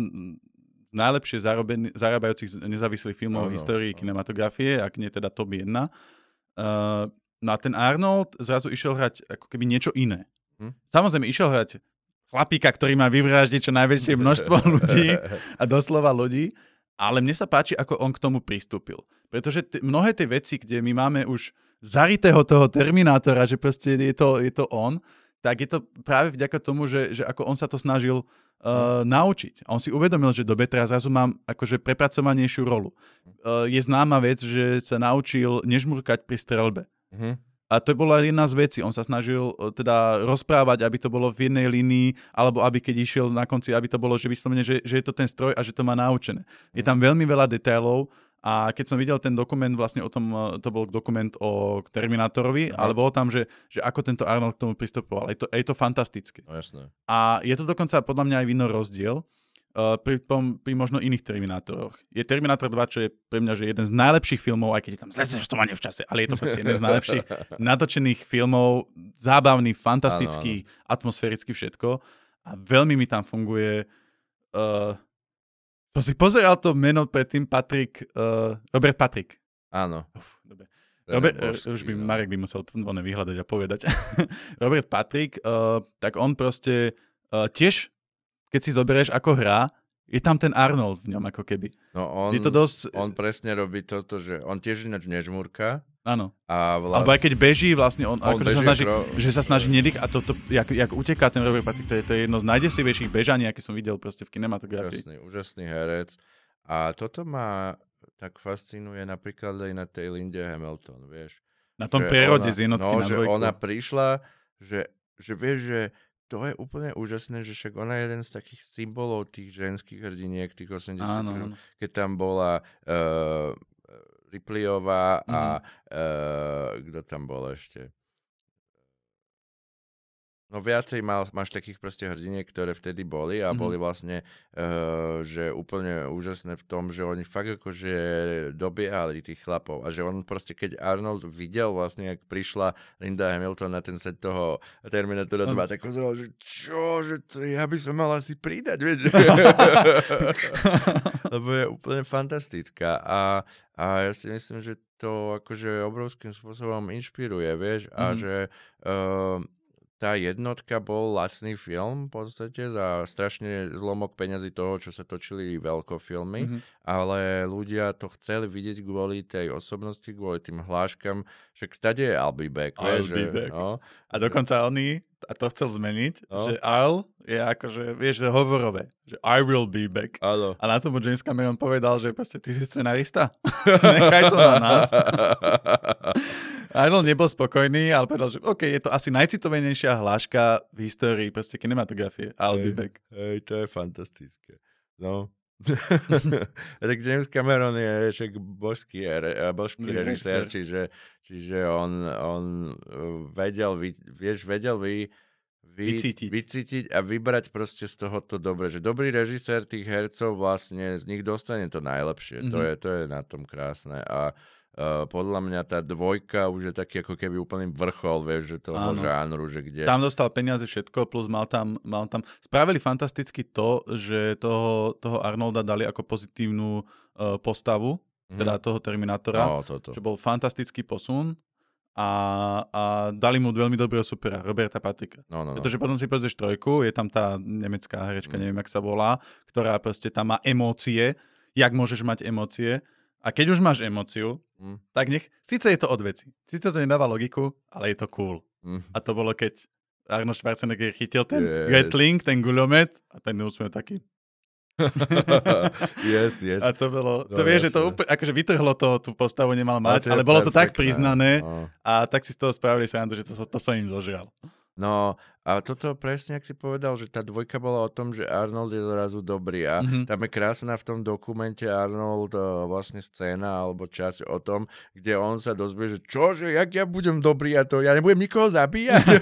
najlepšie zaroben- zarábajúcich nezávislých filmov
Áno,
v histórii
áno.
kinematografie, ak nie teda top 1. Uh, no a ten Arnold zrazu išiel hrať ako keby niečo iné.
Hm?
Samozrejme, išiel hrať chlapíka, ktorý má vyvraždiť čo najväčšie množstvo ľudí a doslova ľudí, ale mne sa páči, ako on k tomu pristúpil. Pretože t- mnohé tie veci, kde my máme už zaritého toho Terminátora, že proste je to, je to on, tak je to práve vďaka tomu, že, že ako on sa to snažil uh, naučiť. On si uvedomil, že do Betra zrazu mám akože prepracovanejšiu rolu. Uh, je známa vec, že sa naučil nežmurkať pri strelbe.
Mhm.
A to bola jedna z vecí. On sa snažil e, teda rozprávať, aby to bolo v jednej línii, alebo aby keď išiel na konci, aby to bolo, že vyslovene, že, že je to ten stroj a že to má naučené. Je tam veľmi veľa detailov a keď som videl ten dokument, vlastne o tom, e, to bol dokument o Terminátorovi, ale bolo tam, že, že ako tento Arnold k tomu pristupoval. Je to, je to fantastické.
No jasné.
A je to dokonca podľa mňa aj vino rozdiel pri, tom, pri možno iných Terminátoroch. Je Terminátor 2, čo je pre mňa že jeden z najlepších filmov, aj keď je tam zle štomanie v čase, ale je to proste jeden z najlepších natočených filmov, zábavný, fantastický, atmosféricky všetko. A veľmi mi tam funguje... Uh, to si pozeral to meno predtým, Patrick, uh, Robert Patrick.
Áno.
Uf, dobre. Robert,
božský,
už by
no.
Marek by musel ono vyhľadať a povedať. Robert Patrick, uh, tak on proste uh, tiež, keď si zoberieš ako hrá, je tam ten Arnold v ňom ako keby.
No on,
je to dosť...
on presne robí toto, že on tiež ináč nežmurka
Áno.
a
Alebo
vlastne...
aj keď beží, vlastne on,
On
akože sa snaží,
kro-
že sa snaží nedých a to, to jak, jak uteká ten Robert Patrick, to je, to je jedno z najdesivejších bežaní, aké som videl proste v kinematografii.
Úžasný, úžasný herec. A toto ma tak fascinuje napríklad aj na tej Linde Hamilton, vieš.
Na tom prerode z jednotky
no,
na
že ona prišla, že, že vieš, že to je úplne úžasné, že však ona je jeden z takých symbolov tých ženských hrdiniek tých 80
Áno,
keď tam bola uh, Ripleyová a
Mhm.
uh, kto tam bol ešte? No viacej mal, máš takých proste hrdiniek, ktoré vtedy boli a
Mhm.
boli vlastne, uh, že úplne úžasné v tom, že oni fakt akože dobiehali tých chlapov a že on proste, keď Arnold videl vlastne, jak prišla Linda Hamilton na ten set toho Terminatora 2, tak pozeral, že čo, že to, ja by som mal asi pridať, vieš. Lebo je úplne fantastická a, a ja si myslím, že to akože obrovským spôsobom inšpiruje, vieš, a
Mhm.
že uh, tá jednotka bol lacný film v podstate za strašne zlomok peňazí toho, čo sa točili veľkofilmy,
Mhm.
ale ľudia to chceli vidieť kvôli tej osobnosti, kvôli tým hláškam, však stade je I'll be back,
I'll
vieš,
be
že,
back.
No,
A dokonca oni, a to chcel zmeniť,
No.
že I'll je akože, vieš, že hovorové, že I will be back.
áno.
A na tomu James Cameron povedal, že proste ty si scenarista. Nechaj to na nás. Arnold nebol spokojný, ale povedal, že OK, je to asi najcitovenejšia hláška v histórii proste kinematografie. I'll be
Hej.
back.
Hej, to je fantastické. No. tak James Cameron je však božský, re- božský režisér, čiže, čiže on, on uh, vedel, vieš, vedel vy, vy,
Vycítiť.
vycítiť a vybrať proste z toho to dobre. Že dobrý režisér tých hercov vlastne z nich dostane to najlepšie. Mm-hmm. To,
Mhm.
je, to je na tom krásne. A uh, podľa mňa tá dvojka už je taký ako keby úplný vrchol, vieš, že toho
Áno.
žánru, že kde...
Tam dostal peniaze všetko, plus mal tam, mal tam... Spravili fantasticky to, že toho, toho Arnolda dali ako pozitívnu uh, postavu,
Mhm.
teda toho Terminátora.
No, toto.
čo bol fantastický posun a, a dali mu veľmi dobrého supera, Roberta Patrika.
No, no, no.
Pretože potom si pozrieš trojku, je tam tá nemecká herečka,
Mm.
neviem, jak sa volá, ktorá proste tam má emócie, jak môžeš mať emócie. A keď už máš emóciu,
Mm.
tak nech, síce je to od veci, síce to nedáva logiku, ale je to cool.
Mm.
A to bolo, keď Arnold Schwarzenegger chytil ten
Yes.
Gatling, ten guľomet a ten úsmev taký.
yes, yes.
A to bolo, to
No,
vieš, že to úplne, akože vytrhlo to, tú postavu nemal mať, ale bolo to tak priznané,
No.
a tak si z toho spravili srandu, že to, to som im zožral.
no a toto presne, ak si povedal, že tá dvojka bola o tom, že Arnold je zrazu dobrý a
Mhm.
tam je krásna v tom dokumente Arnold eh, vlastne scéna alebo časť o tom, kde on sa dozvie, že čo, že jak ja budem dobrý a to, ja nebudem nikoho zabíjať.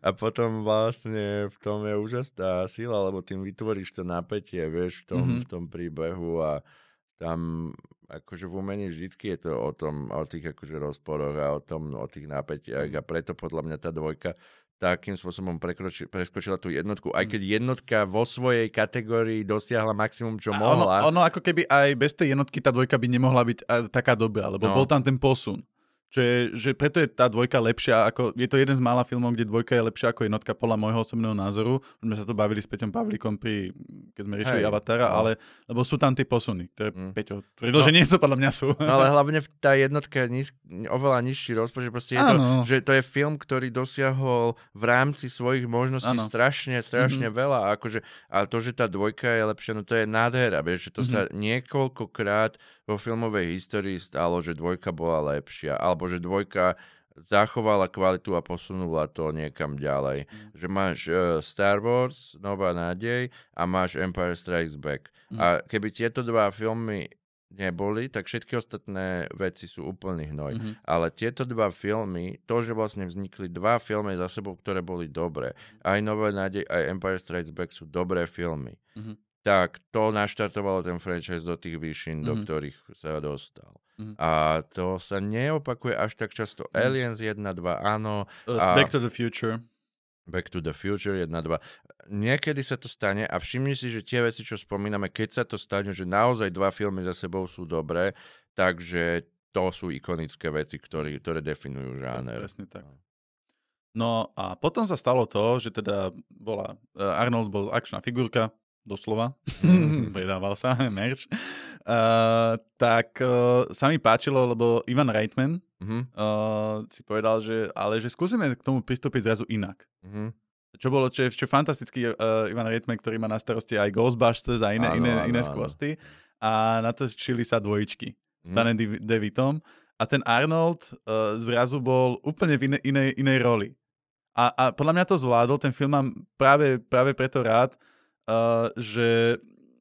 a potom vlastne v tom je úžasná sila, lebo tým vytvoríš to napätie, vieš, v tom,
Mhm.
v tom príbehu a tam akože v umení vždycky je to o tom, o tých akože rozporoch a o tom, o tých napätiach a preto podľa mňa tá dvojka takým spôsobom prekroči, preskočila tú jednotku, aj keď jednotka vo svojej kategórii dosiahla maximum, čo
A ono,
mohla.
ono ako keby aj bez tej jednotky tá dvojka by nemohla byť a, taká dobrá, lebo
No.
bol tam ten posun. Je, že preto je tá dvojka lepšia, ako, je to jeden z mála filmov, kde dvojka je lepšia ako jednotka podľa môjho osobného názoru. Sme sa to bavili s Peťom Pavlíkom pri, keď sme riešili
Hej,
Avatara,
no.
ale lebo sú tam tie posuny, ktoré
Mm.
Peťo tvrdil, že nie sú, podľa mňa sú.
No ale hlavne v- tá jednotka je nízk, oveľa nižší rozpočet. Proste je to, že to je film, ktorý dosiahol v rámci svojich možností
Áno.
strašne, strašne veľa. A, akože, a to, že tá dvojka je lepšia, no to je nádhera. Vieš, že to sa niekoľkokrát vo filmovej histórii stalo, že dvojka bola lepšia. Alebo že dvojka zachovala kvalitu a posunula to niekam ďalej. Že máš uh, Star Wars, Nová nádej a máš Empire Strikes Back. A keby tieto dva filmy neboli, tak všetky ostatné veci sú úplný hnoj.
Mhm.
Ale tieto dva filmy, to, že vlastne vznikli dva filmy za sebou, ktoré boli dobré, aj Nové nádej, aj Empire Strikes Back sú dobré filmy,
Mhm.
Tak to naštartovalo ten franchise do tých výšin, do
Mhm.
ktorých sa dostal.
Mhm.
A to sa neopakuje až tak často. Aliens 1, 2, áno,
Uh,
A-
Back to the Future.
Back to the Future 1, 2. Niekedy sa to stane a všimni si, že tie veci, čo spomíname, keď sa to stane, že naozaj dva filmy za sebou sú dobré, takže to sú ikonické veci, ktoré, ktoré definujú žáner.
Presne tak. No a potom sa stalo to, že teda bola, uh, Arnold bol akčná figurka, doslova, predával sa, merch, uh, tak uh, sa mi páčilo, lebo Ivan Reitman
Mhm,
uh, si povedal, že ale že skúsime k tomu pristúpiť zrazu inak.
mhm.
Čo bolo, čo je, čo fantastický uh, Ivan Reitman, ktorý má na starosti aj Ghostbusters a iné,
Áno,
iné,
áno,
iné skvosty. A na to čili sa dvojičky s
Mhm.
Danem Dev- Devitom. A ten Arnold uh, zrazu bol úplne v inej, inej, inej roli. A, a podľa mňa to zvládol, ten film mám práve, práve preto rád, uh, že,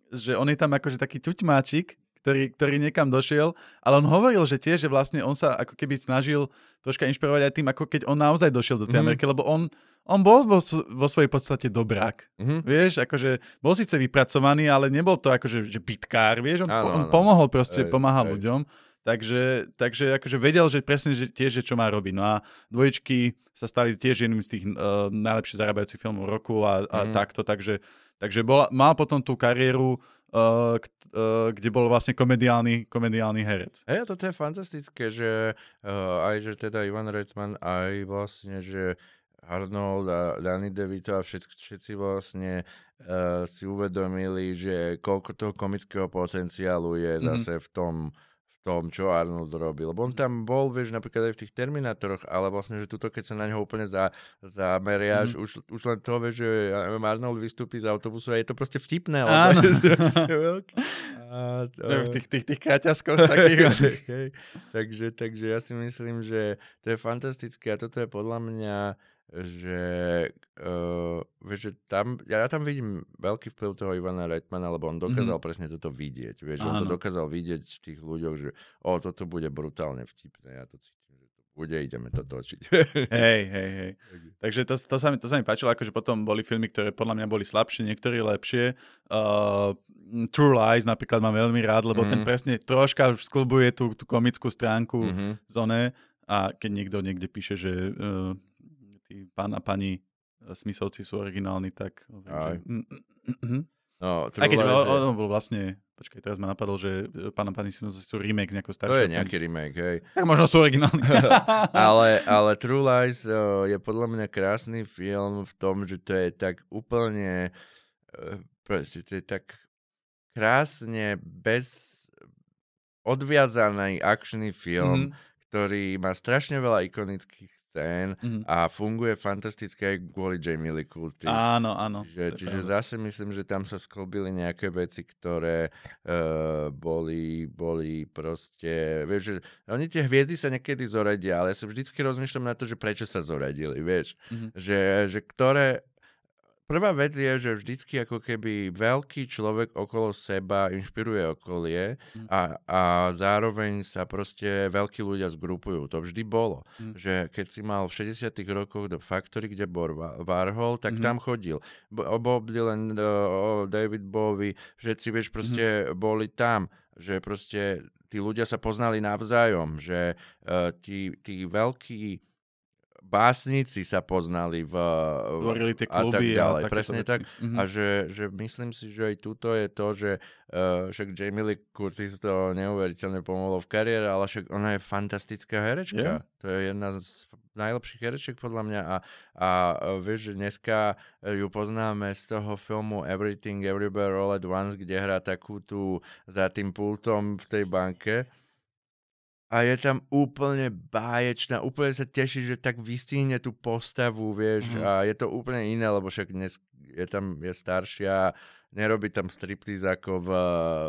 že on je tam akože taký ťuťmáčik, ktorý, ktorý niekam došiel, ale on hovoril, že tiež, že vlastne on sa ako keby snažil troška inšpirovať aj tým, ako keď on naozaj došiel do tej
Mhm.
Ameriky, lebo on, on bol vo, vo svojej podstate dobrák.
Mhm.
Vieš, akože bol síce vypracovaný, ale nebol to akože že bitkár, vieš, on,
Áno,
on
áno.
pomohol proste,
Hej,
pomáhal ľuďom. Takže, takže akože vedel, že presne že tiež, že čo má robiť. No a dvojičky sa stali tiež jedným z tých uh, najlepšie zarábajúcich filmov roku a, a
Mhm.
takto, takže, takže bola, mal potom tú kariéru, uh, k, uh, kde bol vlastne komediálny, komediálny herec.
Hej, toto je fantastické, že uh, aj, že teda Ivan Reitman, aj vlastne, že Arnold a Danny DeVito a všetci, všetci vlastne uh, si uvedomili, že koľko toho komického potenciálu je
Mhm.
zase v tom, tom, čo Arnold robil. Lebo on tam bol, vieš, napríklad aj v tých Terminátoroch, ale vlastne, že tuto, keď sa na neho úplne za, zameriaš,
Mhm.
už, už len to, vieš, že ja neviem, Arnold vystúpi z autobusu a je to proste vtipné,
Áno.
A,
V tých, tých, tých kraťaskoch takých.
Hej, takže, takže ja si myslím, že to je fantastické a toto je podľa mňa, že, uh, vieš, že tam, ja, ja tam vidím veľký vplyv toho Ivana Reitmana, lebo on dokázal mm-hmm. presne toto vidieť. Vieš, on to dokázal vidieť v tých ľuďoch, že o, toto bude brutálne vtipné, ja to cítim, že to bude, ideme to točiť.
Hej, hej, hej. Takže to, to, sa mi, to sa mi páčilo, akože potom boli filmy, ktoré podľa mňa boli slabšie, niektorí lepšie. Uh, True Lies napríklad mám veľmi rád, lebo mm. ten
Mhm.
presne troška už sklbuje tú, tú komickú stránku mm.
Mhm.
z one. A keď niekto niekde píše, že uh, tí pán a pani uh, Smithovci sú originálni, tak...
Aj.
Že, mm, mm, mm,
No,
Aj keď
True Lies je-
on, bol vlastne... Počkaj, teraz ma napadlo, že uh, pán a pani Smithovci sú remake z nejakého
to
staršieho
je nejaký remake, hej.
Tak možno sú originálni.
ale, ale True Lies uh, je podľa mňa krásny film v tom, že to je tak úplne uh, proste to je tak krásne bez odviazaný akčný film,
Mhm.
ktorý má strašne veľa ikonických scén
Mhm.
a funguje fantasticky aj kvôli Jamie Lee Curtis.
Áno, áno.
Čiže, čiže zase myslím, že tam sa sklobili nejaké veci, ktoré uh, boli, boli proste, vieš, že oni tie hviezdy sa niekedy zoradia, ale ja sa vždycky rozmýšľam na to, že prečo sa zoradili, vieš,
Mhm.
že, že ktoré, prvá vec je, že vždycky ako keby veľký človek okolo seba inšpiruje okolie
Mhm.
a, a zároveň sa proste veľkí ľudia zgrupujú. To vždy bolo.
Mhm.
Že keď si mal v 60 rokoch do Factory, kde bol Wa- Warhol, tak
Mhm.
tam chodil. Bo- Bob Dylan, David Bowie, všetci, vieš, proste boli tam. Že proste tí ľudia sa poznali navzájom. Že uh, tí, tí veľkí básnici sa poznali v,
Tvorili tie
a tak
kluby a,
ďalej.
takéto
Presne
veci.
tak.
Mhm.
A že, že myslím si, že aj tuto je to, že uh, však Jamie Lee Curtis to neuveriteľne pomohlo v kariére, ale však ona je fantastická herečka. To je jedna z najlepších herečiek podľa mňa a, a uh, vieš, že dneska uh, ju poznáme z toho filmu Everything Everywhere All at Once, kde hrá takú tú za tým pultom v tej banke. A je tam úplne báječná, úplne sa teší, že tak vystihne tú postavu, vieš,
Mhm.
a je to úplne iné, lebo však dnes je tam, je staršia, nerobí tam striptease ako v,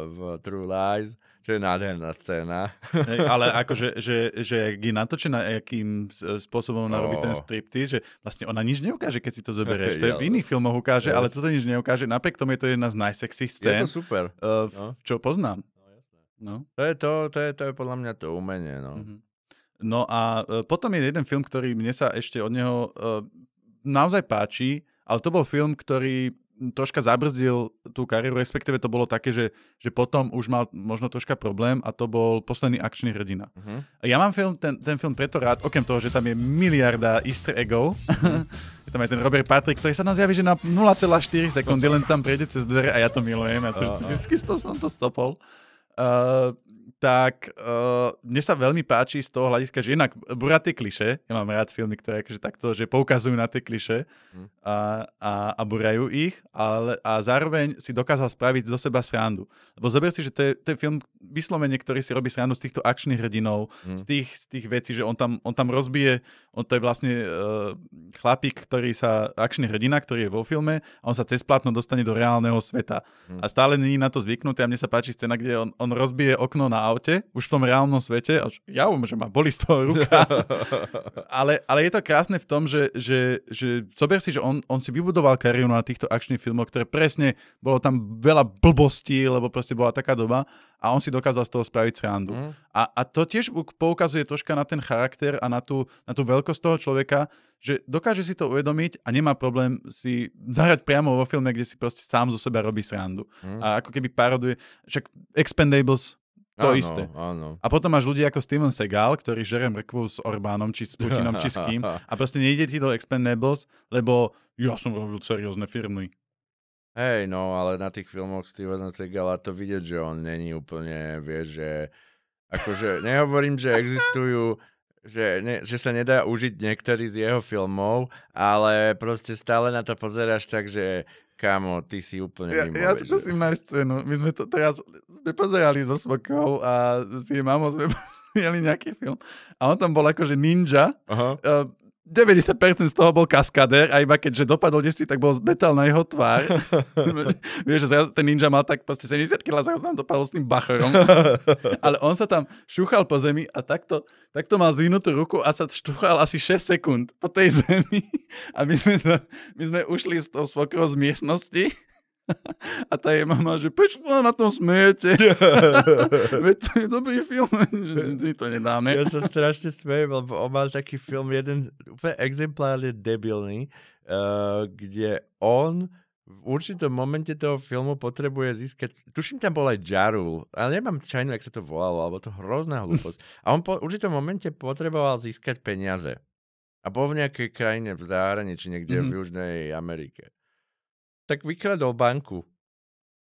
v True Lies, čo je nádherná scéna.
Hej, ale akože, že, že jak je natočená, akým spôsobom ona robí ten striptease, že vlastne ona nič neukáže, keď si to zoberieš. To je v iných filmoch ukáže, ale
Yes.
toto nič neukáže. Napriek tomu je to jedna z najsexy
Je
scén,
to super.
uh,
no.
čo poznám. No.
To je to, to je, to je podľa mňa to umenie, no.
Mhm. No a e, potom je jeden film, ktorý mne sa ešte od neho e, naozaj páči, ale to bol film, ktorý troška zabrzdil tú kariéru, respektíve to bolo také, že, že potom už mal možno troška problém a to bol posledný akčný hrdina.
Mhm.
A Ja mám film, ten, ten film preto rád, okrem toho, že tam je miliarda easter eggov. je tam aj ten Robert Patrick, ktorý sa nám zjaví, že na 0,4 sekundy len tam prejde cez dvere a ja to milujem. Ja to
á.
vždycky to som to stopol. Uh, tak uh, mne sa veľmi páči z toho hľadiska, že jednak burá tie kliše, ja mám rád filmy, ktoré akože takto, že poukazujú na tie kliše
Hm.
a, a, a burajú ich, ale, a zároveň si dokázal spraviť zo seba srandu. Lebo zober si, že to je, to je film vyslovene, ktorý si robí srandu z týchto akčných hrdinov,
Hm.
z, tých, z tých vecí, že on tam, on tam rozbije, on to je vlastne uh, chlapík, ktorý sa, akčný hrdina, ktorý je vo filme a on sa cez plátno dostane do reálneho sveta.
Hm.
A stále není na to zvyknutý a mne sa páči scéna, kde on, on rozbije okno na aute, už v tom reálnom svete, a ja viem, že ma boli z toho ruka. ale, ale je to krásne v tom, že, že, že zober si, že on, on si vybudoval kariéru na týchto akčných filmoch, ktoré presne, bolo tam veľa blbostí, lebo proste bola taká doba a on si dokázal z toho spraviť srandu. Mm. A, a to tiež poukazuje troška na ten charakter a na tú, na tú veľkosť toho človeka, že dokáže si to uvedomiť a nemá problém si zahrať priamo vo filme, kde si proste sám zo seba robí srandu. Mm. A ako keby paroduje, však Expendables to áno, isté.
Áno.
A potom máš ľudí ako Steven Segal, ktorý žere mrkvu s Orbánom, či s Putinom, či s kým. A proste nejde ti do Expendables, lebo ja som robil seriózne firmy.
Hej, no, ale na tých filmoch Stevena Segala to vidieť, že on není úplne, vieš, že akože nehovorím, že existujú že, ne, že sa nedá užiť niektorý z jeho filmov, ale proste stále na to pozeráš tak, že Kámo, ty si úplne
ja,
mimo.
Ja si prosím nájsť scénu. My sme to teraz sme pozerali so Smokou a s jej mamou sme jeli nejaký film. A on tam bol akože ninja. Aha. Uh, 90% z toho bol kaskader a iba keďže dopadol desi, tak bol detail na jeho tvár. Vieš, že ten ninja mal tak proste 70 kg, sa tam dopadol s tým bachorom. Ale on sa tam šúchal po zemi a takto, takto mal zdvihnutú ruku a sa šúchal asi 6 sekúnd po tej zemi. A my sme, my sme ušli z toho svokrou z miestnosti a tá je mama, že prečo na tom smejete? Veď to je dobrý film, že si to nedáme.
Ja sa strašne smejem, lebo on mal taký film, jeden úplne exemplárne debilný, uh, kde on v určitom momente toho filmu potrebuje získať, tuším tam bol aj Jarul, ale nemám čajnu, jak sa to volalo, alebo to hrozná hlúposť. A on po určitom momente potreboval získať peniaze. A bol v nejakej krajine v zahraničí, niekde mm-hmm. v Južnej Amerike tak vykradol banku.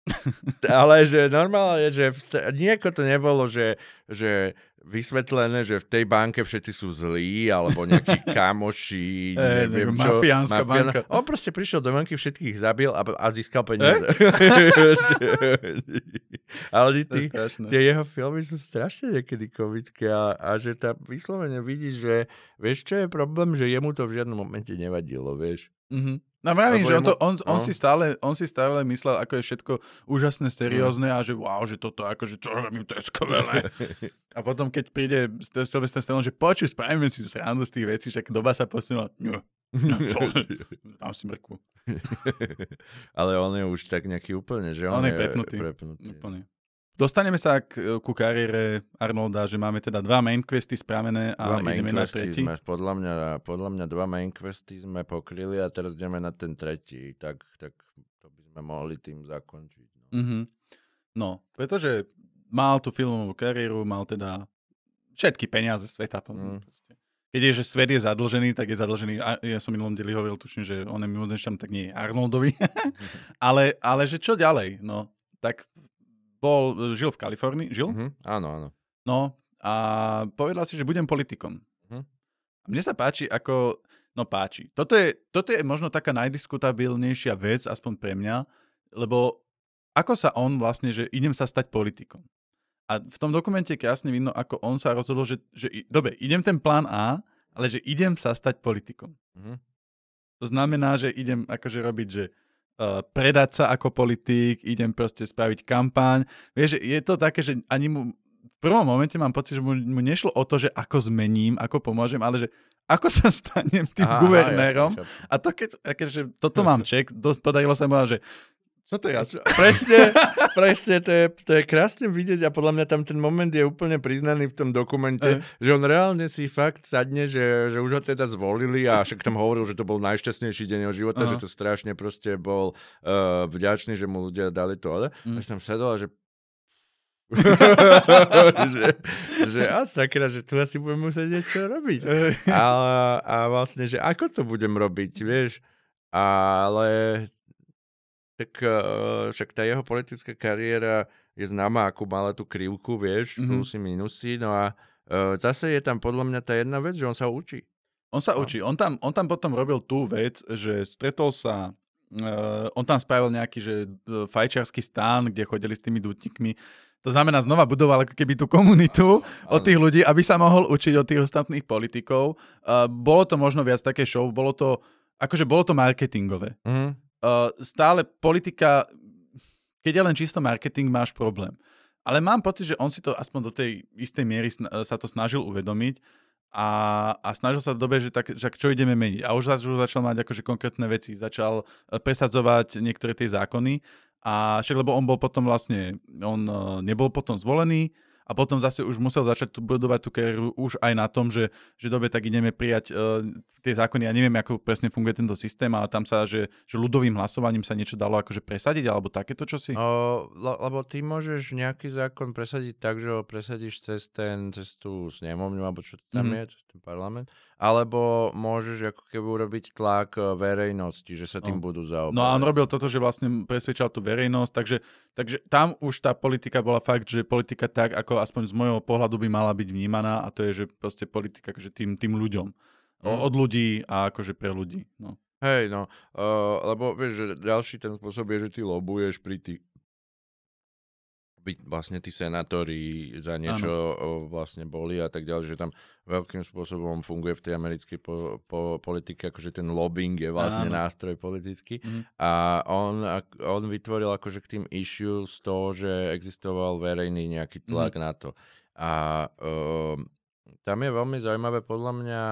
Ale že normálne, že nejako to nebolo, že, že vysvetlené, že v tej banke všetci sú zlí, alebo nejakí kamoši,
e, neviem čo. Mafiánska mafián... banka.
On proste prišiel do banky, všetkých zabil a, a získal peniaze. E? Ale tí, tie jeho filmy sú strašne niekedy komické a, a že tam vyslovene vidíš, že vieš, čo je problém, že jemu to v žiadnom momente nevadilo, vieš.
Mm-hmm. No vravím, že on, to, on, on, no. si stále, on si stále myslel, ako je všetko úžasné, seriózne no. a že wow, že toto akože čo robím, to je skvelé. a potom, keď príde Sylvester Stallone, že počuj, spravíme si srandu z tých vecí, že doba sa posunula. Nie, nie, čo? Dám si mrkvu.
Ale on je už tak nejaký úplne, že on,
on je, je prepnutý. prepnutý. Úplne. Dostaneme sa k, ku kariére Arnolda, že máme teda dva main questy spravené a dva ideme na tretí.
Sme, podľa, mňa, podľa mňa dva main questy sme pokryli a teraz ideme na ten tretí. Tak, tak to by sme mohli tým zakončiť. No,
mm-hmm. no pretože mal tú filmovú kariéru, mal teda všetky peniaze sveta. Mm. Keď je, že svet je zadlžený, tak je zadlžený. A ja som minulom deli hovoril, tuším, že on je mimozemšťan, tak nie je Arnoldovi. ale, ale že čo ďalej? No, tak bol, žil v Kalifornii, žil?
Uh-huh. Áno, áno.
No a povedal si, že budem politikom. A mne sa páči, ako, no páči. Toto je, toto je možno taká najdiskutabilnejšia vec, aspoň pre mňa, lebo ako sa on vlastne, že idem sa stať politikom. A v tom dokumente krásne vidno, ako on sa rozhodol, že, že dobre, idem ten plán A, ale že idem sa stať politikom. Uh-huh. To znamená, že idem akože robiť, že uh, predať sa ako politík, idem proste spraviť kampaň. Vieš, je to také, že ani mu v prvom momente mám pocit, že mu, mu nešlo o to, že ako zmením, ako pomôžem, ale že ako sa stanem tým aha, guvernérom. Aha, a to keď, akože, toto mám ček, dosť podarilo sa mu, že čo teraz?
Presne, presne, to je, to je krásne vidieť a podľa mňa tam ten moment je úplne priznaný v tom dokumente, uh. že on reálne si fakt sadne, že, že už ho teda zvolili a však tam hovoril, že to bol najšťastnejší deň jeho života, uh. že to strašne proste bol uh, vďačný, že mu ľudia dali to, ale mm. až tam sedol a že že, že a sakra, že tu asi budem musieť niečo robiť. A, a vlastne, že ako to budem robiť, vieš? Ale tak uh, však tá jeho politická kariéra je známa, ako mala tú krivku, vieš, mm-hmm. plusy, minusy, no a uh, zase je tam podľa mňa tá jedna vec, že on sa učí.
On sa no. učí. On tam, on tam potom robil tú vec, že stretol sa, uh, on tam spravil nejaký, že uh, fajčiarsky stán, kde chodili s tými dutníkmi. To znamená, znova budoval ako keby tú komunitu od tých ľudí, aby sa mohol učiť od tých ostatných politikov. Uh, bolo to možno viac také show, bolo to, akože bolo to marketingové. Mm. Uh, stále politika, keď je len čisto marketing, máš problém. Ale mám pocit, že on si to aspoň do tej istej miery sa to snažil uvedomiť a, a snažil sa v dobe, že, tak, že čo ideme meniť. A už, už začal mať akože konkrétne veci, začal e, presadzovať niektoré tie zákony a však lebo on bol potom vlastne, on e, nebol potom zvolený a potom zase už musel začať tu budovať tú kariéru už aj na tom, že, že dobe tak ideme prijať uh, tie zákony. Ja neviem, ako presne funguje tento systém, ale tam sa, že, že ľudovým hlasovaním sa niečo dalo akože presadiť, alebo takéto čosi?
O, le- lebo ty môžeš nejaký zákon presadiť tak, že ho presadíš cez, ten, cez tú snemovňu, alebo čo tam
Mhm.
je, cez ten parlament, alebo môžeš ako keby urobiť tlak e, verejnosti, že sa tým
No.
budú zaoberať.
No a on robil toto, že vlastne presvedčal tú verejnosť, takže, takže tam už tá politika bola fakt, že politika tak, ako aspoň z môjho pohľadu by mala byť vnímaná a to je, že proste politika akože tým, tým ľuďom. O,
Mm.
od ľudí a akože pre ľudí. No.
Hej, no, uh, lebo vieš, že ďalší ten spôsob je, že ty lobuješ pri tých byť vlastne tí senátori za niečo o, vlastne boli a tak ďalej, že tam veľkým spôsobom funguje v tej americkej po, po, politike, akože ten lobbying je vlastne
Áno.
nástroj politický.
Mhm.
A on, on vytvoril akože k tým issues to, že existoval verejný nejaký tlak
Mhm.
na to. A um, tam je veľmi zaujímavé podľa mňa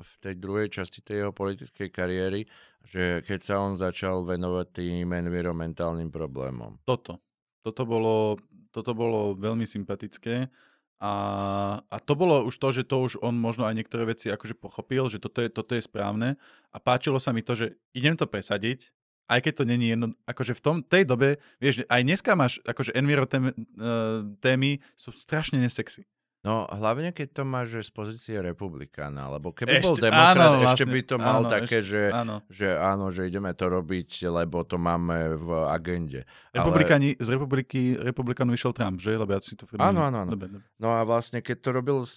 v tej druhej časti tej jeho politickej kariéry, že keď sa on začal venovať tým environmentálnym problémom.
Toto. Toto bolo, toto bolo veľmi sympatické a, a to bolo už to, že to už on možno aj niektoré veci akože pochopil, že toto je, toto je správne a páčilo sa mi to, že idem to presadiť, aj keď to není jedno, akože v tom, tej dobe, vieš, aj dneska máš, akože enviro témy, témy sú strašne nesexy.
No hlavne keď to máš že z pozície republikána, lebo keby bol
Ešte-
demokrat,
áno,
ešte
vlastne,
by to mal
áno,
také,
ešte-
že,
áno.
že áno, že ideme to robiť, lebo to máme v agende.
Republikáni, z republiky, republikánu vyšiel Trump, že? Lebo ja si to
Áno, áno, áno.
Dobre, dobre.
No a vlastne, keď to robil o,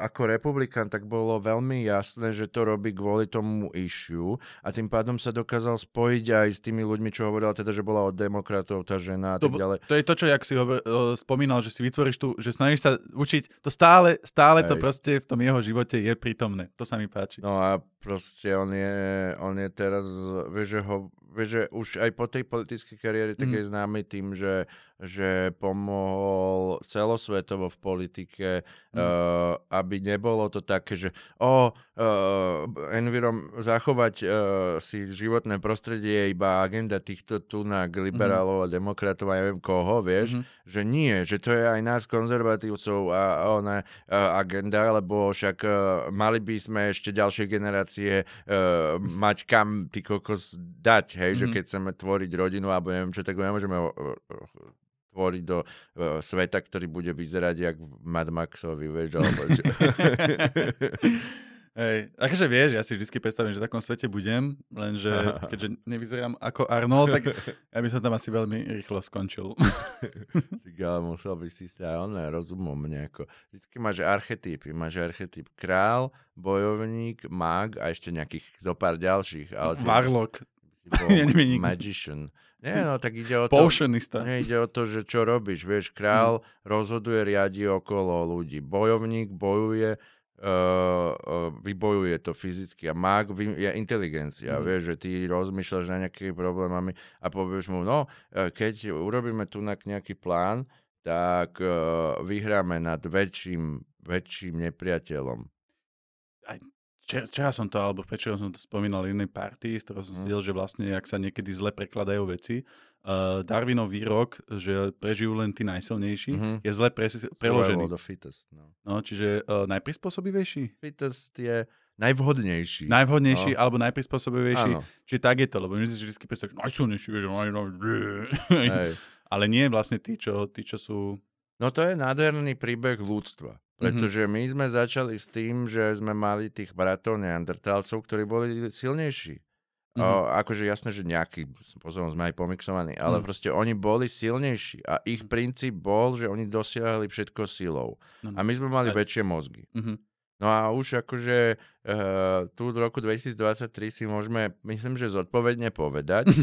ako republikán, tak bolo veľmi jasné, že to robí kvôli tomu issue a tým pádom sa dokázal spojiť aj s tými ľuďmi, čo hovorila teda, že bola od demokratov tá žena a
To,
tak ďalej.
to je to, čo jak si hovor, uh, spomínal, že si vytvoríš tu, že snažíš sa učiť, to stále, stále to proste v tom jeho živote je prítomné. To sa mi páči.
No a proste on je, on je teraz, vieš, že, ho, že už aj po tej politickej kariére tak
Mhm.
je známy tým, že, že pomohol celosvetovo v politike,
Mhm.
uh, aby nebolo to také, že o, uh, envirom, zachovať uh, si životné prostredie je iba agenda týchto tunak liberálov a demokratov a neviem koho, vieš,
Mhm.
že nie, že to je aj nás konzervatívcov a, ona a, agenda, lebo však uh, mali by sme ešte ďalšie generácie uh, mať kam ty kokos dať, hej, že
Mhm.
keď chceme tvoriť rodinu alebo neviem čo, tak nemôžeme tvoriť do uh, sveta, ktorý bude vyzerať jak Mad Maxovi, vieš, alebo čo.
Hej, akože vieš, ja si vždy predstavím, že v takom svete budem, lenže keďže nevyzerám ako Arnold, tak ja by som tam asi veľmi rýchlo skončil.
Tak ale musel by si sa on rozumom nejako. Vždycky máš archetypy. Máš archetyp král, bojovník, mag a ešte nejakých zo pár ďalších. Ale ty
Warlock,
si bol
Ja neviem
magician. Nie, no tak ide o to... Nie, ide o to, že čo robíš. Vieš, král
Hm.
rozhoduje, riadi okolo ľudí. Bojovník bojuje, uh, uh, vybojuje to fyzicky. A vy- je inteligencia.
Mhm.
Vieš, že ty rozmýšľaš na nejakými problémami a povieš mu, no, eh, keď urobíme tu nejaký plán, tak uh, vyhráme nad väčším, väčším nepriateľom.
Včera, som to, alebo večera som to spomínal v jednej partii, z ktorého som si že vlastne, ak sa niekedy zle prekladajú veci, uh, Darwinov výrok, že prežijú len tí najsilnejší,
Mhm.
je zle pre, preložený.
The fittest, no.
No, čiže uh, najprispôsobivejší?
Fittest je najvhodnejší.
Najvhodnejší
No.
alebo najprispôsobivejší.
Áno,
Čiže tak je to, lebo my si vždy predstavíš, najsilnejší, vieš, naj, naj, ale nie vlastne tí, čo, tí, čo sú...
No to je nádherný príbeh ľudstva.
Mhm.
Pretože my sme začali s tým, že sme mali tých bratov neandertálcov, ktorí boli silnejší.
Mhm.
O, akože jasné, že nejaký spôsobom sme aj pomixovaní, ale
Mhm.
proste oni boli silnejší a ich princíp bol, že oni dosiahli všetko silou.
No,
A my sme mali
Aj.
väčšie mozgy.
Mhm.
No a už akože uh, tu v roku 2023 si môžeme, myslím, že zodpovedne povedať,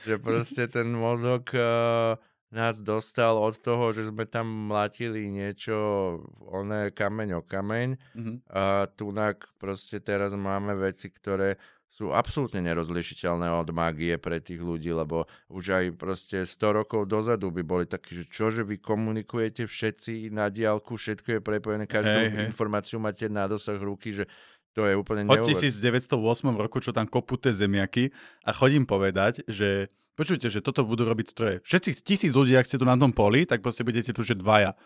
že proste ten mozog uh, nás dostal od toho, že sme tam mlatili niečo, oné kameň o kameň
Mhm.
a tunak proste teraz máme veci, ktoré sú absolútne nerozlišiteľné od mágie pre tých ľudí, lebo už aj proste 100 rokov dozadu by boli takí, že čo, že vy komunikujete všetci na diálku, všetko je prepojené, každú
hej.
informáciu máte na dosah ruky, že to je úplne
Od
neuver-
1908 roku, čo tam kopú tie zemiaky a chodím povedať, že počujte, že toto budú robiť stroje. Všetci tisíc ľudí, ak ste tu na tom poli, tak proste budete tu, že dvaja.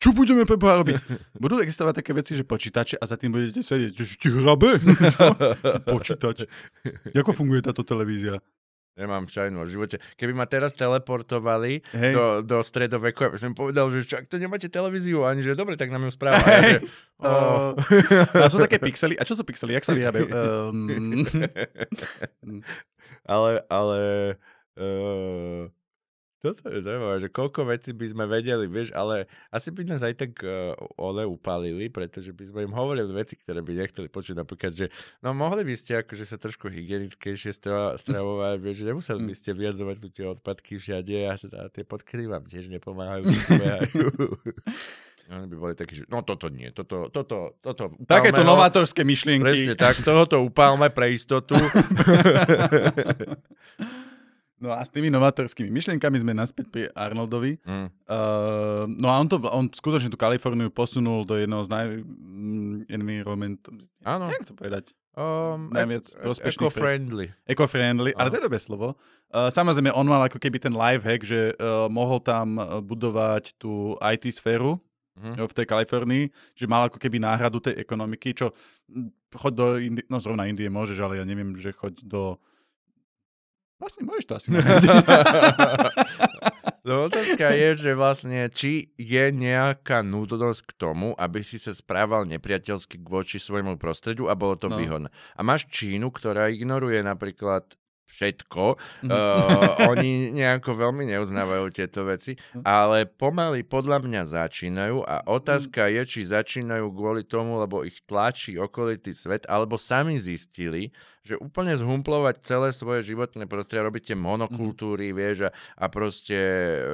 Čo budeme preboha robiť? Budú existovať také veci, že počítače a za tým budete sedieť. Že ti hrabe? Čo? Počítač. Ako funguje táto televízia?
Nemám šajnu v živote. Keby ma teraz teleportovali
Hej.
do, do stredoveku, ja by som povedal, že čak to nemáte televíziu, ani že dobre, tak nám ju správa. Ja, že, oh.
Uh, a sú také pixely. A čo sú pixely? Jak sa vyrábajú? Um,
ale, ale uh, toto je zaujímavé, že koľko vecí by sme vedeli, vieš, ale asi by nás aj tak uh, ole upálili, pretože by sme im hovorili veci, ktoré by nechceli počuť, napríklad, že no mohli by ste akože sa trošku hygienickejšie stra- stravovať, vieš, že nemuseli by ste vyjadzovať tu tie odpadky všade a teda tie podkedy vám tiež nepomáhajú. Oni by boli takí, že no toto nie, toto, toto, toto.
takéto
upálme ho.
novátorské myšlienky.
Presne tak, tohoto upálme pre istotu.
No a s tými novátorskými myšlienkami sme naspäť pri Arnoldovi.
Mm.
Uh, no a on, to, on skutočne tú Kaliforniu posunul do jedného z naj... mm, environment...
Áno.
Jak to povedať?
Um,
Najviac
ec-
prospešný pre-
Eco-friendly.
Eco-friendly, ale to je dobré slovo. Uh, samozrejme, on mal ako keby ten life hack, že uh, mohol tam uh, budovať tú IT sféru jo, v tej Kalifornii, že mal ako keby náhradu tej ekonomiky, čo mm, choď do Indie, no zrovna Indie môžeš, ale ja neviem, že choď do... Vlastne môžeš to asi.
No otázka je, že vlastne, či je nejaká nutnosť k tomu, aby si sa správal nepriateľsky voči svojmu prostrediu a bolo to
No.
výhodné. A máš Čínu, ktorá ignoruje napríklad všetko.
Mhm.
Uh, oni nejako veľmi neuznávajú tieto veci,
Mhm.
ale pomaly podľa mňa začínajú a otázka je, či začínajú kvôli tomu, lebo ich tlačí okolitý svet, alebo sami zistili, že úplne zhumplovať celé svoje životné prostredie, robíte
Mhm.
monokultúry, vieš, a, a proste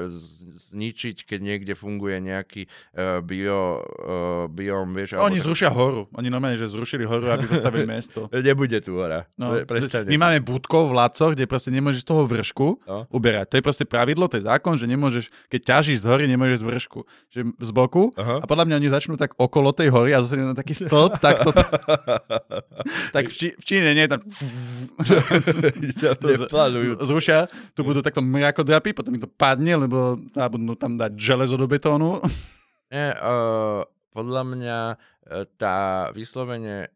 z- zničiť, keď niekde funguje nejaký uh, bio, uh, biom, vieš.
Oni
alebo-
zrušia horu. Oni normálne, že zrušili horu, aby postavili mesto.
Nebude tu hora.
No,
Pre- predstavte
my máme budkov v Lacoch, kde proste nemôžeš toho vršku
No.
uberať. To je proste pravidlo, to je zákon, že nemôžeš, keď ťažíš z hory, nemôžeš z vršku. Že z boku.
Aha.
A podľa mňa oni začnú tak okolo tej hory a zostane na taký stĺp, tak to... tak v, Čí, v Číne nie je tam... to z-
Neplánujú.
zrušia, tu budú takto mrakodrapy, potom im to padne, lebo tá budú tam dať železo do betónu.
Nie, uh, podľa mňa uh, tá vyslovene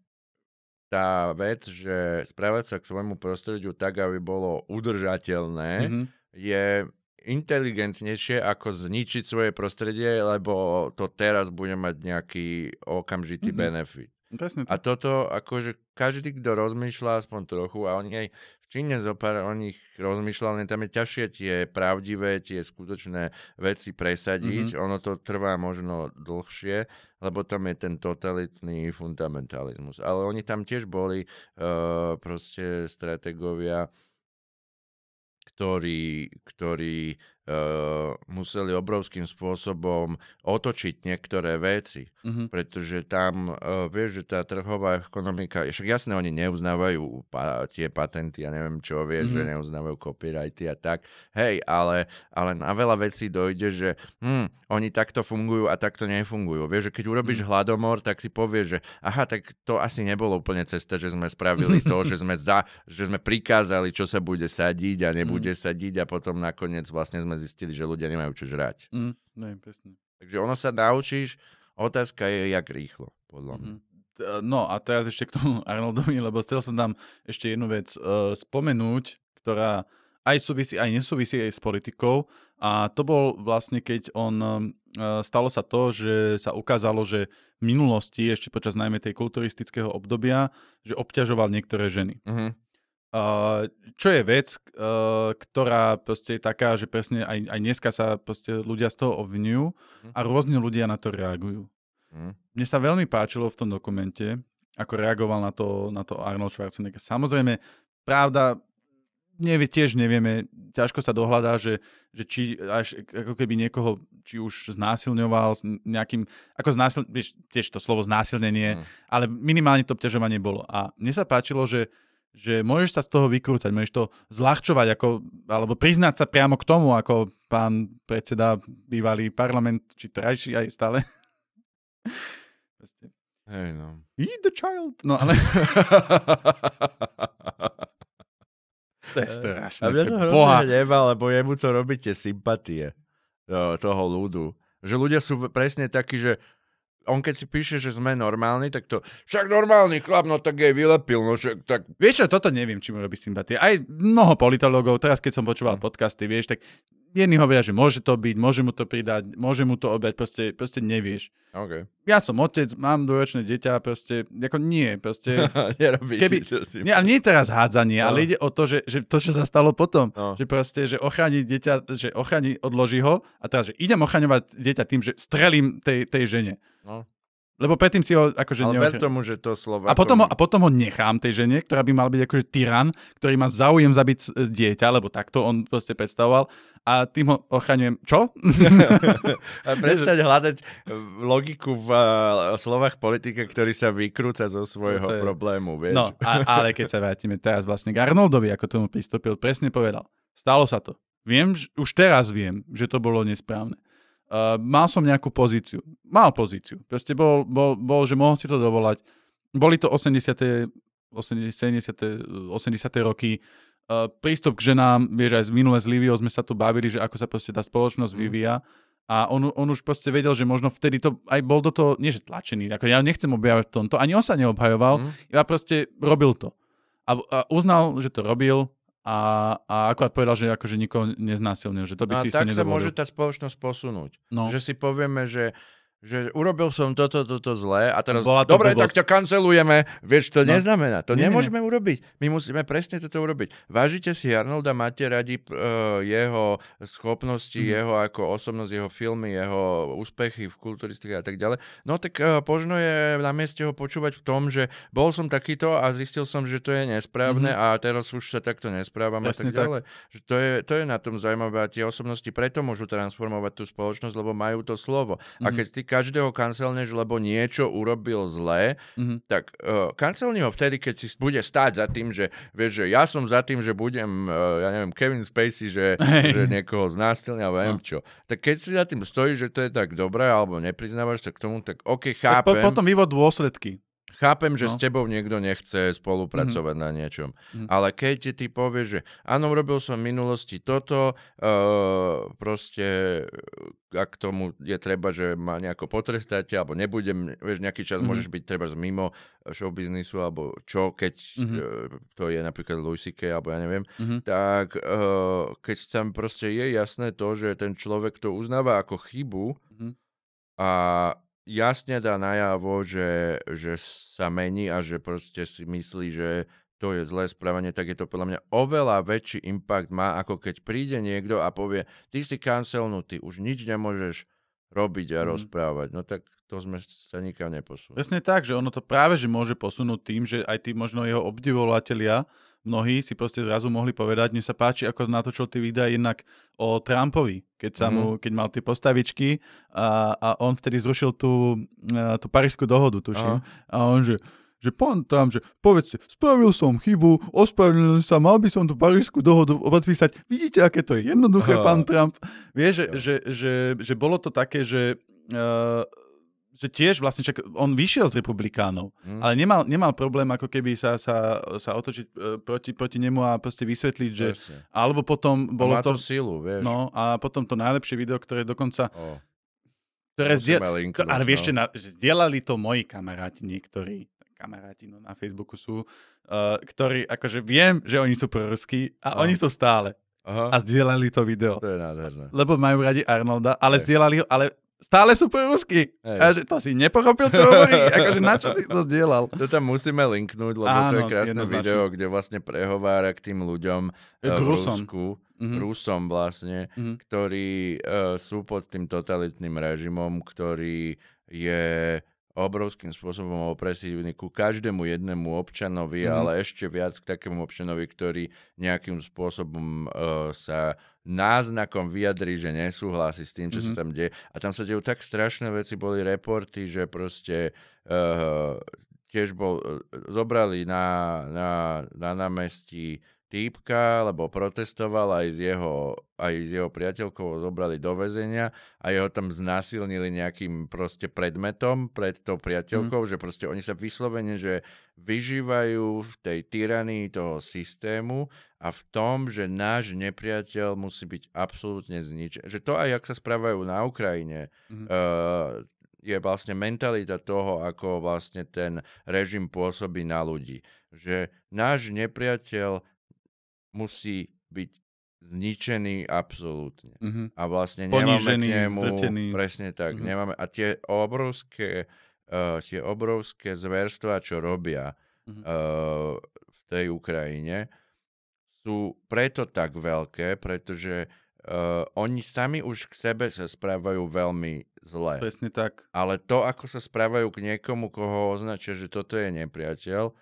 tá vec, že správať sa k svojmu prostrediu tak, aby bolo udržateľné,
Mhm.
je inteligentnejšie ako zničiť svoje prostredie, lebo to teraz bude mať nejaký okamžitý
Mhm.
benefit.
Presne
A
tak.
toto, akože každý, kto rozmýšľa aspoň trochu, a oni aj Číne zopár o nich rozmýšľal, tam je ťažšie tie pravdivé, tie skutočné veci presadiť. Mm-hmm. Ono to trvá možno dlhšie, lebo tam je ten totalitný fundamentalizmus. Ale oni tam tiež boli uh, proste strategovia, ktorí, ktorí museli obrovským spôsobom otočiť niektoré veci
Mhm.
pretože tam, uh, vieš, že tá trhová ekonomika, však jasné, oni neuznávajú pa, tie patenty, ja neviem čo, vieš, mm-hmm. že neuznávajú copyrighty a tak, hej, ale, ale na veľa vecí dojde, že hm, oni takto fungujú a takto nefungujú. Vieš, že keď urobíš mm. hladomor, tak si povieš, že aha, tak to asi nebolo úplne cesta, že sme spravili to, že sme, za, že sme prikázali, čo sa bude sadiť a nebude mm. sadiť a potom nakoniec vlastne sme zistili, že ľudia nemajú čo žrať.
Mm, ne, presne.
Takže ono sa naučíš, otázka je, jak rýchlo, podľa mňa.
Mhm. T- No a teraz ešte k tomu Arnoldovi, lebo chcel som tam ešte jednu vec uh, spomenúť, ktorá aj súvisí, aj nesúvisí aj s politikou. A to bol vlastne, keď on, uh, stalo sa to, že sa ukázalo, že v minulosti, ešte počas najmä tej kulturistického obdobia, že obťažoval niektoré ženy.
Mhm.
Uh, čo je vec, uh, ktorá proste je taká, že presne aj, aj dneska sa proste ľudia z toho obvinujú a rôzne ľudia na to reagujú.
Mhm.
Mne sa veľmi páčilo v tom dokumente, ako reagoval na to, na to Arnold Schwarzenegger. Samozrejme, pravda, nevie, tiež nevieme, ťažko sa dohľadá, že, že či až ako keby niekoho, či už znásilňoval s nejakým, ako znásil, vieš, tiež to slovo znásilnenie,
Mm.
ale minimálne to obťažovanie bolo. A mne sa páčilo, že že môžeš sa z toho vykrúcať, môžeš to zľahčovať, ako, alebo priznať sa priamo k tomu, ako pán predseda bývalý parlament, či trajší aj stále.
Hej, no.
Eat the child. No ale... to je strašné.
A mňa to hrozne hneva, lebo jemu to robíte sympatie to- toho ľudu. Že ľudia sú presne takí, že on keď si píše, že sme normálni, tak to však normálny chlap, no tak jej vylepil, no však tak
Vieš čo, toto neviem, či mu robí sympatie. Aj mnoho politologov, teraz keď som počúval
Hm.
podcasty, vieš, tak jedni hovoria, že môže to byť, môže mu to pridať, môže mu to obeť, proste, proste nevieš.
OK.
Ja som otec, mám dvojročné dieťa, proste, ako nie, proste... Keby-
si.
Nie, ale nie je teraz hádzanie,
No.
ale ide o to, že, že to, čo sa stalo potom.
No.
Že proste, že ochráni dieťa, že ochráni, odloží ho a teraz, že idem ochraňovať dieťa tým, že strelím tej, tej žene.
No.
Lebo predtým si ho akože
Ale ver tomu, že to slovo...
a potom, ho, a potom ho nechám tej žene, ktorá by mal byť akože tyran, ktorý má záujem zabiť e, dieťa, lebo takto on proste predstavoval a tým ho ochraňujem. Čo?
A prestať hľadať eh, logiku v uh, slovách politika, ktorý sa vykrúca zo svojho
No je-
problému, vieš?
No, a, ale keď sa vrátime teraz vlastne k Arnoldovi, ako tomu pristúpil, presne povedal. Stalo sa to. Viem, už teraz viem, že to bolo nesprávne. Uh, mal som nejakú pozíciu. Mal pozíciu. Proste bol, bol, bol, že mohol si to dovolať. Boli to 80. 80. 70. 80. roky. Uh, prístup k ženám, vieš, aj z minulé z Liviou sme sa tu bavili, že ako sa proste tá spoločnosť
Mm.
vyvíja. A on, on už proste vedel, že možno vtedy to aj bol do toho, nie že tlačený, ako ja nechcem objavať v tomto, ani on sa neobhajoval,
Mm.
iba proste robil to. A, a uznal, že to robil a, a akorát povedal, že akože nikoho neznásilnil, že to by
No
si
tak sa môže
nedovolil.
tá spoločnosť posunúť.
No.
Že si povieme, že že urobil som toto, toto zlé a teraz,
Bola to
dobre,
blbosť.
tak ťa kancelujeme. Vieš, to
No.
neznamená. To
Nie, nie, nie.
nemôžeme urobiť. My musíme presne toto urobiť. Vážite si Arnolda, máte radi uh, jeho schopnosti,
Mhm.
jeho ako osobnosť, jeho filmy, jeho úspechy v kulturistike a tak ďalej. No tak uh, možno je na mieste ho počúvať v tom, že bol som takýto a zistil som, že to je nesprávne a teraz už sa takto nesprávam a.
Presne
tak ďalej. Že to, je, to je na tom zaujímavé a tie osobnosti preto môžu transformovať tú spoločnosť, lebo majú to slovo. A
Mhm.
keď ty každého kancelneš, lebo niečo urobil zlé,
Mhm.
tak uh, kancelni ho vtedy, keď si bude stáť za tým, že vieš, že ja som za tým, že budem, uh, ja neviem, Kevin Spacey, že, že niekoho znásilňa, alebo neviem
No.
čo. Tak keď si za tým stojíš, že to je tak dobré, alebo nepriznávaš sa k tomu, tak OK,
Tak po,
chápem.
potom vyvod dôsledky.
Chápem, že
No.
s tebou niekto nechce spolupracovať na niečom.
Mhm.
Ale keď ty povieš, že áno, robil som v minulosti toto, uh, proste uh, ak tomu je treba, že ma nejako potrestáte, alebo nebudem, vieš, nejaký čas
Mhm.
môžeš byť treba z mimo showbiznisu, alebo čo, keď
Mhm.
uh, to je napríklad Louis C.K., alebo ja neviem,
Mhm.
tak uh, keď tam proste je jasné to, že ten človek to uznáva ako chybu
Mhm.
a jasne dá najavo, že, že sa mení a že proste si myslí, že to je zlé správanie, tak je to podľa mňa oveľa väčší impact má, ako keď príde niekto a povie, ty si cancelnutý, už nič nemôžeš robiť a
Mhm.
rozprávať. No tak to sme sa nikam neposunuli.
Presne tak, že ono to práve že môže posunúť tým, že aj tí možno jeho obdivovateľia, mnohí si proste zrazu mohli povedať, mne sa páči, ako natočil tie videá jednak o Trumpovi, keď, sa mu, keď mal tie postavičky a, a on vtedy zrušil tú, eh, tú parížskú dohodu, tuším. A on že, že pán Trump, že povedzte, spravil som chybu, ospravedlnil sa, mal by som tú parížskú dohodu podpísať. Vidíte, aké to je jednoduché,
Aha.
pán Trump. Vieš, že, že, že, že bolo to také, že... Uh, že tiež vlastne, čak, on vyšiel z republikánov,
Hm?
ale nemal, nemal problém ako keby sa, sa, sa otočiť e, proti, proti nemu a proste vysvetliť, že...
Presne.
Alebo potom
Bolo to
to...
silu, vieš.
No a potom to najlepšie video, ktoré dokonca...
O,
Ktoré zdieľ,
linknúť,
ale vieš,
no.
na, zdieľali to moji kamaráti niektorí, kamaráti no, na Facebooku sú, uh, ktorí, akože viem, že oni sú proruskí a
No.
oni sú stále.
Aha,
A zdieľali to video.
to je nádherné.
Lebo majú radi Arnolda, ale
Hej.
zdieľali ho, ale stále sú proruskí.
Hej.
A že to si nepochopil, čo hovorí. akože na čo si to zdieľal?
To tam musíme linknúť, lebo to je
Áno,
krásne video, kde vlastne prehovára k tým ľuďom
K
eh, v
Rusom.
Rusku,
Mhm.
Rusom vlastne,
Mhm.
ktorí eh, sú pod tým totalitným režimom, ktorý je obrovským spôsobom opresívny ku každému jednému občanovi,
Mhm.
ale ešte viac k takému občanovi, ktorý nejakým spôsobom eh, sa náznakom vyjadrí, že nesúhlasí s tým, čo sa
Mhm.
tam deje. A tam sa dejú tak strašné veci, boli reporty, že proste uh, tiež bol, e, zobrali na, na, na námestí týpka, lebo protestoval aj s jeho, aj s jeho priateľkou, ho zobrali do väzenia a jeho tam znásilnili nejakým proste predmetom pred tou priateľkou, mm. že proste oni sa vyslovene, že vyžívajú v tej tyranii toho systému a v tom, že náš nepriateľ musí byť absolútne zničený. Že to aj, jak sa správajú na Ukrajine, mm. uh, je vlastne mentalita toho, ako vlastne ten režim pôsobí na ľudí. Že náš nepriateľ musí byť zničený absolútne.
Mhm.
A vlastne nemáme
zdrtený.
presne tak,
Mhm.
nemáme, a tie obrovské, uh, tie obrovské zverstva, čo robia
Mhm.
uh, v tej Ukrajine, sú preto tak veľké, pretože uh, oni sami už k sebe sa správajú veľmi zle.
Presne tak.
Ale to, ako sa správajú k niekomu, koho označia, že toto je nepriateľ,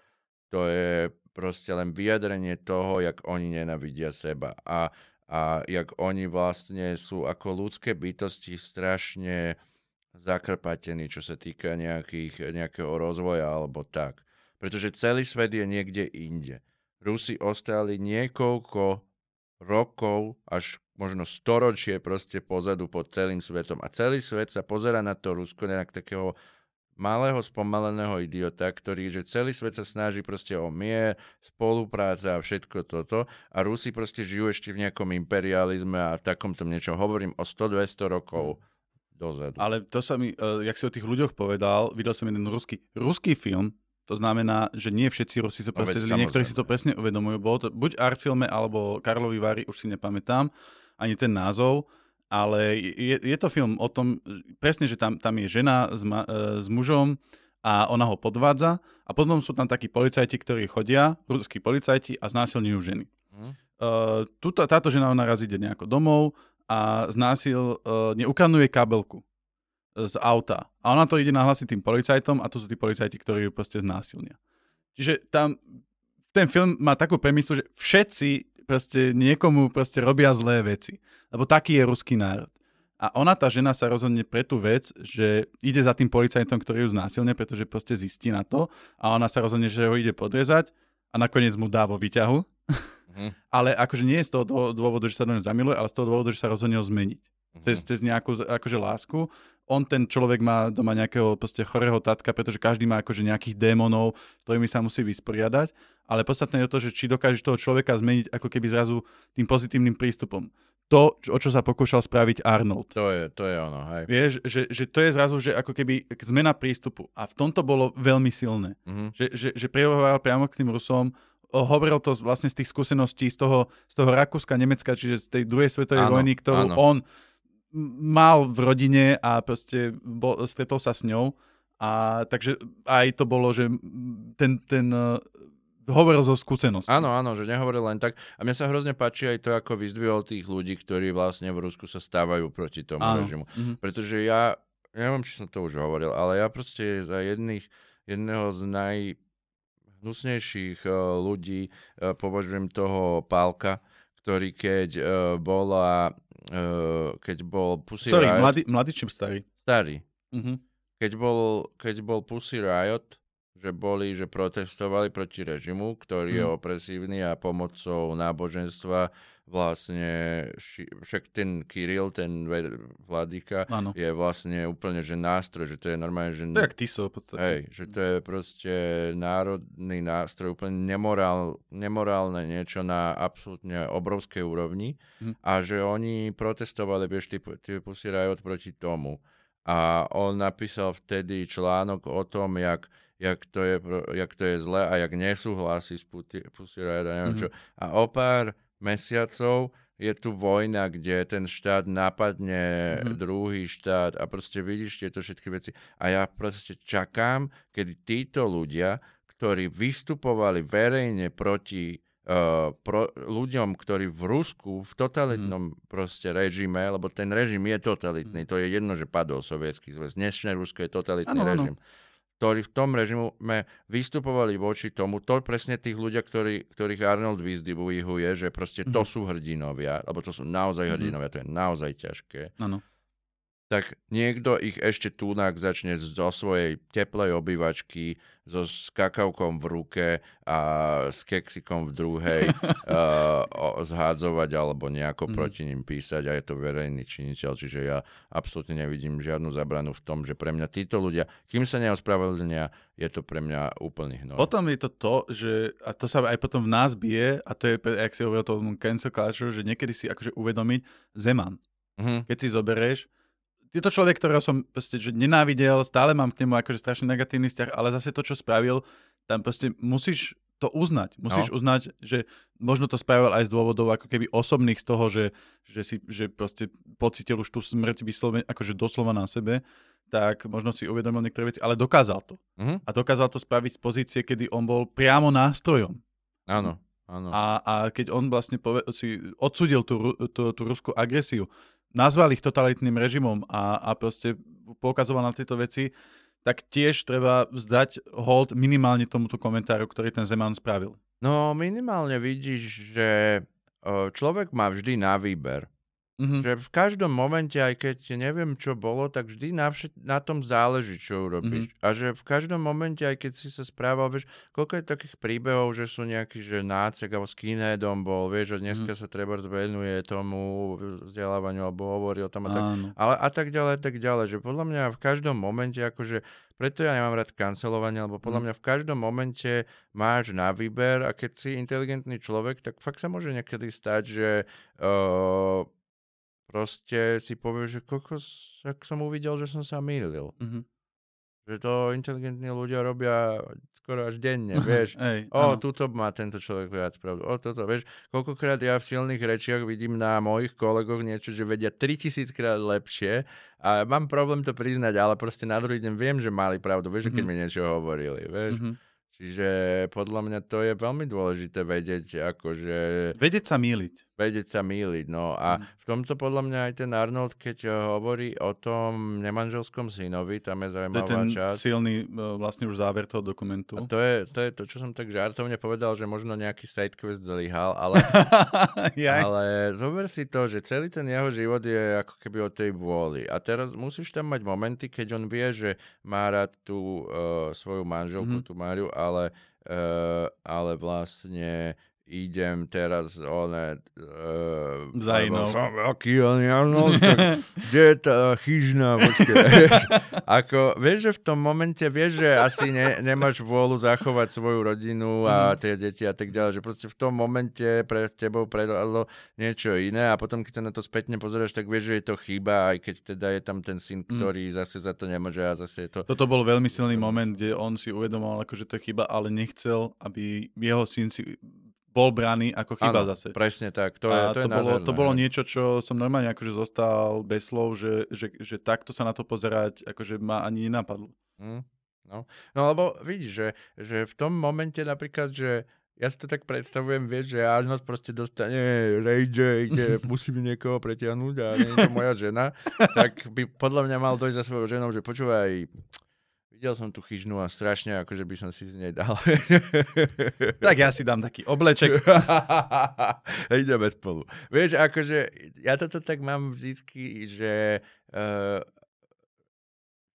to je proste len vyjadrenie toho, jak oni nenavidia seba. A, a jak oni vlastne sú ako ľudské bytosti strašne zakrpatení, čo sa týka nejakých, nejakého rozvoja alebo tak. Pretože celý svet je niekde inde. Rusi ostali niekoľko rokov, až možno storočie proste pozadu pod celým svetom. A celý svet sa pozera na to Rusko nejak takého malého spomaleného idiota, ktorý, že celý svet sa snaží proste o mier, spolupráca a všetko toto a Rusi proste žijú ešte v nejakom imperializme a v takomto niečom. Hovorím o 100-200 rokov dozadu.
Ale to sa mi, uh, jak si o tých ľuďoch povedal, videl som jeden ruský, ruský film, to znamená, že nie všetci Rusi sú proste
veď
zlí, niektorí si to presne uvedomujú. Bolo to buď art filme, alebo Karlovy Vary, už si nepamätám, ani ten názov, ale je, je to film o tom, presne, že tam, tam je žena s, ma, e, s mužom a ona ho podvádza a potom sú tam takí policajti, ktorí chodia, ruskí policajti a znásilňujú ženy.
Hm?
Uh, tuto, táto žena ona raz ide nejako domov a znásil, uh, neukanuje kabelku z auta. A ona to ide nahlásiť tým policajtom a to sú tí policajti, ktorí ju proste znásilnia. Čiže tam ten film má takú premisu, že všetci proste niekomu proste robia zlé veci. Lebo taký je ruský národ. A ona, tá žena, sa rozhodne pre tú vec, že ide za tým policajtom, ktorý ju znásilne, pretože proste zistí na to a ona sa rozhodne, že ho ide podrezať a nakoniec mu dá vo výťahu.
Mhm.
ale akože nie je z toho dô- dôvodu, že sa do neho zamiluje, ale z toho dôvodu, že sa rozhodne ho zmeniť.
Mhm.
Cez, cez nejakú akože lásku. On, ten človek má doma nejakého proste chorého tatka, pretože každý má akože nejakých démonov, s ktorými sa musí vysporiadať. Ale podstatné je to, že či dokážeš toho človeka zmeniť ako keby zrazu tým pozitívnym prístupom. To, o čo sa pokúšal spraviť Arnold.
To je, to je ono, hej.
Vieš, že, že to je zrazu, že ako keby zmena prístupu. A v tomto bolo veľmi silné.
Mhm.
Že, že, že priamo k tým Rusom, hovoril to z- vlastne z tých skúseností z toho, z toho Rakúska, Nemecka, čiže z tej druhej svetovej
Áno,
vojny, ktorú
áno.
on mal v rodine a proste bol, stretol sa s ňou. A takže aj to bolo, že ten, ten uh, hovoril zo skúseností.
Áno, áno, že nehovoril len tak. A mne sa hrozne páči aj to, ako vyzdvihol tých ľudí, ktorí vlastne v Rusku sa stávajú proti tomu
Áno.
režimu.
Mhm.
Pretože ja, neviem, či som to už hovoril, ale ja proste za jedných, jedného z najhnusnejších uh, ľudí uh, považujem toho Pálka, ktorý keď uh, bola, uh, keď bol Pussy
Sorry,
Riot,
mladý, mladý starý?
starý,
Mhm.
keď bol, keď bol Pussy Riot, že boli, že protestovali proti režimu, ktorý je
Mm.
opresívny a pomocou náboženstva vlastne, však ten Kiril, ten vladyka,
Áno.
je vlastne úplne, že nástroj, že to je normálne, že...
To je Tiso v podstate.
Hej, že to je proste národný nástroj, úplne nemorál, nemorálne niečo na absolútne obrovskej úrovni
Mhm.
a že oni protestovali, vieš, tí Pussy Riot proti tomu. A on napísal vtedy článok o tom, jak, jak, to, je, jak to je zle a jak nesúhlasí s Pussy Riot a neviem
Mhm.
čo. A o pár mesiacov je tu vojna, kde ten štát napadne
Mhm.
druhý štát a proste vidíš tieto všetky veci. A ja proste čakám, kedy títo ľudia, ktorí vystupovali verejne proti uh, pro, ľuďom, ktorí v Rusku, v totalitnom proste režime, lebo ten režim je totalitný, to je jedno, že padol sovietský zväz, dnešné Rusko je totalitný
áno.
režim ktorí v tom režimu vystupovali voči tomu, to presne tých ľudia, ktorí, ktorých Arnold vyzdvihuje, že proste to
Mhm.
sú hrdinovia, lebo to sú naozaj
Mhm.
hrdinovia, to je naozaj ťažké.
Áno.
Tak niekto ich ešte túnak začne zo svojej teplej obývačky, so skakavkom v ruke a s keksikom v druhej uh, zhádzovať alebo nejako mm. proti ním písať a je to verejný činiteľ, čiže ja absolútne nevidím žiadnu zabranu v tom, že pre mňa títo ľudia, kým sa neospravedlnia, je to pre mňa úplný hnoj.
Potom je to to, že, a to sa aj potom v nás bije, a to je, ak si hovoril o tom cancel culture, že niekedy si akože uvedomiť Zeman. Mm-hmm. Keď si zoberieš, je to človek, ktorého som proste, že nenávidel, stále mám k nemu akože strašne negatívny vzťah, ale zase to, čo spravil, tam proste musíš to uznať. Musíš no. uznať, že možno to spravil aj z dôvodov ako keby osobných z toho, že, že si že proste pocitil už tú smrť vyslovene, akože doslova na sebe, tak možno si uvedomil niektoré veci, ale dokázal to. Uh-huh. A dokázal to spraviť z pozície, kedy on bol priamo nástrojom.
Áno. Áno.
A, a keď on vlastne pove- si odsudil tú, tú, tú ruskú agresiu, nazval ich totalitným režimom a, a proste poukazoval na tieto veci, tak tiež treba vzdať hold minimálne tomuto komentáru, ktorý ten Zeman spravil.
No minimálne vidíš, že človek má vždy na výber. Mm-hmm. Že v každom momente, aj keď neviem, čo bolo, tak vždy na, všet, na tom záleží, čo urobíš. Mm-hmm. A že v každom momente, aj keď si sa správal, vieš, koľko je takých príbehov, že sú nejaký, že nácek alebo skinheadom bol, vieš, že dneska mm-hmm. sa treba zvenuje tomu vzdelávaniu alebo hovorí o tom a tak, ale a tak ďalej, a tak ďalej. Že podľa mňa v každom momente, akože preto ja nemám rád kancelovanie, lebo podľa mhm. mňa v každom momente máš na výber a keď si inteligentný človek, tak fakt sa môže niekedy stať, že uh, proste si povie, že kokos, ak som uvidel, že som sa mýlil. Mm-hmm. Že to inteligentní ľudia robia skoro až denne, vieš. Ej, o, áno. tuto má tento človek viac pravdu. O, toto, vieš. Koľkokrát ja v silných rečiach vidím na mojich kolegoch niečo, že vedia 3000 krát lepšie a mám problém to priznať, ale proste na druhý deň viem, že mali pravdu, vieš, mm-hmm. keď mi niečo hovorili, vieš. Mm-hmm. Čiže podľa mňa to je veľmi dôležité vedieť, akože...
Vedieť sa míliť
vedieť sa míliť. No a mm. v tomto podľa mňa aj ten Arnold, keď eh, hovorí o tom nemanželskom synovi, tam je zaujímavá
to je ten
časť.
silný eh, vlastne už záver toho dokumentu.
A to je, to je to, čo som tak žartovne povedal, že možno nejaký sidequest zlyhal, ale, ale zober si to, že celý ten jeho život je ako keby o tej vôli. A teraz musíš tam mať momenty, keď on vie, že má rád tú uh, svoju manželku, mm. tú Máriu, ale, uh, ale vlastne idem teraz one... Uh,
Za inou.
Som veľký, no, tak, kde je tá chyžná? Počkej, vieš, ako, vieš, že v tom momente vieš, že asi ne, nemáš vôľu zachovať svoju rodinu a mhm. tie deti a tak ďalej, že proste v tom momente pre tebou predalo niečo iné a potom, keď sa na to spätne pozeráš, tak vieš, že je to chyba, aj keď teda je tam ten syn, mhm. ktorý mm. zase za to nemôže a zase je to...
Toto bol veľmi silný moment, kde on si uvedomoval, že to je chyba, ale nechcel, aby jeho syn si bol braný ako chyba ano, zase.
presne tak. To, je, to,
to, je bolo, to bolo niečo, čo som normálne akože zostal bez slov, že, že, že takto sa na to pozerať, akože ma ani nenapadlo. Mm,
no. no lebo vidíš, že, že v tom momente napríklad, že ja si to tak predstavujem, vieš, že Arnold proste dostane rage, ide, musím niekoho pretiahnuť a nie je to moja žena, tak by podľa mňa mal dojsť za svojou ženou, že počúvaj, Videl som tú chyžnú a strašne akože by som si z nej dal.
tak ja si dám taký obleček.
Ideme spolu. Vieš, akože ja toto tak mám vždycky, že uh,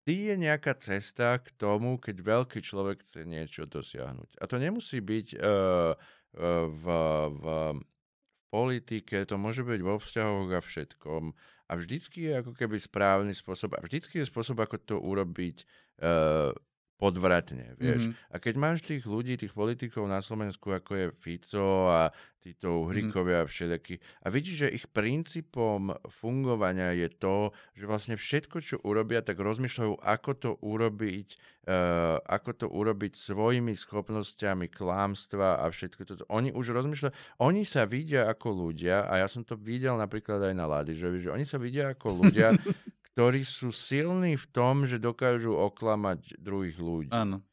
ty je nejaká cesta k tomu, keď veľký človek chce niečo dosiahnuť. A to nemusí byť uh, v, v politike, to môže byť vo vzťahoch a všetkom. A vždycky je ako keby správny spôsob, a vždycky je spôsob, ako to urobiť uh, podvratne, vieš. Mm-hmm. A keď máš tých ľudí, tých politikov na Slovensku, ako je Fico a títo uhrikovia mm-hmm. a všetky, a vidíš, že ich princípom fungovania je to, že vlastne všetko, čo urobia, tak rozmýšľajú, ako to urobiť, uh, ako to urobiť svojimi schopnosťami klámstva a všetko toto. Oni už rozmýšľajú, oni sa vidia ako ľudia, a ja som to videl napríklad aj na Ladižovi, že oni sa vidia ako ľudia, ktorí sú silní v tom, že dokážu oklamať druhých ľudí.
Áno.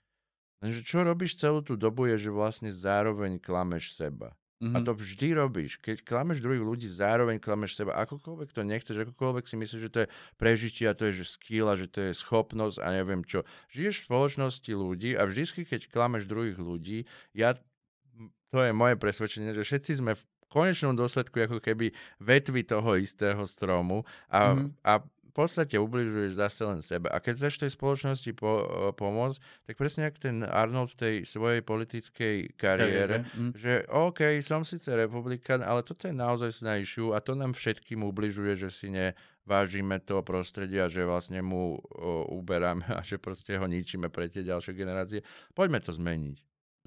Takže čo robíš celú tú dobu je, že vlastne zároveň klameš seba. Mm-hmm. A mhm. to vždy robíš. Keď klameš druhých ľudí, zároveň klameš seba. Akokoľvek to nechceš, akokoľvek si myslíš, že to je prežitie a to je že skill a že to je schopnosť a neviem čo. Žiješ v spoločnosti ľudí a vždy, keď klameš druhých ľudí, ja, to je moje presvedčenie, že všetci sme v konečnom dôsledku ako keby vetvy toho istého stromu a, mm-hmm. a podstate ubližuješ zase len sebe. A keď chceš tej spoločnosti po, eh, pomôcť, tak presne ako ten Arnold v tej svojej politickej kariére,
mm.
že OK, som síce republikán, ale toto je naozaj issue a to nám všetkým ubližuje, že si nevážime to prostredie a že vlastne mu o, uberáme a že proste ho ničíme pre tie ďalšie generácie. Poďme to zmeniť.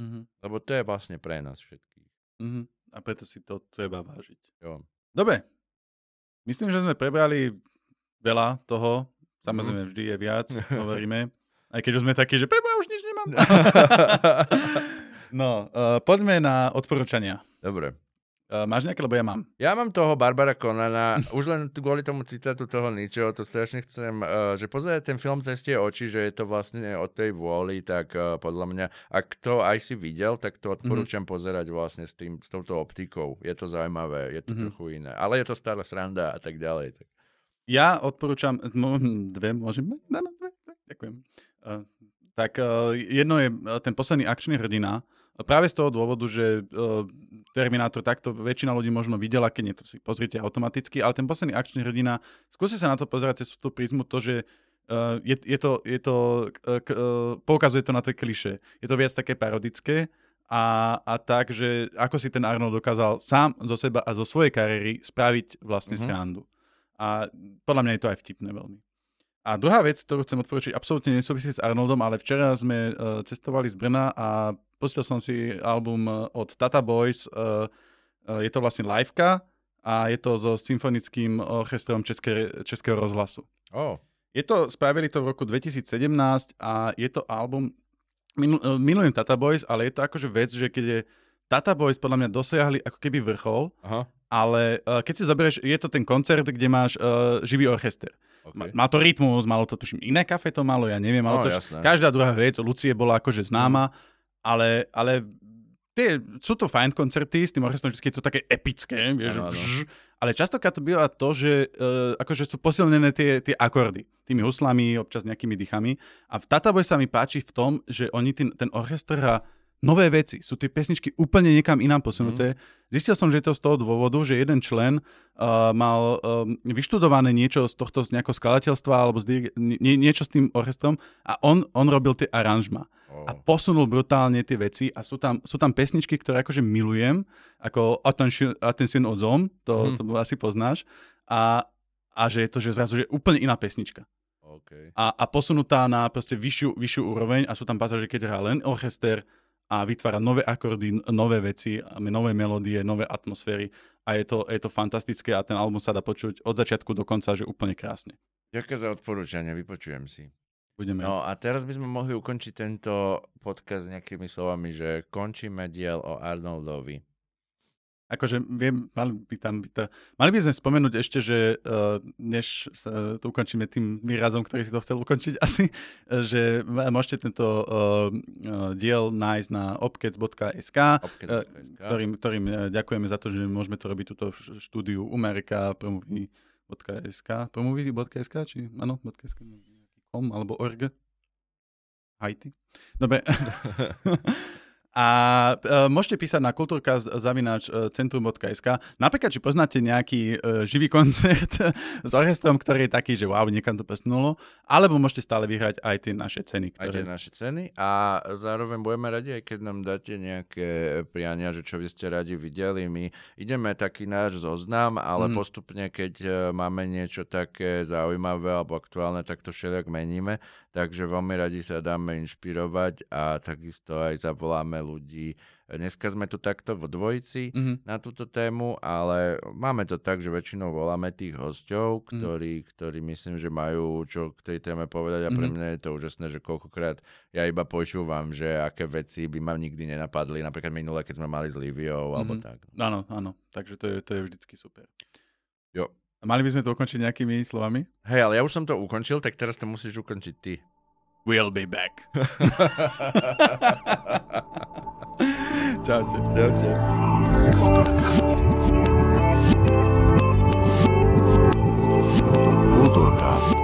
Mhm.
Lebo to je vlastne pre nás všetkých.
Mhm. A preto si to treba vážiť.
Jo.
Dobre. Myslím, že sme prebrali veľa toho. Samozrejme, vždy je viac, hovoríme. Aj keď už sme takí, že preba, už nič nemám. no, uh, poďme na odporúčania.
Dobre.
Uh, máš nejaké, lebo ja mám.
Ja mám toho Barbara Conana, už len kvôli tomu citátu toho ničoho, to strašne chcem, uh, že pozerať ten film cez tie oči, že je to vlastne o tej vôli, tak uh, podľa mňa, ak to aj si videl, tak to odporúčam mm-hmm. pozerať vlastne s, tým, s touto optikou. Je to zaujímavé, je to mm-hmm. trochu iné. Ale je to stále sranda a tak ďalej. Tak.
Ja odporúčam, mo- dve môžeme? No, no, dve, dve, ďakujem. Uh, tak uh, jedno je uh, ten posledný akčný hrdina, Práve z toho dôvodu, že uh, Terminátor takto väčšina ľudí možno videla, keď nie to si pozrite automaticky, ale ten posledný akčný hrdina, skúste sa na to pozerať cez tú prízmu, to, že uh, je, je to, je to uh, k, uh, poukazuje to na tie kliše. Je to viac také parodické a, a tak, že ako si ten Arnold dokázal sám zo seba a zo svojej kariéry spraviť vlastne mm-hmm. srandu. A podľa mňa je to aj vtipné veľmi. A druhá vec, ktorú chcem odporučiť, absolútne nesúvisí s Arnoldom, ale včera sme uh, cestovali z Brna a pustil som si album od Tata Boys. Uh, uh, je to vlastne liveka a je to so symfonickým orchestrom České, Českého rozhlasu.
Oh.
Je to, spravili to v roku 2017 a je to album, minul, milujem Tata Boys, ale je to akože vec, že keď je Tata Boys podľa mňa dosiahli ako keby vrchol,
Aha.
Ale uh, keď si zoberieš, je to ten koncert, kde máš uh, živý orchester.
Okay.
Má to rytmus, malo to tuším iné kafe to malo, ja neviem, malo
No,
to,
jasné.
každá druhá vec, Lucie bola akože známa, ale, ale tie, sú to fajn koncerty, s tým orchestrom vždy je to také epické, vieš,
áno.
žž, ale častokrát to býva to, že uh, akože sú posilnené tie, tie akordy, tými huslami, občas nejakými dýchami a v Tataboy sa mi páči v tom, že oni ten, ten orchester nové veci, sú tie pesničky úplne niekam inám posunuté. Mm. Zistil som, že je to z toho dôvodu, že jeden člen uh, mal um, vyštudované niečo z tohto z nejakého skladateľstva alebo z nie, niečo s tým orchestrom a on, on robil tie aranžma
Oh.
a posunul brutálne tie veci a sú tam, sú tam pesničky, ktoré akože milujem, ako Attention, Attention od Zom, to,
Mhm.
to asi poznáš, a, a že je to že zrazu že úplne iná pesnička.
Okay.
A, a posunutá na proste vyššiu, vyššiu úroveň a sú tam pasáže, keď hrá len orchester a vytvára nové akordy, nové veci, nové melódie, nové atmosféry a je to, je to fantastické a ten album sa dá počuť od začiatku do konca, že úplne krásne.
Ďakujem za odporúčanie, vypočujem si.
Budeme.
No a teraz by sme mohli ukončiť tento podcast nejakými slovami, že končíme diel o Arnoldovi.
Akože viem, mali by tam byť to... Mali by sme spomenúť ešte, že uh, než sa to ukončíme tým výrazom, ktorý si to chcel ukončiť asi, že môžete tento uh, diel nájsť na Opkec.sk. uh, ktorým, ktorým ďakujeme za to, že môžeme to robiť túto štúdiu Umerika, promovy.sk, promovy.sk, či áno, .sk, .com alebo org. Haiti. Dobre. A uh, môžete písať na kultúrka.zavináč.centrum.sk Napríklad, či poznáte nejaký uh, živý koncert s orchestrom, ktorý je taký, že wow, niekam to presnulo, alebo môžete stále vyhrať aj tie naše ceny.
Aj tie
Ktoré...
naše ceny a zároveň budeme radi, aj keď nám dáte nejaké priania, že čo by ste radi videli. My ideme taký náš zoznam, ale
Mhm.
postupne, keď e, máme niečo také zaujímavé alebo aktuálne, tak to všelijak meníme. Takže veľmi radi sa dáme inšpirovať a takisto aj zavoláme ľudí. Dneska sme tu takto v dvojici
Mhm.
na túto tému, ale máme to tak, že väčšinou voláme tých hostov,
Mhm.
ktorí, ktorí myslím, že majú čo k tej téme povedať a pre
Mhm.
mňa je to úžasné, že koľkokrát ja iba počúvam, že aké veci by ma nikdy nenapadli, napríklad minule, keď sme mali s Liviou alebo
Mhm.
tak.
Áno, áno, takže to je, to je vždycky super.
Jo.
A mali by sme to ukončiť nejakými slovami?
Hej, ale ja už som to ukončil, tak teraz to musíš ukončiť ty.
We'll be back.
ciao,
ciao, ciao.